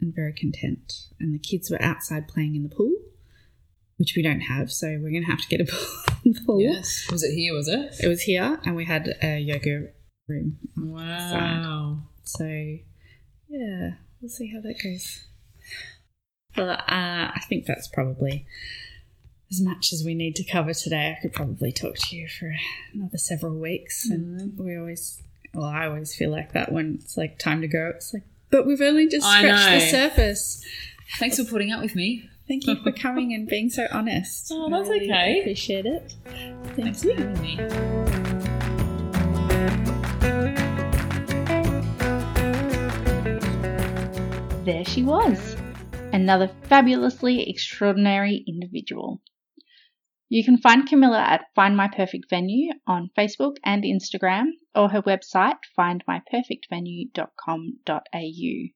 and very content. And the kids were outside playing in the pool, which we don't have, so we're going to have to get a pool. Yes, was it here? Was it? It was here and we had a yoga room. Wow. So, yeah, we'll see how that goes. But uh, I think that's probably as much as we need to cover today. I could probably talk to you for another several weeks, and we always, well, I always feel like that when it's like time to go. It's like, but we've only just scratched the surface. Thanks for putting up with me. Thank you for coming and being so honest. Oh, I that's really okay. Appreciate it. Thanks for having me. There she was, another fabulously extraordinary individual. You can find Camilla at Find My Perfect Venue on Facebook and Instagram, or her website, findmyperfectvenue.com.au.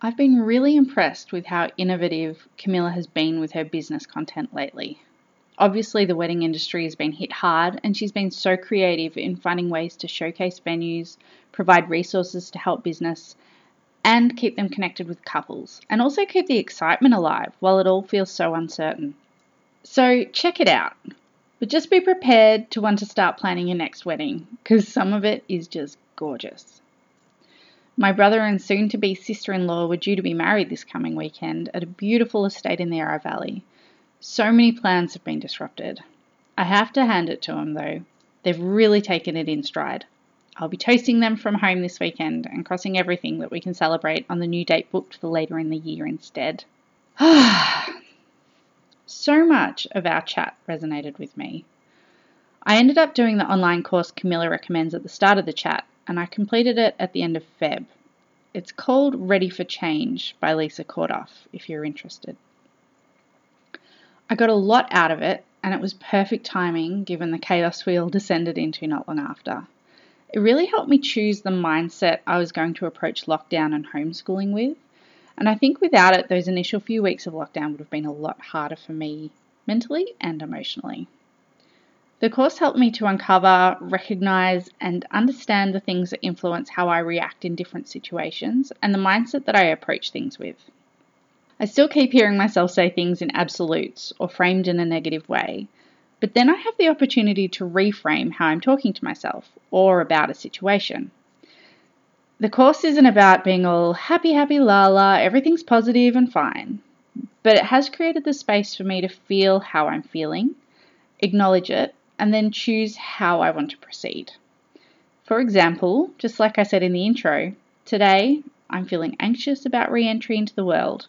I've been really impressed with how innovative Camilla has been with her business content lately. Obviously, the wedding industry has been hit hard, and she's been so creative in finding ways to showcase venues, provide resources to help business, and keep them connected with couples, and also keep the excitement alive while it all feels so uncertain. So, check it out. But just be prepared to want to start planning your next wedding, because some of it is just gorgeous. My brother and soon to be sister in law were due to be married this coming weekend at a beautiful estate in the Yarra Valley. So many plans have been disrupted. I have to hand it to them though, they've really taken it in stride. I'll be toasting them from home this weekend and crossing everything that we can celebrate on the new date booked for later in the year instead. so much of our chat resonated with me. I ended up doing the online course Camilla recommends at the start of the chat, and I completed it at the end of Feb. It's called Ready for Change by Lisa Kordoff, if you're interested. I got a lot out of it, and it was perfect timing given the chaos we all descended into not long after. It really helped me choose the mindset I was going to approach lockdown and homeschooling with, and I think without it, those initial few weeks of lockdown would have been a lot harder for me mentally and emotionally. The course helped me to uncover, recognize, and understand the things that influence how I react in different situations and the mindset that I approach things with. I still keep hearing myself say things in absolutes or framed in a negative way, but then I have the opportunity to reframe how I'm talking to myself or about a situation. The course isn't about being all happy, happy, la la, everything's positive and fine, but it has created the space for me to feel how I'm feeling, acknowledge it, and then choose how I want to proceed. For example, just like I said in the intro, today I'm feeling anxious about re entry into the world.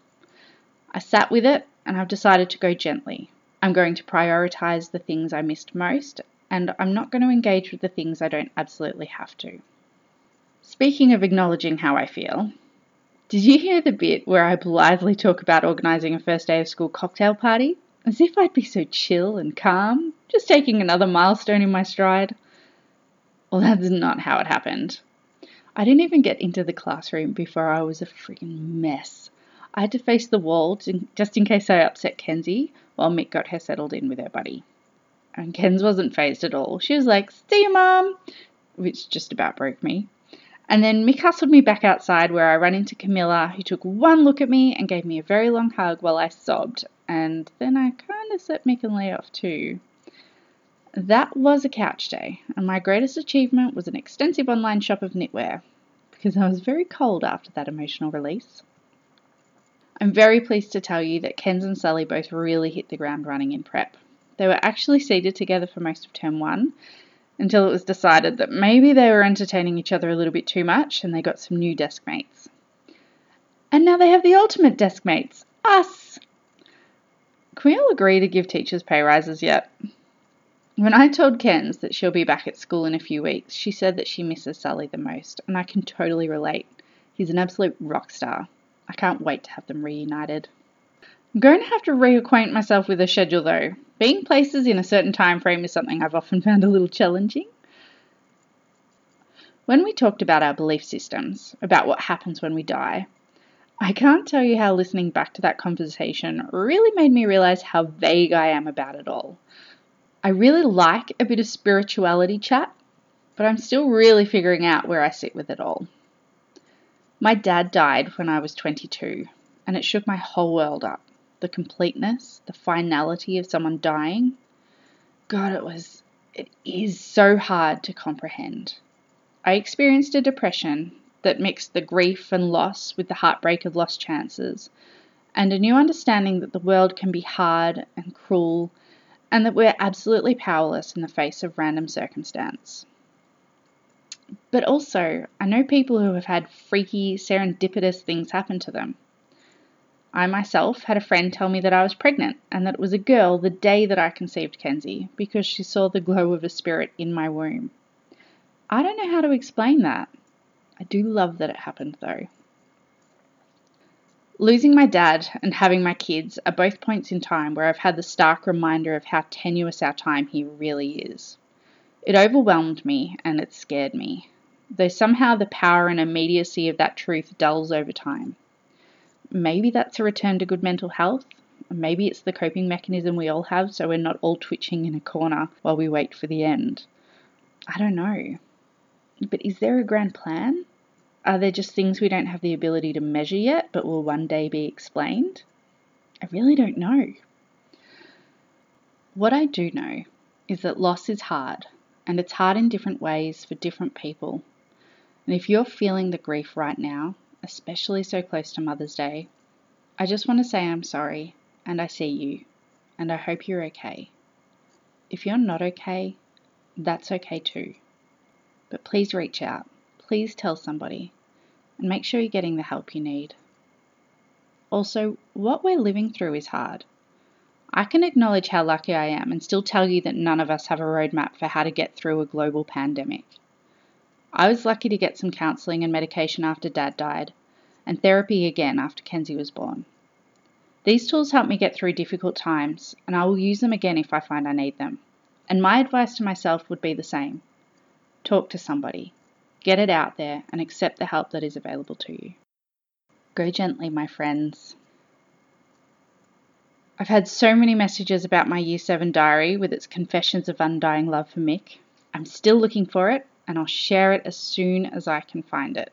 I sat with it and I've decided to go gently. I'm going to prioritize the things I missed most, and I'm not going to engage with the things I don't absolutely have to. Speaking of acknowledging how I feel, did you hear the bit where I blithely talk about organising a first day of school cocktail party? As if I'd be so chill and calm, just taking another milestone in my stride? Well, that's not how it happened. I didn't even get into the classroom before I was a freaking mess. I had to face the wall to- just in case I upset Kenzie while Mick got her settled in with her buddy. And Kenz wasn't phased at all. She was like, See you, Mum, which just about broke me. And then Mick hustled me back outside where I ran into Camilla, who took one look at me and gave me a very long hug while I sobbed and then I kind of set Mick and Lee off too. That was a couch day, and my greatest achievement was an extensive online shop of knitwear, because I was very cold after that emotional release. I'm very pleased to tell you that Kenz and Sully both really hit the ground running in prep. They were actually seated together for most of term one until it was decided that maybe they were entertaining each other a little bit too much and they got some new desk mates. And now they have the ultimate desk mates us! Can we all agree to give teachers pay rises yet? When I told Kenz that she'll be back at school in a few weeks, she said that she misses Sully the most, and I can totally relate. He's an absolute rock star. I can't wait to have them reunited. I'm going to have to reacquaint myself with a schedule though. Being places in a certain time frame is something I've often found a little challenging. When we talked about our belief systems, about what happens when we die, I can't tell you how listening back to that conversation really made me realize how vague I am about it all. I really like a bit of spirituality chat, but I'm still really figuring out where I sit with it all. My dad died when I was 22, and it shook my whole world up the completeness, the finality of someone dying. God, it was, it is so hard to comprehend. I experienced a depression that mixed the grief and loss with the heartbreak of lost chances, and a new understanding that the world can be hard and cruel, and that we're absolutely powerless in the face of random circumstance. But also, I know people who have had freaky, serendipitous things happen to them. I myself had a friend tell me that I was pregnant and that it was a girl the day that I conceived Kenzie because she saw the glow of a spirit in my womb. I don't know how to explain that. I do love that it happened though. Losing my dad and having my kids are both points in time where I've had the stark reminder of how tenuous our time here really is. It overwhelmed me and it scared me, though somehow the power and immediacy of that truth dulls over time. Maybe that's a return to good mental health. Maybe it's the coping mechanism we all have so we're not all twitching in a corner while we wait for the end. I don't know. But is there a grand plan? Are there just things we don't have the ability to measure yet but will one day be explained? I really don't know. What I do know is that loss is hard, and it's hard in different ways for different people. And if you're feeling the grief right now, especially so close to Mother's Day, I just want to say I'm sorry and I see you and I hope you're okay. If you're not okay, that's okay too. But please reach out, please tell somebody, and make sure you're getting the help you need. Also, what we're living through is hard. I can acknowledge how lucky I am and still tell you that none of us have a roadmap for how to get through a global pandemic. I was lucky to get some counselling and medication after Dad died, and therapy again after Kenzie was born. These tools help me get through difficult times, and I will use them again if I find I need them. And my advice to myself would be the same talk to somebody, get it out there, and accept the help that is available to you. Go gently, my friends. I've had so many messages about my Year 7 diary with its confessions of undying love for Mick. I'm still looking for it, and I'll share it as soon as I can find it.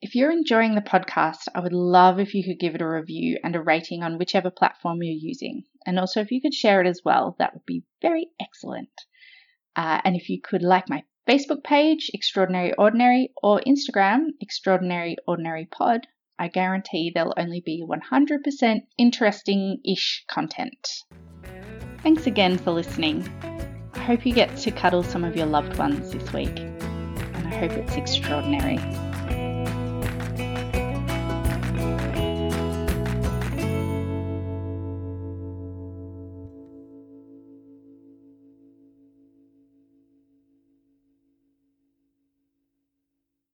If you're enjoying the podcast, I would love if you could give it a review and a rating on whichever platform you're using. And also, if you could share it as well, that would be very excellent. Uh, and if you could like my Facebook page, Extraordinary Ordinary, or Instagram, Extraordinary Ordinary Pod, I guarantee there'll only be 100% interesting ish content. Thanks again for listening. I hope you get to cuddle some of your loved ones this week, and I hope it's extraordinary.